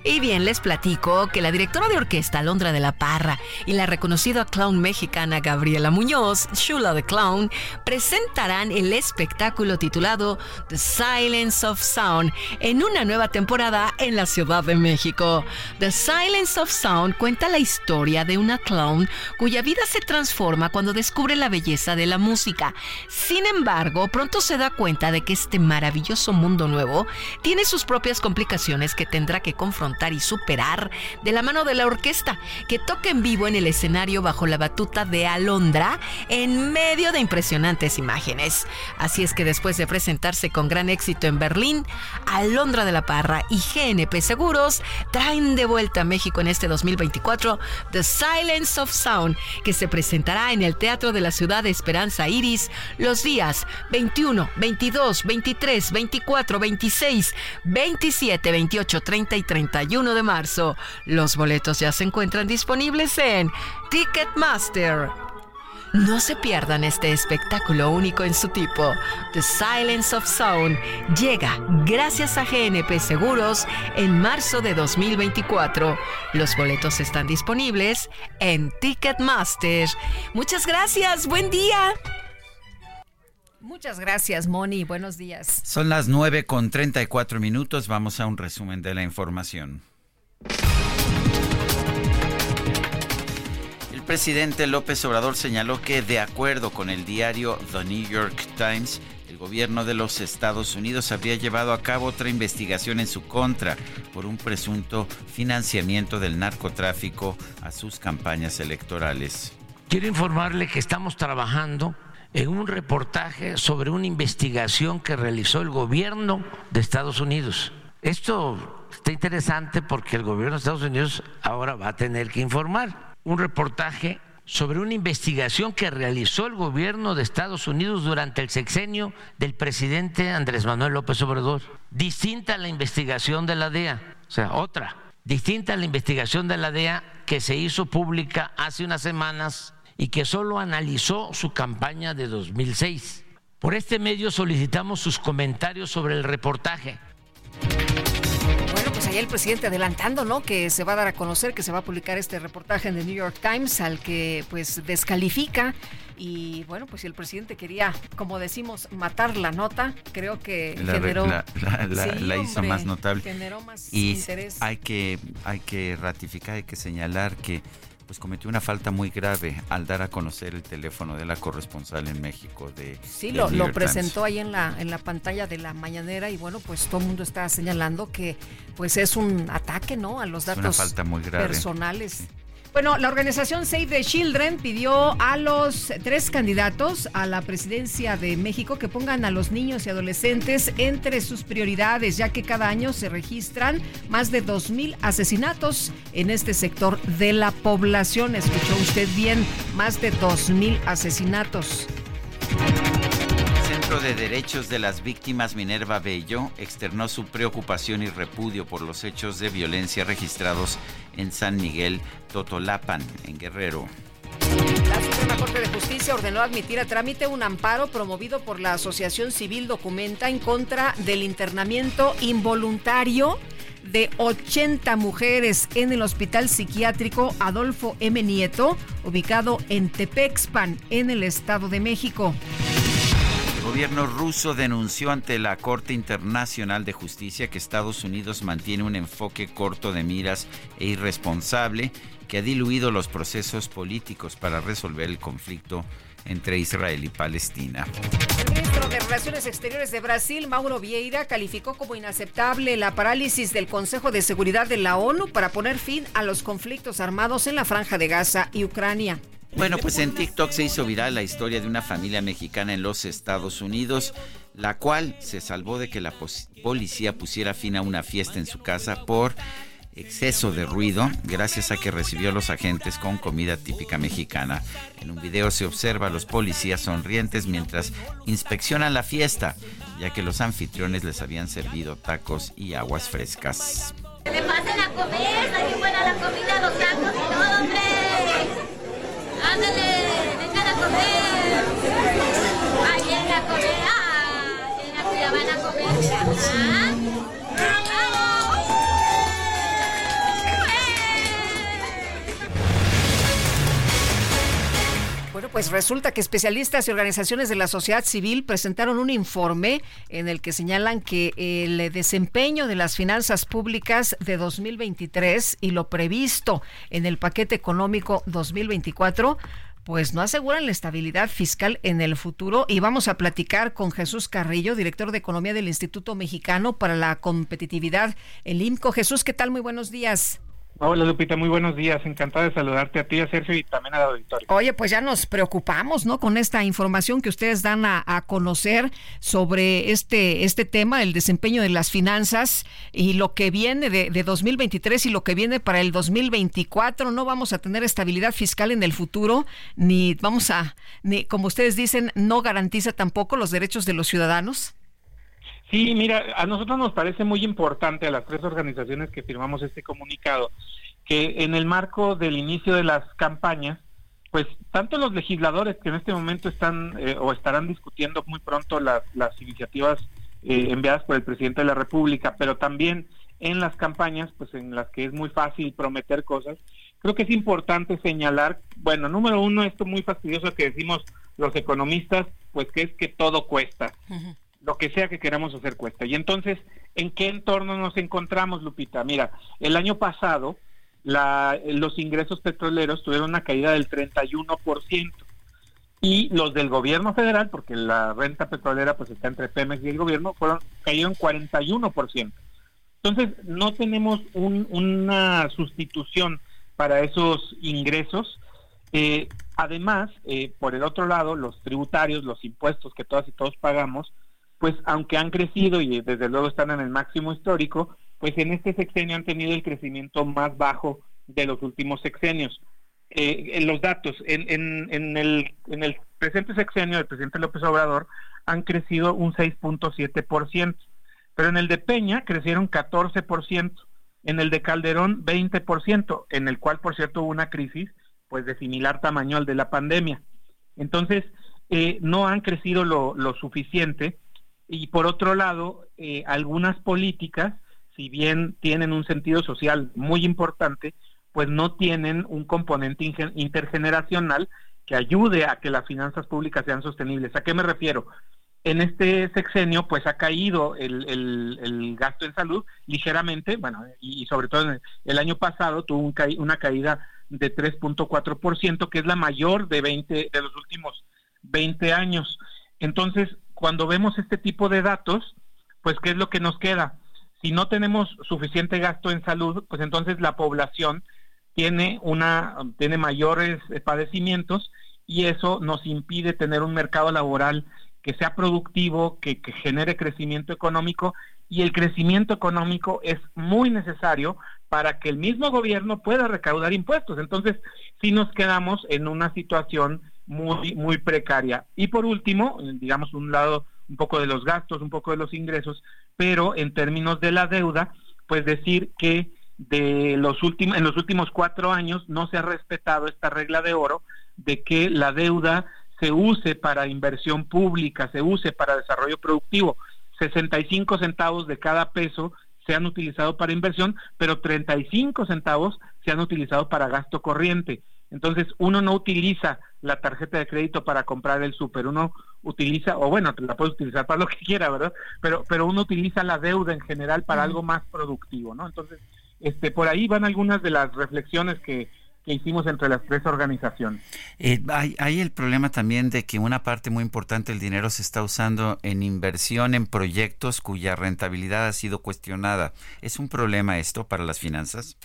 Y bien, les platico que la directora de orquesta Londra de la Parra y la reconocida clown mexicana Gabriela Muñoz, Shula the Clown, presentarán el espectáculo titulado The Silence of Sound en una nueva temporada en la Ciudad de México. The Silence of Sound cuenta la historia de una clown cuya vida se transforma cuando descubre la belleza de la música. Sin embargo, pronto se da cuenta de que este maravilloso mundo nuevo tiene sus propias complicaciones que tendrá que confrontar y superar de la mano de la orquesta que toca en vivo en el escenario bajo la batuta de Alondra en medio de impresionantes imágenes. Así es que después de presentarse con gran éxito en Berlín, Alondra de la Parra y GNP Seguros traen de vuelta a México en este 2024 The Silence of Sound, que se presentará en el Teatro de la Ciudad de Esperanza Iris los días 21, 22, 23, 24, 26, 27, 28, 30 y 30 de marzo. Los boletos ya se encuentran disponibles en Ticketmaster. No se pierdan este espectáculo único en su tipo. The Silence of Sound llega gracias a GNP Seguros en marzo de 2024. Los boletos están disponibles en Ticketmaster. Muchas gracias, buen día. Muchas gracias, Moni. Buenos días. Son las 9 con 34 minutos. Vamos a un resumen de la información. El presidente López Obrador señaló que, de acuerdo con el diario The New York Times, el gobierno de los Estados Unidos habría llevado a cabo otra investigación en su contra por un presunto financiamiento del narcotráfico a sus campañas electorales. Quiero informarle que estamos trabajando en un reportaje sobre una investigación que realizó el gobierno de Estados Unidos. Esto está interesante porque el gobierno de Estados Unidos ahora va a tener que informar. Un reportaje sobre una investigación que realizó el gobierno de Estados Unidos durante el sexenio del presidente Andrés Manuel López Obrador. Distinta a la investigación de la DEA, o sea, otra. Distinta a la investigación de la DEA que se hizo pública hace unas semanas y que solo analizó su campaña de 2006. Por este medio solicitamos sus comentarios sobre el reportaje pues ahí el presidente adelantando, ¿no? Que se va a dar a conocer, que se va a publicar este reportaje en The New York Times al que pues descalifica y bueno, pues si el presidente quería, como decimos, matar la nota, creo que generó la, hizo más notable. Generó más y interés. Hay que hay que ratificar, hay que señalar que pues cometió una falta muy grave al dar a conocer el teléfono de la corresponsal en México de Sí, lo, lo, presentó ahí en la en la pantalla de la mañanera y bueno, pues todo el mundo está señalando que pues es un ataque, ¿no? a los datos falta muy grave. personales. Bueno, la organización Save the Children pidió a los tres candidatos a la presidencia de México que pongan a los niños y adolescentes entre sus prioridades, ya que cada año se registran más de 2.000 asesinatos en este sector de la población. Escuchó usted bien, más de 2.000 asesinatos de Derechos de las Víctimas Minerva Bello externó su preocupación y repudio por los hechos de violencia registrados en San Miguel Totolapan, en Guerrero. La Suprema Corte de Justicia ordenó admitir a trámite un amparo promovido por la Asociación Civil Documenta en contra del internamiento involuntario de 80 mujeres en el Hospital Psiquiátrico Adolfo M. Nieto, ubicado en Tepexpan, en el Estado de México. Gobierno ruso denunció ante la Corte Internacional de Justicia que Estados Unidos mantiene un enfoque corto de miras e irresponsable que ha diluido los procesos políticos para resolver el conflicto entre Israel y Palestina. El ministro de Relaciones Exteriores de Brasil, Mauro Vieira, calificó como inaceptable la parálisis del Consejo de Seguridad de la ONU para poner fin a los conflictos armados en la franja de Gaza y Ucrania. Bueno, pues en TikTok se hizo viral la historia de una familia mexicana en los Estados Unidos, la cual se salvó de que la policía pusiera fin a una fiesta en su casa por exceso de ruido, gracias a que recibió a los agentes con comida típica mexicana. En un video se observa a los policías sonrientes mientras inspeccionan la fiesta, ya que los anfitriones les habían servido tacos y aguas frescas. le a comer, está buena la comida, los tacos y todo, hombre. Ándale, vengan a comer. Ay, vengan a comer. Ah, ya van a comer. ¿Ah? Bueno, pues resulta que especialistas y organizaciones de la sociedad civil presentaron un informe en el que señalan que el desempeño de las finanzas públicas de 2023 y lo previsto en el paquete económico 2024 pues no aseguran la estabilidad fiscal en el futuro y vamos a platicar con Jesús Carrillo, director de Economía del Instituto Mexicano para la Competitividad, el IMCO. Jesús, ¿qué tal? Muy buenos días. Hola Lupita, muy buenos días. Encantado de saludarte a ti, a Sergio y también al auditorio. Oye, pues ya nos preocupamos, ¿no? Con esta información que ustedes dan a, conocer sobre este, este tema, el desempeño de las finanzas y lo que viene de, de 2023 y lo que viene para el 2024. No vamos a tener estabilidad fiscal en el futuro, ni vamos a, ni como ustedes dicen, no garantiza tampoco los derechos de los ciudadanos. Sí, mira, a nosotros nos parece muy importante a las tres organizaciones que firmamos este comunicado que en el marco del inicio de las campañas, pues tanto los legisladores que en este momento están eh, o estarán discutiendo muy pronto las, iniciativas eh, enviadas por el presidente de la República, pero también en las campañas, pues en las que es muy fácil prometer cosas, creo que es importante señalar, bueno, número uno, esto muy fastidioso que decimos los economistas, pues que es que todo cuesta lo que sea que queramos hacer cuesta. Y entonces, ¿en qué entorno nos encontramos, Lupita? Mira, el año pasado los ingresos petroleros tuvieron una caída del 31% y los del gobierno federal, porque la renta petrolera pues está entre Pemex y el gobierno, fueron cayeron 41%. Entonces, no tenemos un, una sustitución para esos ingresos. Eh, Además, eh, por el otro lado, los tributarios, los impuestos que todas y todos pagamos, pues aunque han crecido y desde luego están en el máximo histórico, pues en este sexenio han tenido el crecimiento más bajo de los últimos sexenios. Eh, en los datos, en, el, en el presente sexenio del presidente López Obrador han crecido un 6.7%, pero en el de Peña crecieron 14%, en el de Calderón 20%, en el cual por cierto hubo una crisis pues de similar tamaño al de la pandemia. Entonces, eh, no han crecido lo, suficiente y por otro lado, eh, algunas políticas, si bien tienen un sentido social muy importante, pues no tienen un componente intergeneracional que ayude a que las finanzas públicas sean sostenibles. ¿A qué me refiero? En este sexenio, pues ha caído el, el, gasto en salud ligeramente, bueno, y, sobre todo el, año pasado tuvo una caída de 3.4%, que es la mayor de 20 de los últimos 20 años. Entonces, cuando vemos este tipo de datos, pues ¿qué es lo que nos queda? Si no tenemos suficiente gasto en salud, pues entonces la población tiene una tiene mayores padecimientos y eso nos impide tener un mercado laboral que sea productivo, que, que genere crecimiento económico y el crecimiento económico es muy necesario para que el mismo gobierno pueda recaudar impuestos. Entonces, sí nos quedamos en una situación muy, muy precaria. Y por último, digamos, un lado un poco de los gastos, un poco de los ingresos, pero en términos de la deuda, pues decir que de los últimos, en los últimos cuatro años no se ha respetado esta regla de oro de que la deuda se use para inversión pública, se use para desarrollo productivo. 65 centavos de cada peso se han utilizado para inversión, pero 35 centavos se han utilizado para gasto corriente. Entonces, uno no utiliza la tarjeta de crédito para comprar el súper, uno utiliza, o bueno, la puedes utilizar para lo que quiera, ¿verdad? Pero, pero uno utiliza la deuda en general para algo más productivo, ¿no? Entonces, este, por ahí van algunas de las reflexiones que, que hicimos entre las tres organizaciones. Eh, hay, el problema también de que una parte muy importante del dinero se está usando en inversión en proyectos cuya rentabilidad ha sido cuestionada. ¿Es un problema esto para las finanzas?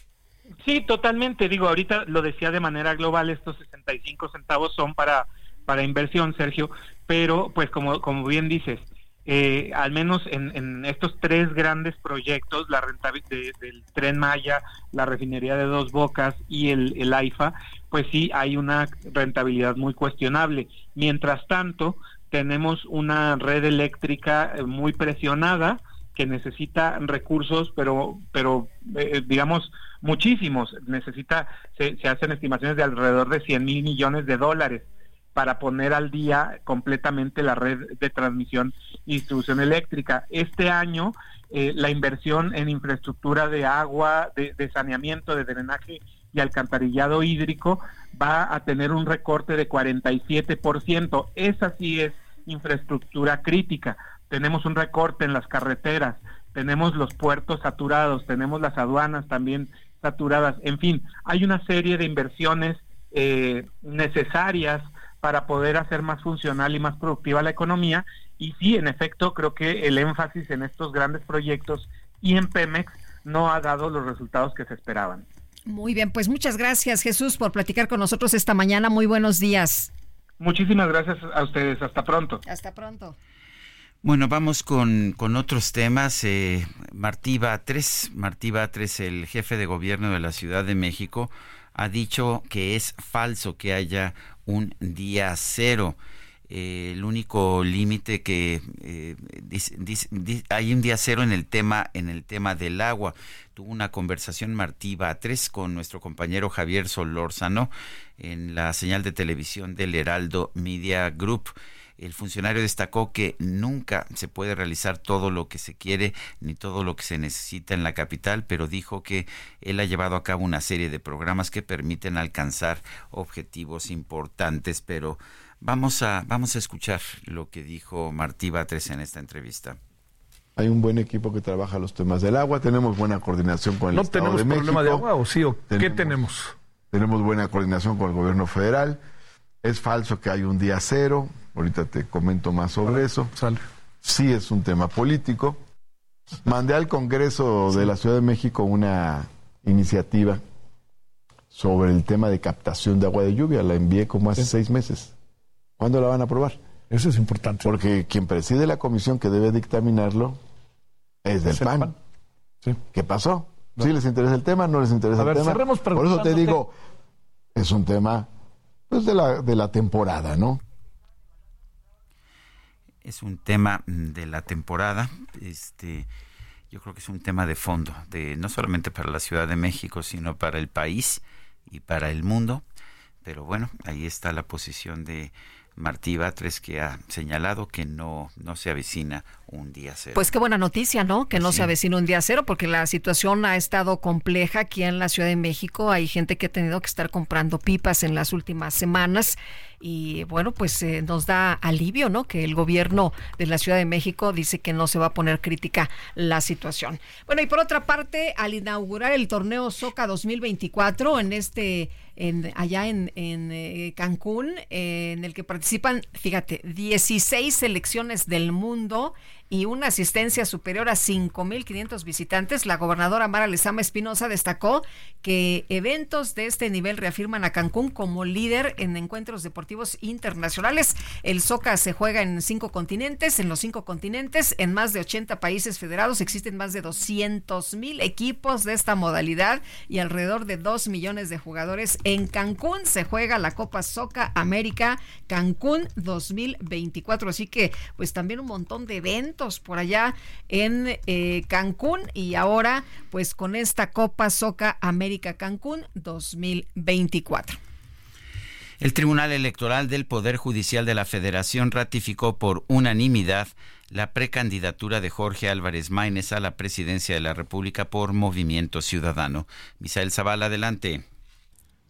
Sí, totalmente. Digo, ahorita lo decía de manera global, estos 65 centavos son para, para inversión, Sergio, pero pues como, como bien dices, eh, al menos en, estos tres grandes proyectos, la rentabilidad del tren Maya, la refinería de Dos Bocas y el, el AIFA, pues sí hay una rentabilidad muy cuestionable. Mientras tanto, tenemos una red eléctrica eh, muy presionada que necesita recursos, pero, pero eh, digamos, muchísimos. Necesita, se, hacen estimaciones de alrededor de 100 mil millones de dólares para poner al día completamente la red de transmisión y distribución eléctrica. Este año eh, la inversión en infraestructura de agua, de, saneamiento, de drenaje y alcantarillado hídrico va a tener un recorte de 47%. Esa sí es infraestructura crítica. Tenemos un recorte en las carreteras, tenemos los puertos saturados, tenemos las aduanas también saturadas. En fin, hay una serie de inversiones eh, necesarias para poder hacer más funcional y más productiva la economía. Y sí, en efecto, creo que el énfasis en estos grandes proyectos y en Pemex no ha dado los resultados que se esperaban. Muy bien, pues muchas gracias Jesús por platicar con nosotros esta mañana. Muy buenos días. Muchísimas gracias a ustedes. Hasta pronto. Hasta pronto. Bueno, vamos con, con otros temas. Eh, Martí Batres, Martí Batres, el jefe de gobierno de la Ciudad de México, ha dicho que es falso que haya un día cero. Eh, el único límite que eh, hay un día cero en el tema en el tema del agua. Tuvo una conversación Martí Batres con nuestro compañero Javier Solórzano en la señal de televisión del Heraldo Media Group. El funcionario destacó que nunca se puede realizar todo lo que se quiere ni todo lo que se necesita en la capital, pero dijo que él ha llevado a cabo una serie de programas que permiten alcanzar objetivos importantes, pero vamos a vamos a escuchar lo que dijo Martí Batres en esta entrevista. Hay un buen equipo que trabaja los temas del agua, tenemos buena coordinación con el Estado de México. ¿No tenemos problema de agua o sí? O ¿Qué tenemos? Tenemos buena coordinación con el gobierno federal. Es falso que hay un día cero, Ahorita te comento más sobre eso. Sale. Sí es un tema político. Mandé al Congreso de la Ciudad de México una iniciativa sobre el tema de captación de agua de lluvia. La envié como hace seis meses. ¿Cuándo la van a aprobar? Eso es importante. Porque quien preside la comisión que debe dictaminarlo es del PAN. ¿Qué pasó? ¿Sí les interesa el tema? ¿No les interesa a ver, el tema? Cerremos Por eso te digo, es un tema pues, de, la, de la temporada, ¿no? Es un tema de la temporada. Este, yo creo que es un tema de fondo, de no solamente para la Ciudad de México, sino para el país y para el mundo. Pero bueno, ahí está la posición de Martí Batres que ha señalado que no, no se avecina un día cero. Pues qué buena noticia, ¿no? Que no se avecina un día cero, porque la situación ha estado compleja aquí en la Ciudad de México. Hay gente que ha tenido que estar comprando pipas en las últimas semanas y bueno, pues eh, nos da alivio, ¿no? Que el gobierno de la Ciudad de México dice que no se va a poner crítica la situación. Bueno, y por otra parte, al inaugurar el torneo Soca 2024 en este en, allá en, en eh, Cancún, eh, en el que participan, fíjate, 16 selecciones del mundo y una asistencia superior a 5.500 visitantes, la gobernadora Mara Lezama Espinosa destacó que eventos de este nivel reafirman a Cancún como líder en encuentros deportivos internacionales. El SOCA se juega en cinco continentes, en los cinco continentes, en más de 80 países federados. Existen más de 200 mil equipos de esta modalidad y alrededor de 2 millones de jugadores. En Cancún se juega la Copa SOCA América Cancún 2024. Así que, pues también un montón de eventos por allá en eh, Cancún y ahora pues con esta Copa Soca América Cancún 2024. El Tribunal Electoral del Poder Judicial de la Federación ratificó por unanimidad la precandidatura de Jorge Álvarez Maínez a la presidencia de la República por Movimiento Ciudadano. Misael Zavala, adelante.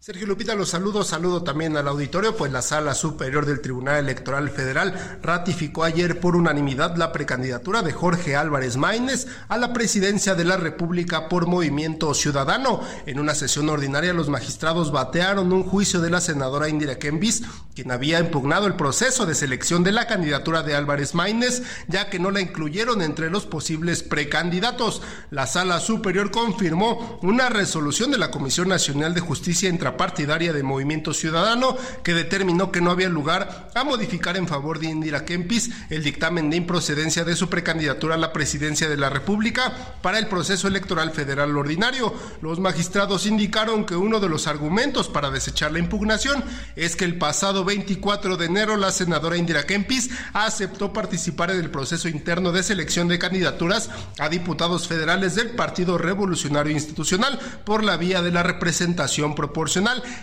Sergio Lupita, los saludo, saludo también al auditorio, pues la Sala Superior del Tribunal Electoral Federal ratificó ayer por unanimidad la precandidatura de Jorge Álvarez Maínez a la presidencia de la República por Movimiento Ciudadano. En una sesión ordinaria, los magistrados batearon un juicio de la senadora Indira Kembis, quien había impugnado el proceso de selección de la candidatura de Álvarez Maínez, ya que no la incluyeron entre los posibles precandidatos. La Sala Superior confirmó una resolución de la Comisión Nacional de Justicia Intra partidaria de Movimiento Ciudadano que determinó que no había lugar a modificar en favor de Indira Kempis el dictamen de improcedencia de su precandidatura a la presidencia de la República para el proceso electoral federal ordinario. Los magistrados indicaron que uno de los argumentos para desechar la impugnación es que el pasado 24 de enero la senadora Indira Kempis aceptó participar en el proceso interno de selección de candidaturas a diputados federales del Partido Revolucionario Institucional por la vía de la representación proporcional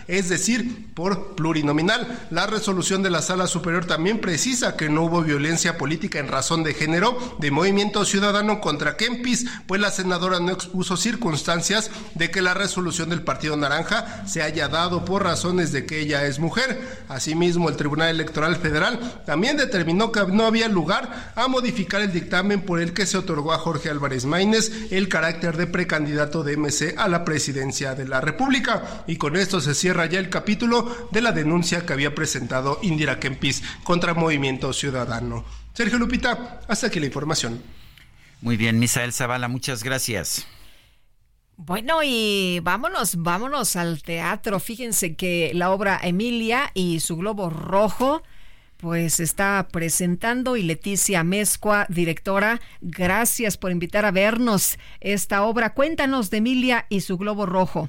es decir, por plurinominal. La resolución de la Sala Superior también precisa que no hubo violencia política en razón de género de Movimiento Ciudadano contra Kempis, pues la senadora no expuso circunstancias de que la resolución del Partido Naranja se haya dado por razones de que ella es mujer. Asimismo, el Tribunal Electoral Federal también determinó que no había lugar a modificar el dictamen por el que se otorgó a Jorge Álvarez Maínez el carácter de precandidato de MC a la presidencia de la República. Y con esto se cierra ya el capítulo de la denuncia que había presentado Indira Kempis contra Movimiento Ciudadano. Sergio Lupita, hasta aquí la información. Muy bien, Misael Zavala, muchas gracias. Bueno, y vámonos, vámonos al teatro. Fíjense que la obra Emilia y su globo rojo pues está presentando y Leticia Mezcua, directora, gracias por invitar a vernos esta obra. Cuéntanos de Emilia y su globo rojo.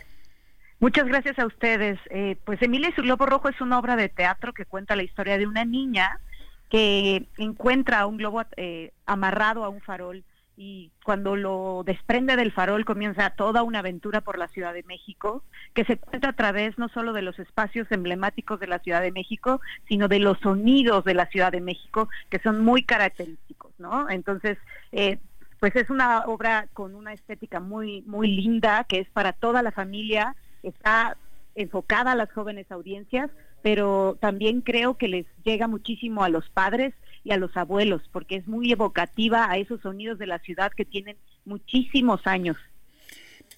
Muchas gracias a ustedes. Eh, pues Emilia y su globo rojo es una obra de teatro que cuenta la historia de una niña que encuentra un globo eh, amarrado a un farol y cuando lo desprende del farol comienza toda una aventura por la Ciudad de México, que se cuenta a través no solo de los espacios emblemáticos de la Ciudad de México, sino de los sonidos de la Ciudad de México, que son muy característicos, ¿no? Entonces, eh, pues es una obra con una estética muy, muy linda, que es para toda la familia, está enfocada a las jóvenes audiencias, pero también creo que les llega muchísimo a los padres y a los abuelos, porque es muy evocativa a esos sonidos de la ciudad que tienen muchísimos años.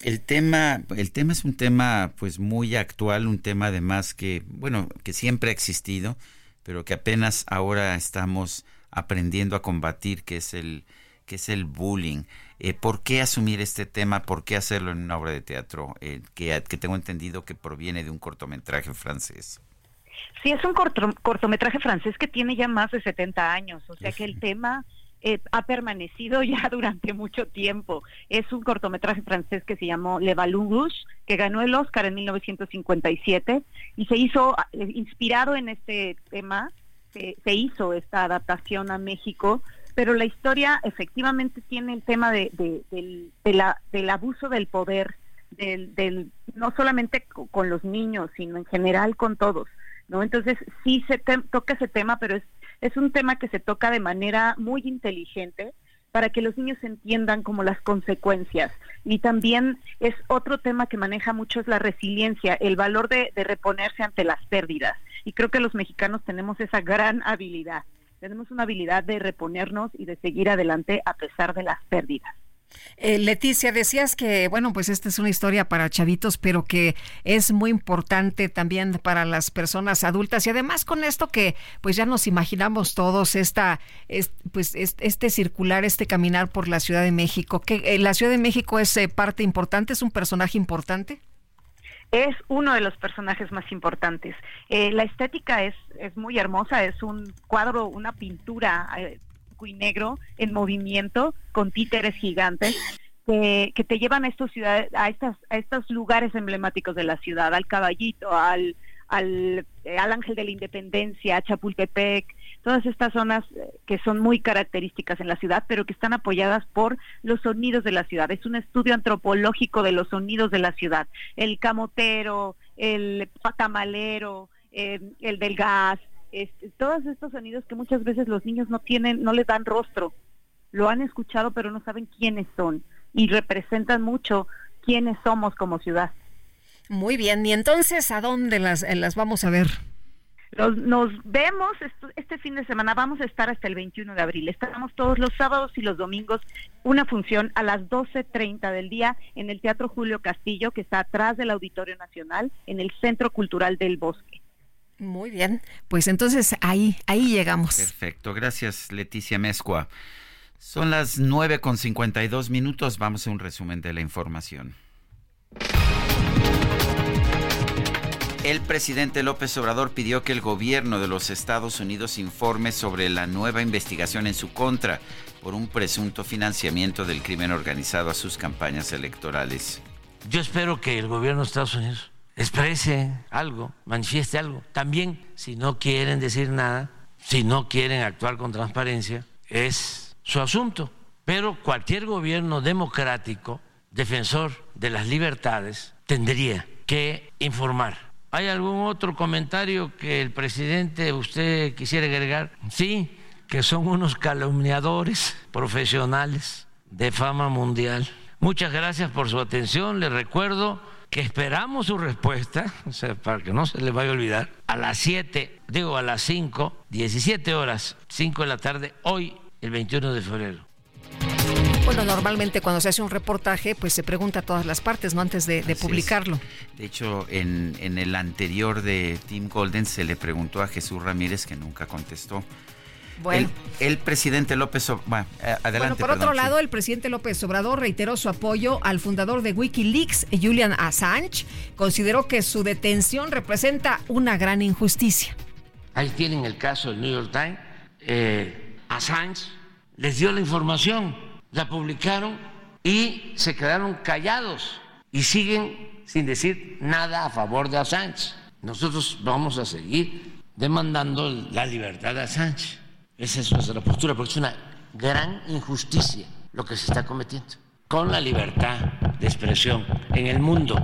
El tema, el tema es un tema pues muy actual, un tema además que, bueno, que siempre ha existido, pero que apenas ahora estamos aprendiendo a combatir, que es el que es el bullying. Eh, ¿Por qué asumir este tema? ¿Por qué hacerlo en una obra de teatro eh, que, que tengo entendido que proviene de un cortometraje francés? Sí, es un cortometraje francés que tiene ya más de 70 años, o sea que el tema eh, ha permanecido (laughs) ya durante mucho tiempo. Es un cortometraje francés que se llamó Le Ballon Rouge, que ganó el Oscar en 1957 y se hizo, eh, inspirado en este tema, se hizo esta adaptación a México, pero la historia efectivamente tiene el tema de, del, abuso del poder, del, del, no solamente con los niños, sino en general con todos. Entonces sí se toca ese tema, pero es, un tema que se toca de manera muy inteligente para que los niños entiendan como las consecuencias. Y también es otro tema que maneja mucho es la resiliencia, el valor de reponerse ante las pérdidas. Y creo que los mexicanos tenemos esa gran habilidad. Tenemos una habilidad de reponernos y de seguir adelante a pesar de las pérdidas. Eh, Leticia, decías que, bueno, pues esta es una historia para chavitos, pero que es muy importante también para las personas adultas y además con esto que pues ya nos imaginamos todos esta, pues este circular, este caminar por la Ciudad de México, que eh, la Ciudad de México es eh, parte importante, es un personaje importante. Es uno de los personajes más importantes. la estética es, es muy hermosa, es un cuadro, una pintura y negro en movimiento con títeres gigantes que, que te llevan a estos ciudades, a estas, a estos lugares emblemáticos de la ciudad, al caballito, al, al, eh, al Ángel de la Independencia, a Chapultepec, todas estas zonas eh, que son muy características en la ciudad, pero que están apoyadas por los sonidos de la ciudad. Es un estudio antropológico de los sonidos de la ciudad. El camotero, el patamalero, eh, el del gas, todos estos sonidos que muchas veces los niños no tienen, no les dan rostro, lo han escuchado pero no saben quiénes son y representan mucho quiénes somos como ciudad. Muy bien, y entonces, ¿a dónde las, eh, las vamos a ver? Nos, vemos este fin de semana, vamos a estar hasta el 21 de abril. Estamos todos los sábados y los domingos, una función a las 12.30 del día en el Teatro Julio Castillo, que está atrás del Auditorio Nacional, en el Centro Cultural del Bosque. Muy bien, pues entonces ahí, ahí llegamos. Perfecto, gracias Leticia Mezcua. Son las 9 con 52 minutos, vamos a un resumen de la información. El presidente López Obrador pidió que el gobierno de los Estados Unidos informe sobre la nueva investigación en su contra por un presunto financiamiento del crimen organizado a sus campañas electorales. Yo espero que el gobierno de Estados Unidos exprese algo, manifieste algo. También, si no quieren decir nada, si no quieren actuar con transparencia, es su asunto. Pero cualquier gobierno democrático, defensor de las libertades, tendría que informar. ¿Hay algún otro comentario que el presidente usted quisiera agregar? Sí, que son unos calumniadores profesionales de fama mundial. Muchas gracias por su atención. Les recuerdo que esperamos su respuesta, o sea, para que no se les vaya a olvidar, a las 7, digo a las 5, 17 horas, 5 de la tarde, hoy, el 21 de febrero. Bueno, normalmente cuando se hace un reportaje, pues se pregunta a todas las partes, ¿no? Antes de, publicarlo. De hecho, en, en el anterior de Tim Golden se le preguntó a Jesús Ramírez, que nunca contestó, bueno. El, presidente López Obrador. Eh, bueno, por otro lado, el presidente López Obrador reiteró su apoyo al fundador de Wikileaks, Julian Assange. Consideró que su detención representa una gran injusticia. Ahí tienen el caso del New York Times. Eh, Assange les dio la información, la publicaron y se quedaron callados y siguen sin decir nada a favor de Assange. Nosotros vamos a seguir demandando la libertad de Assange. Esa es nuestra postura, porque es una gran injusticia lo que se está cometiendo con la libertad de expresión en el mundo.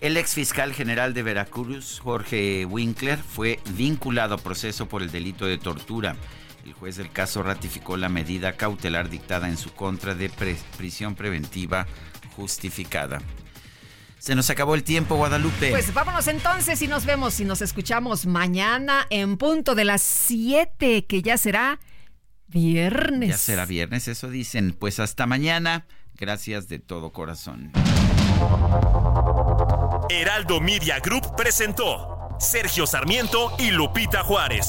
El ex fiscal general de Veracruz, Jorge Winkler, fue vinculado a proceso por el delito de tortura. El juez del caso ratificó la medida cautelar dictada en su contra de prisión preventiva justificada. Se nos acabó el tiempo, Guadalupe. Pues vámonos entonces y nos vemos y nos escuchamos mañana en punto de las 7, que ya será viernes. Ya será viernes, eso dicen. Pues hasta mañana. Gracias de todo corazón. Heraldo Media Group presentó Sergio Sarmiento y Lupita Juárez.